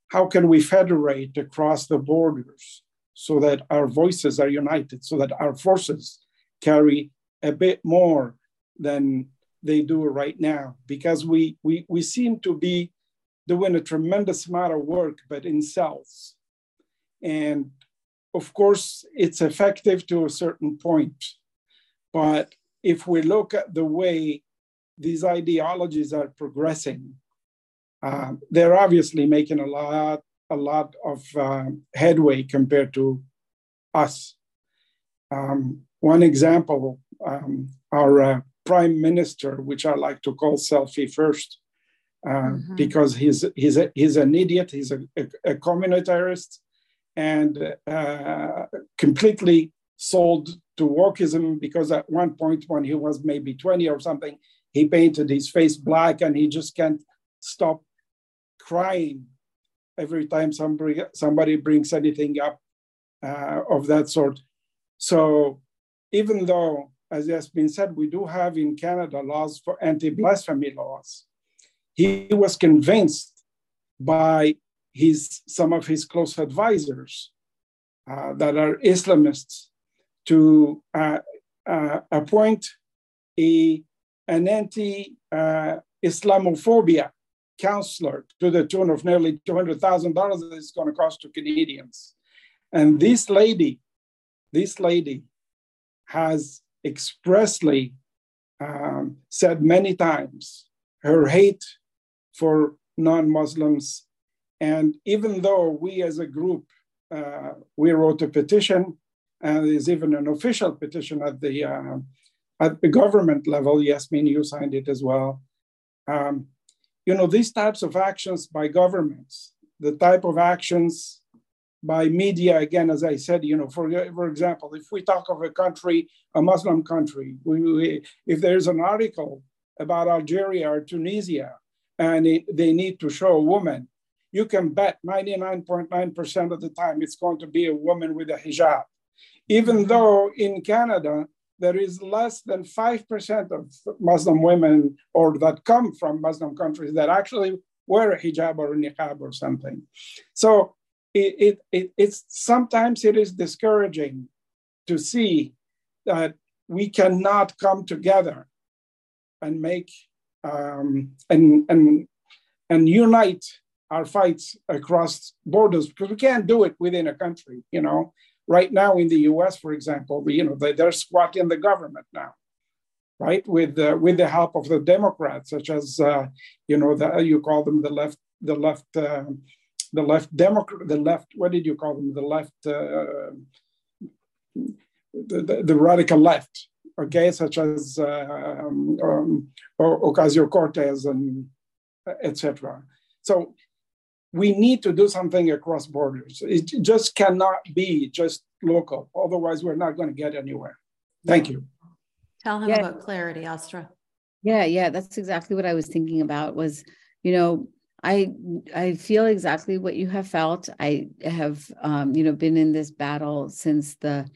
how can we federate across the borders so that our voices are united, so that our forces carry a bit more than they do right now? Because we, we, we seem to be doing a tremendous amount of work, but in cells. And of course, it's effective to a certain point. But if we look at the way these ideologies are progressing. Uh, they're obviously making a lot, a lot of uh, headway compared to us. Um, one example, um, our uh, prime minister, which I like to call selfie first, uh, mm-hmm. because he's he's a, he's an idiot. He's a, a, a communist and uh, completely sold to wokeism because at one point when he was maybe 20 or something, he painted his face black and he just can't stop crying every time somebody somebody brings anything up uh, of that sort. So even though, as has been said, we do have in Canada laws for anti-blasphemy laws, he was convinced by his some of his close advisors uh, that are Islamists to uh, uh appoint a an anti Islamophobia counselor to the tune of nearly $200,000 that it's going to cost to Canadians. And this lady, this lady has expressly um, said many times her hate for non Muslims. And even though we as a group, uh, we wrote a petition, and there's even an official petition at the, uh, at the government level, Yasmin, you signed it as well. Um, you know, these types of actions by governments, the type of actions by media, again, as I said, you know, for, for example, if we talk of a country, a Muslim country, we, we, if there's an article about Algeria or Tunisia and it, they need to show a woman, you can bet 99.9% of the time it's going to be a woman with a hijab. Even though in Canada, there is less than 5% of Muslim women or that come from Muslim countries that actually wear a hijab or a niqab or something. So it, it, it, it's sometimes it is discouraging to see that we cannot come together and make um, and and and unite our fights across borders because we can't do it within a country you know right now in the us for example you know they, they're squatting the government now right? With uh, with the help of the democrats such as uh, you know the, you call them the left the left uh, the left democrat the left what did you call them? The left uh, the, the, the, radical left okay? Such as uh, um, um, ocasio-cortez and etc so we need to do something across borders. It just cannot be just local. Otherwise we're not going to get anywhere. Thank you. Tell him yeah. about clarity Asra. Yeah yeah that's exactly what i was thinking about was you know I I feel exactly what you have felt. I have um, you know been in this battle since the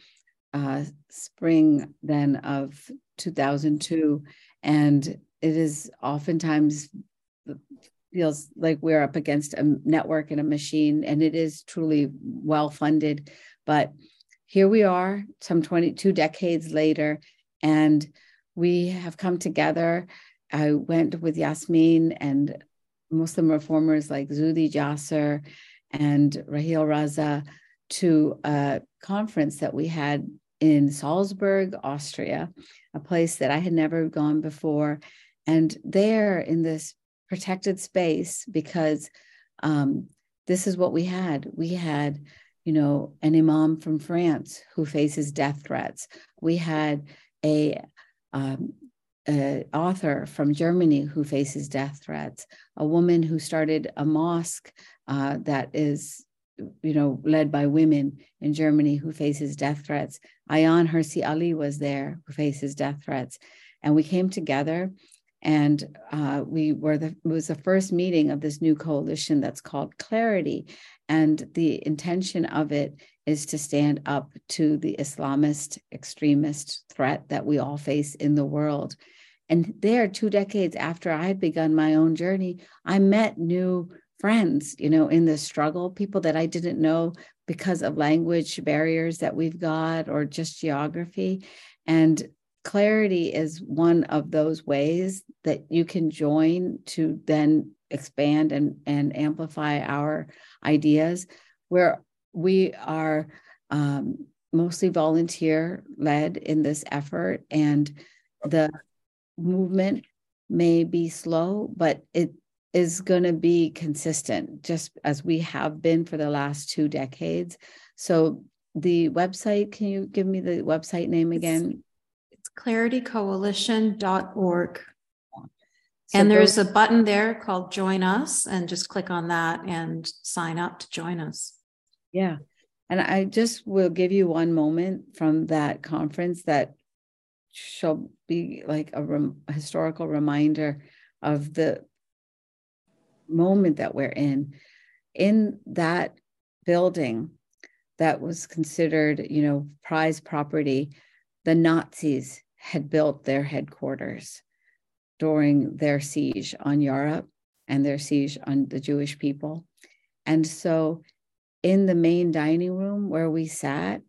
uh, spring then of 2002, and it is oftentimes feels like we're up against a network and a machine, and it is truly well funded. But here we are, some 22 decades later, and we have come together. I went with Yasmin and Muslim reformers like Zuhdi Jasser and Raheel Raza to a conference that we had in Salzburg, Austria, a place that I had never gone before. And there in this protected space, because um, this is what we had. We had, you know, an imam from France who faces death threats. We had a um, an author from Germany who faces death threats, a woman who started a mosque uh, that is, you know, led by women in Germany who faces death threats. Ayaan Hirsi Ali was there who faces death threats. And we came together and uh, we were the, it was the first meeting of this new coalition that's called Clarity. And the intention of it is to stand up to the Islamist extremist threat that we all face in the world. And there, two decades after I had begun my own journey, I met new friends, you know, in the struggle, people that I didn't know because of language barriers that we've got or just geography. And clarity is one of those ways that you can join to then expand and, and amplify our ideas. Where we are um, mostly volunteer led in this effort and the movement may be slow but it is going to be consistent just as we have been for the last two decades. So the website can you give me the website name again claritycoalition.org so and there's a button there called join us and just click on that and sign up to join us yeah and I just will give you one moment from that conference that shall be like a, rem- a historical reminder of the moment that we're in. In that building that was considered, you know, prize property, the Nazis had built their headquarters during their siege on Europe and their siege on the Jewish people. And so in the main dining room where we sat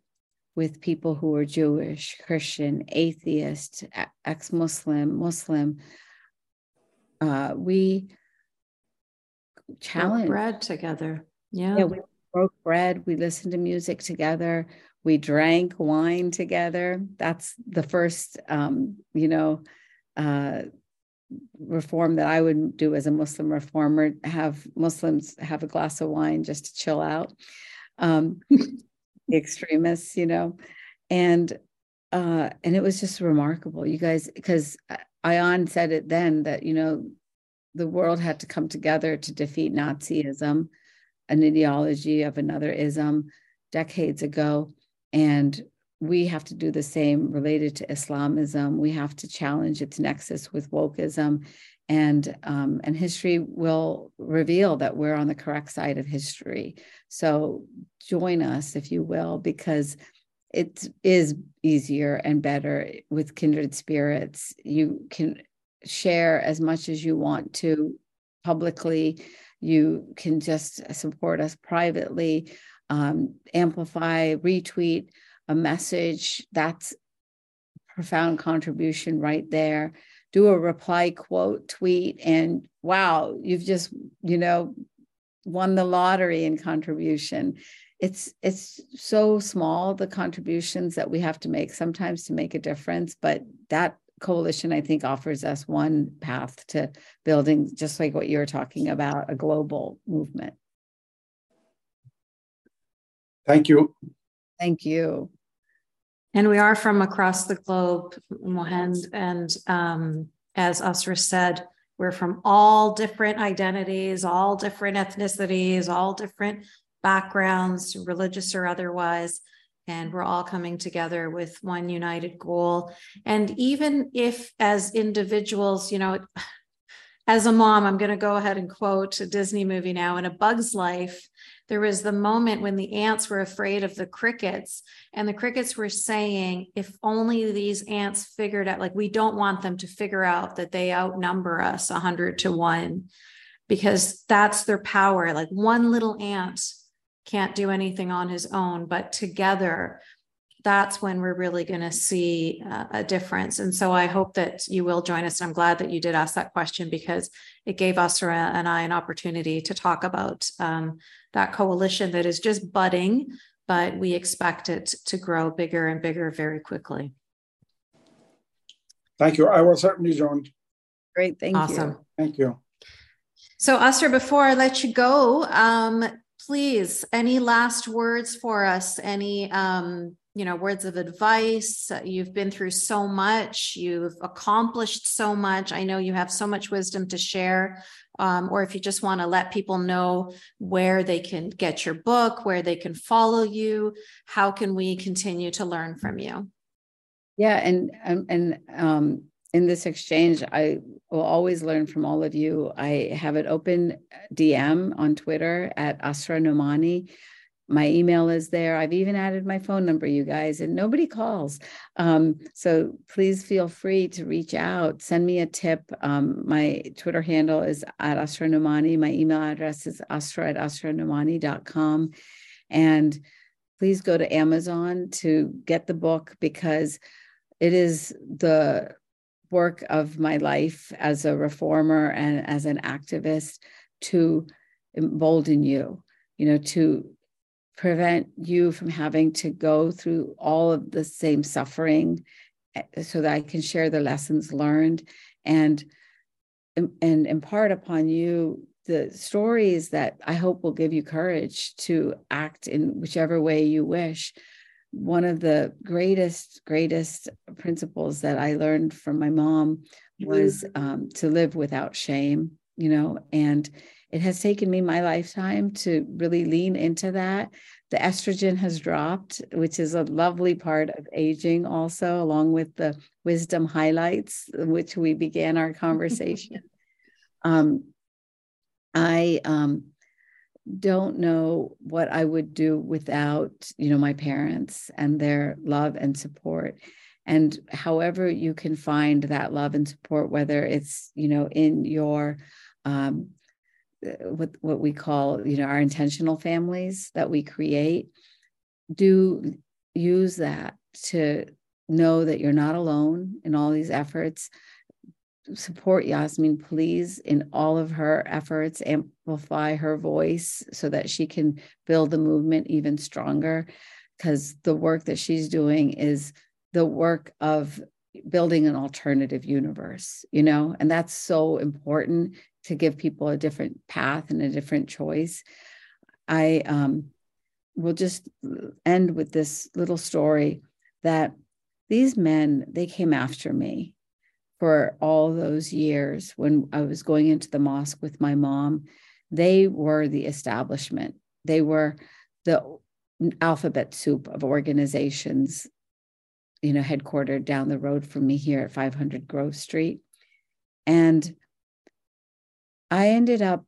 with people who were Jewish, Christian, atheist, ex Muslim, Muslim, uh, we challenged bread together. Yeah. yeah. We broke bread. We listened to music together. We drank wine together. That's the first, um, you know, uh, reform that I would do as a Muslim reformer. Have Muslims have a glass of wine just to chill out. Um, the extremists, you know, and uh, and it was just remarkable, you guys, because Ayaan said it then that you know the world had to come together to defeat Nazism, an ideology of another ism, decades ago, and we have to do the same related to Islamism. We have to challenge its nexus with wokeism, and um, and history will reveal that we're on the correct side of history. So join us, if you will, because it is easier and better with kindred spirits. You can share as much as you want to publicly. You can just support us privately, um, amplify, retweet a message. That's profound contribution right there. Do a reply quote tweet, and wow, you've just, you know, won the lottery in contribution it's it's so small the contributions that we have to make sometimes to make a difference but that coalition i think offers us one path to building just like what you're talking about a global movement thank you thank you and we are from across the globe mohand and um, as asra said we're from all different identities all different ethnicities all different backgrounds, religious or otherwise. And we're all coming together with one united goal. And even if, as individuals, you know, as a mom, I'm going to go ahead and quote a Disney movie now. In A Bug's Life, there was the moment when the ants were afraid of the crickets, and the crickets were saying, if only these ants figured out, like, we don't want them to figure out that they outnumber us 100 to 1, because that's their power. Like, one little ant can't do anything on his own, but together, that's when we're really going to see uh, a difference. And so I hope that you will join us. I'm glad that you did ask that question because it gave us and I an opportunity to talk about um, that coalition that is just budding, but we expect it to grow bigger and bigger very quickly. Thank you. I will certainly join. Great. Thank you. awesome. you. Thank you. So, Asra, before I let you go, um, please, any last words for us? Any, um, you know, words of advice? You've been through so much, you've accomplished so much. I know you have so much wisdom to share. Um, or if you just want to let people know where they can get your book, where they can follow you, how can we continue to learn from you? Yeah, and um, and um, in this exchange, I will always learn from all of you. I have an open DM on Twitter at Asra Nomani. My email is there. I've even added my phone number, you guys, and nobody calls. Um, so please feel free to reach out. Send me a tip. Um, my Twitter handle is at Asra Nomani. My email address is asra at asranomani.com. And please go to Amazon to get the book because it is the work of my life as a reformer and as an activist to embolden you, you know, to prevent you from having to go through all of the same suffering eh, so that I can share the lessons learned and and impart upon you the stories that I hope will give you courage to act in whichever way you wish. One of the greatest, greatest principles that I learned from my mom was um, to live without shame, you know, and it has taken me my lifetime to really lean into that. The estrogen has dropped, which is a lovely part of aging, also, along with the wisdom highlights, which we began our conversation. um, I um, don't know what I would do without, you know, my parents and their love and support. And however you can find that love and support, whether it's, you know, in your um, what what we call, you know, our intentional families that we create, do use that to know that you're not alone in all these efforts support Yasmin, please, in all of her efforts, amplify her voice so that she can build the movement even stronger. because the work that she's doing is the work of building an alternative universe, you know, and that's so important to give people a different path and a different choice. I um, will just end with this little story that these men, they came after me for all those years when I was going into the mosque with my mom. They were the establishment, they were the alphabet soup of organizations you know, headquartered down the road from me here at 500 Grove Street. And I ended up,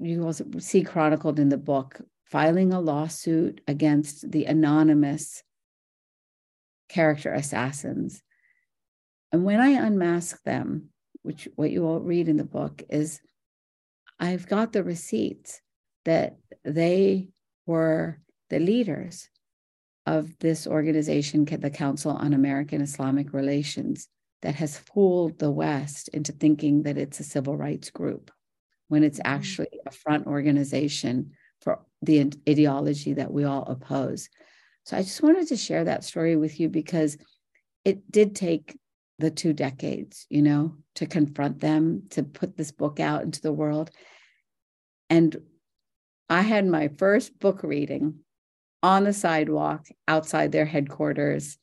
you will see chronicled in the book, filing a lawsuit against the anonymous character assassins. And when I unmask them, which what you will read in the book is I've got the receipts that they were the leaders of this organization, the Council on American Islamic Relations, that has fooled the West into thinking that it's a civil rights group when it's mm-hmm. actually a front organization for the ideology that we all oppose. So I just wanted to share that story with you because it did take the two decades, you know, to confront them, to put this book out into the world. And I had my first book reading on the sidewalk outside their headquarters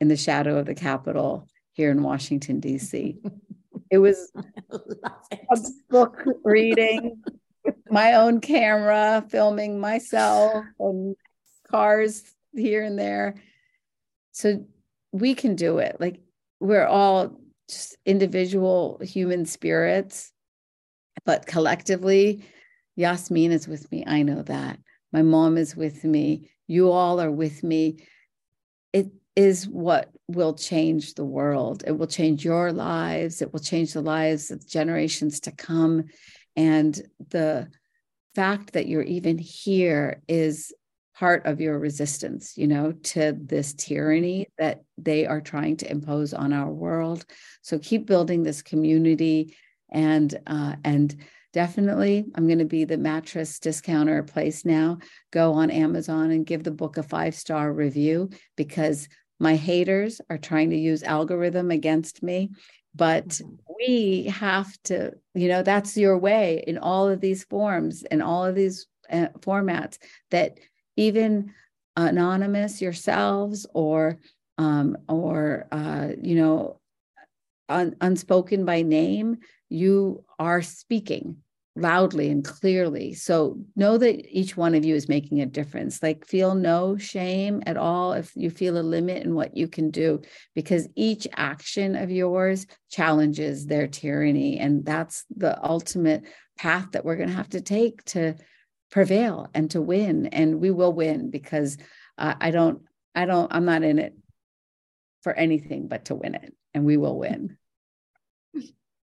in the shadow of the Capitol here in Washington, D.C. It was a book reading with my own camera, filming myself and cars here and there. So we can do it. Like we're all just individual human spirits, but collectively, Yasmin is with me. I know that. My mom is with me. You all are with me. It is what will change the world. It will change your lives. It will change the lives of generations to come. And the fact that you're even here is part of your resistance, you know, to this tyranny that they are trying to impose on our world. So keep building this community and uh, and definitely i'm going to be the mattress discounter place now go on amazon and give the book a five star review because my haters are trying to use algorithm against me but mm-hmm. we have to you know that's your way in all of these forms and all of these uh, formats that even anonymous yourselves or um, or uh, you know un- unspoken by name you are speaking loudly and clearly. So know that each one of you is making a difference. Like feel no shame at all if you feel a limit in what you can do, because each action of yours challenges their tyranny. And that's the ultimate path that we're going to have to take to prevail and to win. And we will win because uh, I don't, I don't, I'm not in it for anything but to win it. And we will win.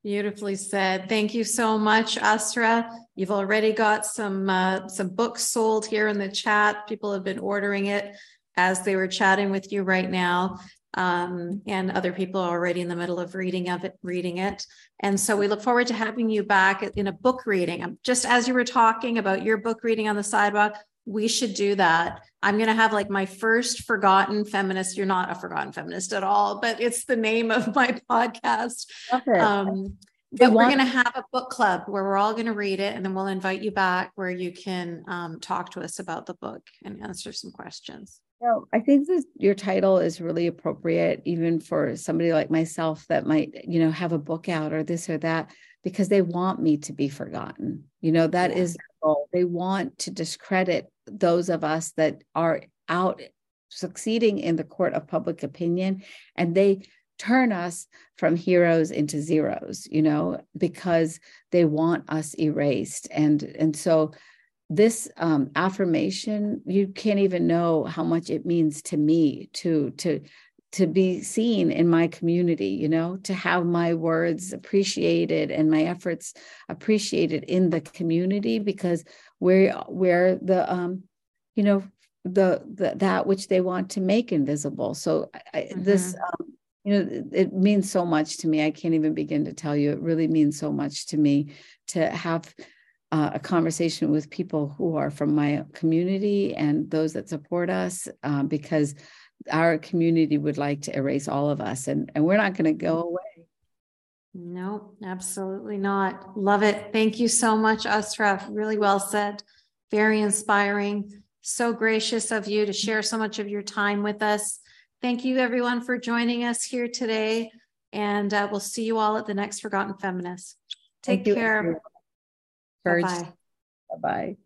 Beautifully said. Thank you so much, Asra. You've already got some uh, some books sold here in the chat. People have been ordering it as they were chatting with you right now, um, and other people are already in the middle of reading of it, reading it. And so we look forward to having you back in a book reading. Just as you were talking about your book reading on the sidewalk, we should do that. I'm going to have like my first forgotten feminist. You're not a forgotten feminist at all, but it's the name of my podcast. Okay. Um, but we're going to have a book club where we're all going to read it and then we'll invite you back where you can um, talk to us about the book and answer some questions. No, I think that your title is really appropriate, even for somebody like myself that might, you know, have a book out or this or that, because they want me to be forgotten. You know, that yeah. is goal. They want to discredit those of us that are out succeeding in the court of public opinion and they turn us from heroes into zeros you know because they want us erased and and so this um, affirmation you can't even know how much it means to me to to to be seen in my community you know to have my words appreciated and my efforts appreciated in the community because we're we're the um you know the, the that which they want to make invisible. So I, mm-hmm. this um, you know it means so much to me. I can't even begin to tell you. It really means so much to me to have uh, a conversation with people who are from my community and those that support us um, because our community would like to erase all of us and, and we're not going to go away. No, absolutely not. Love it. Thank you so much, Asra. Really well said. Very inspiring. So gracious of you to share so much of your time with us. Thank you, everyone, for joining us here today. And uh, we'll see you all at the next Forgotten Feminist. Take care. Bye bye.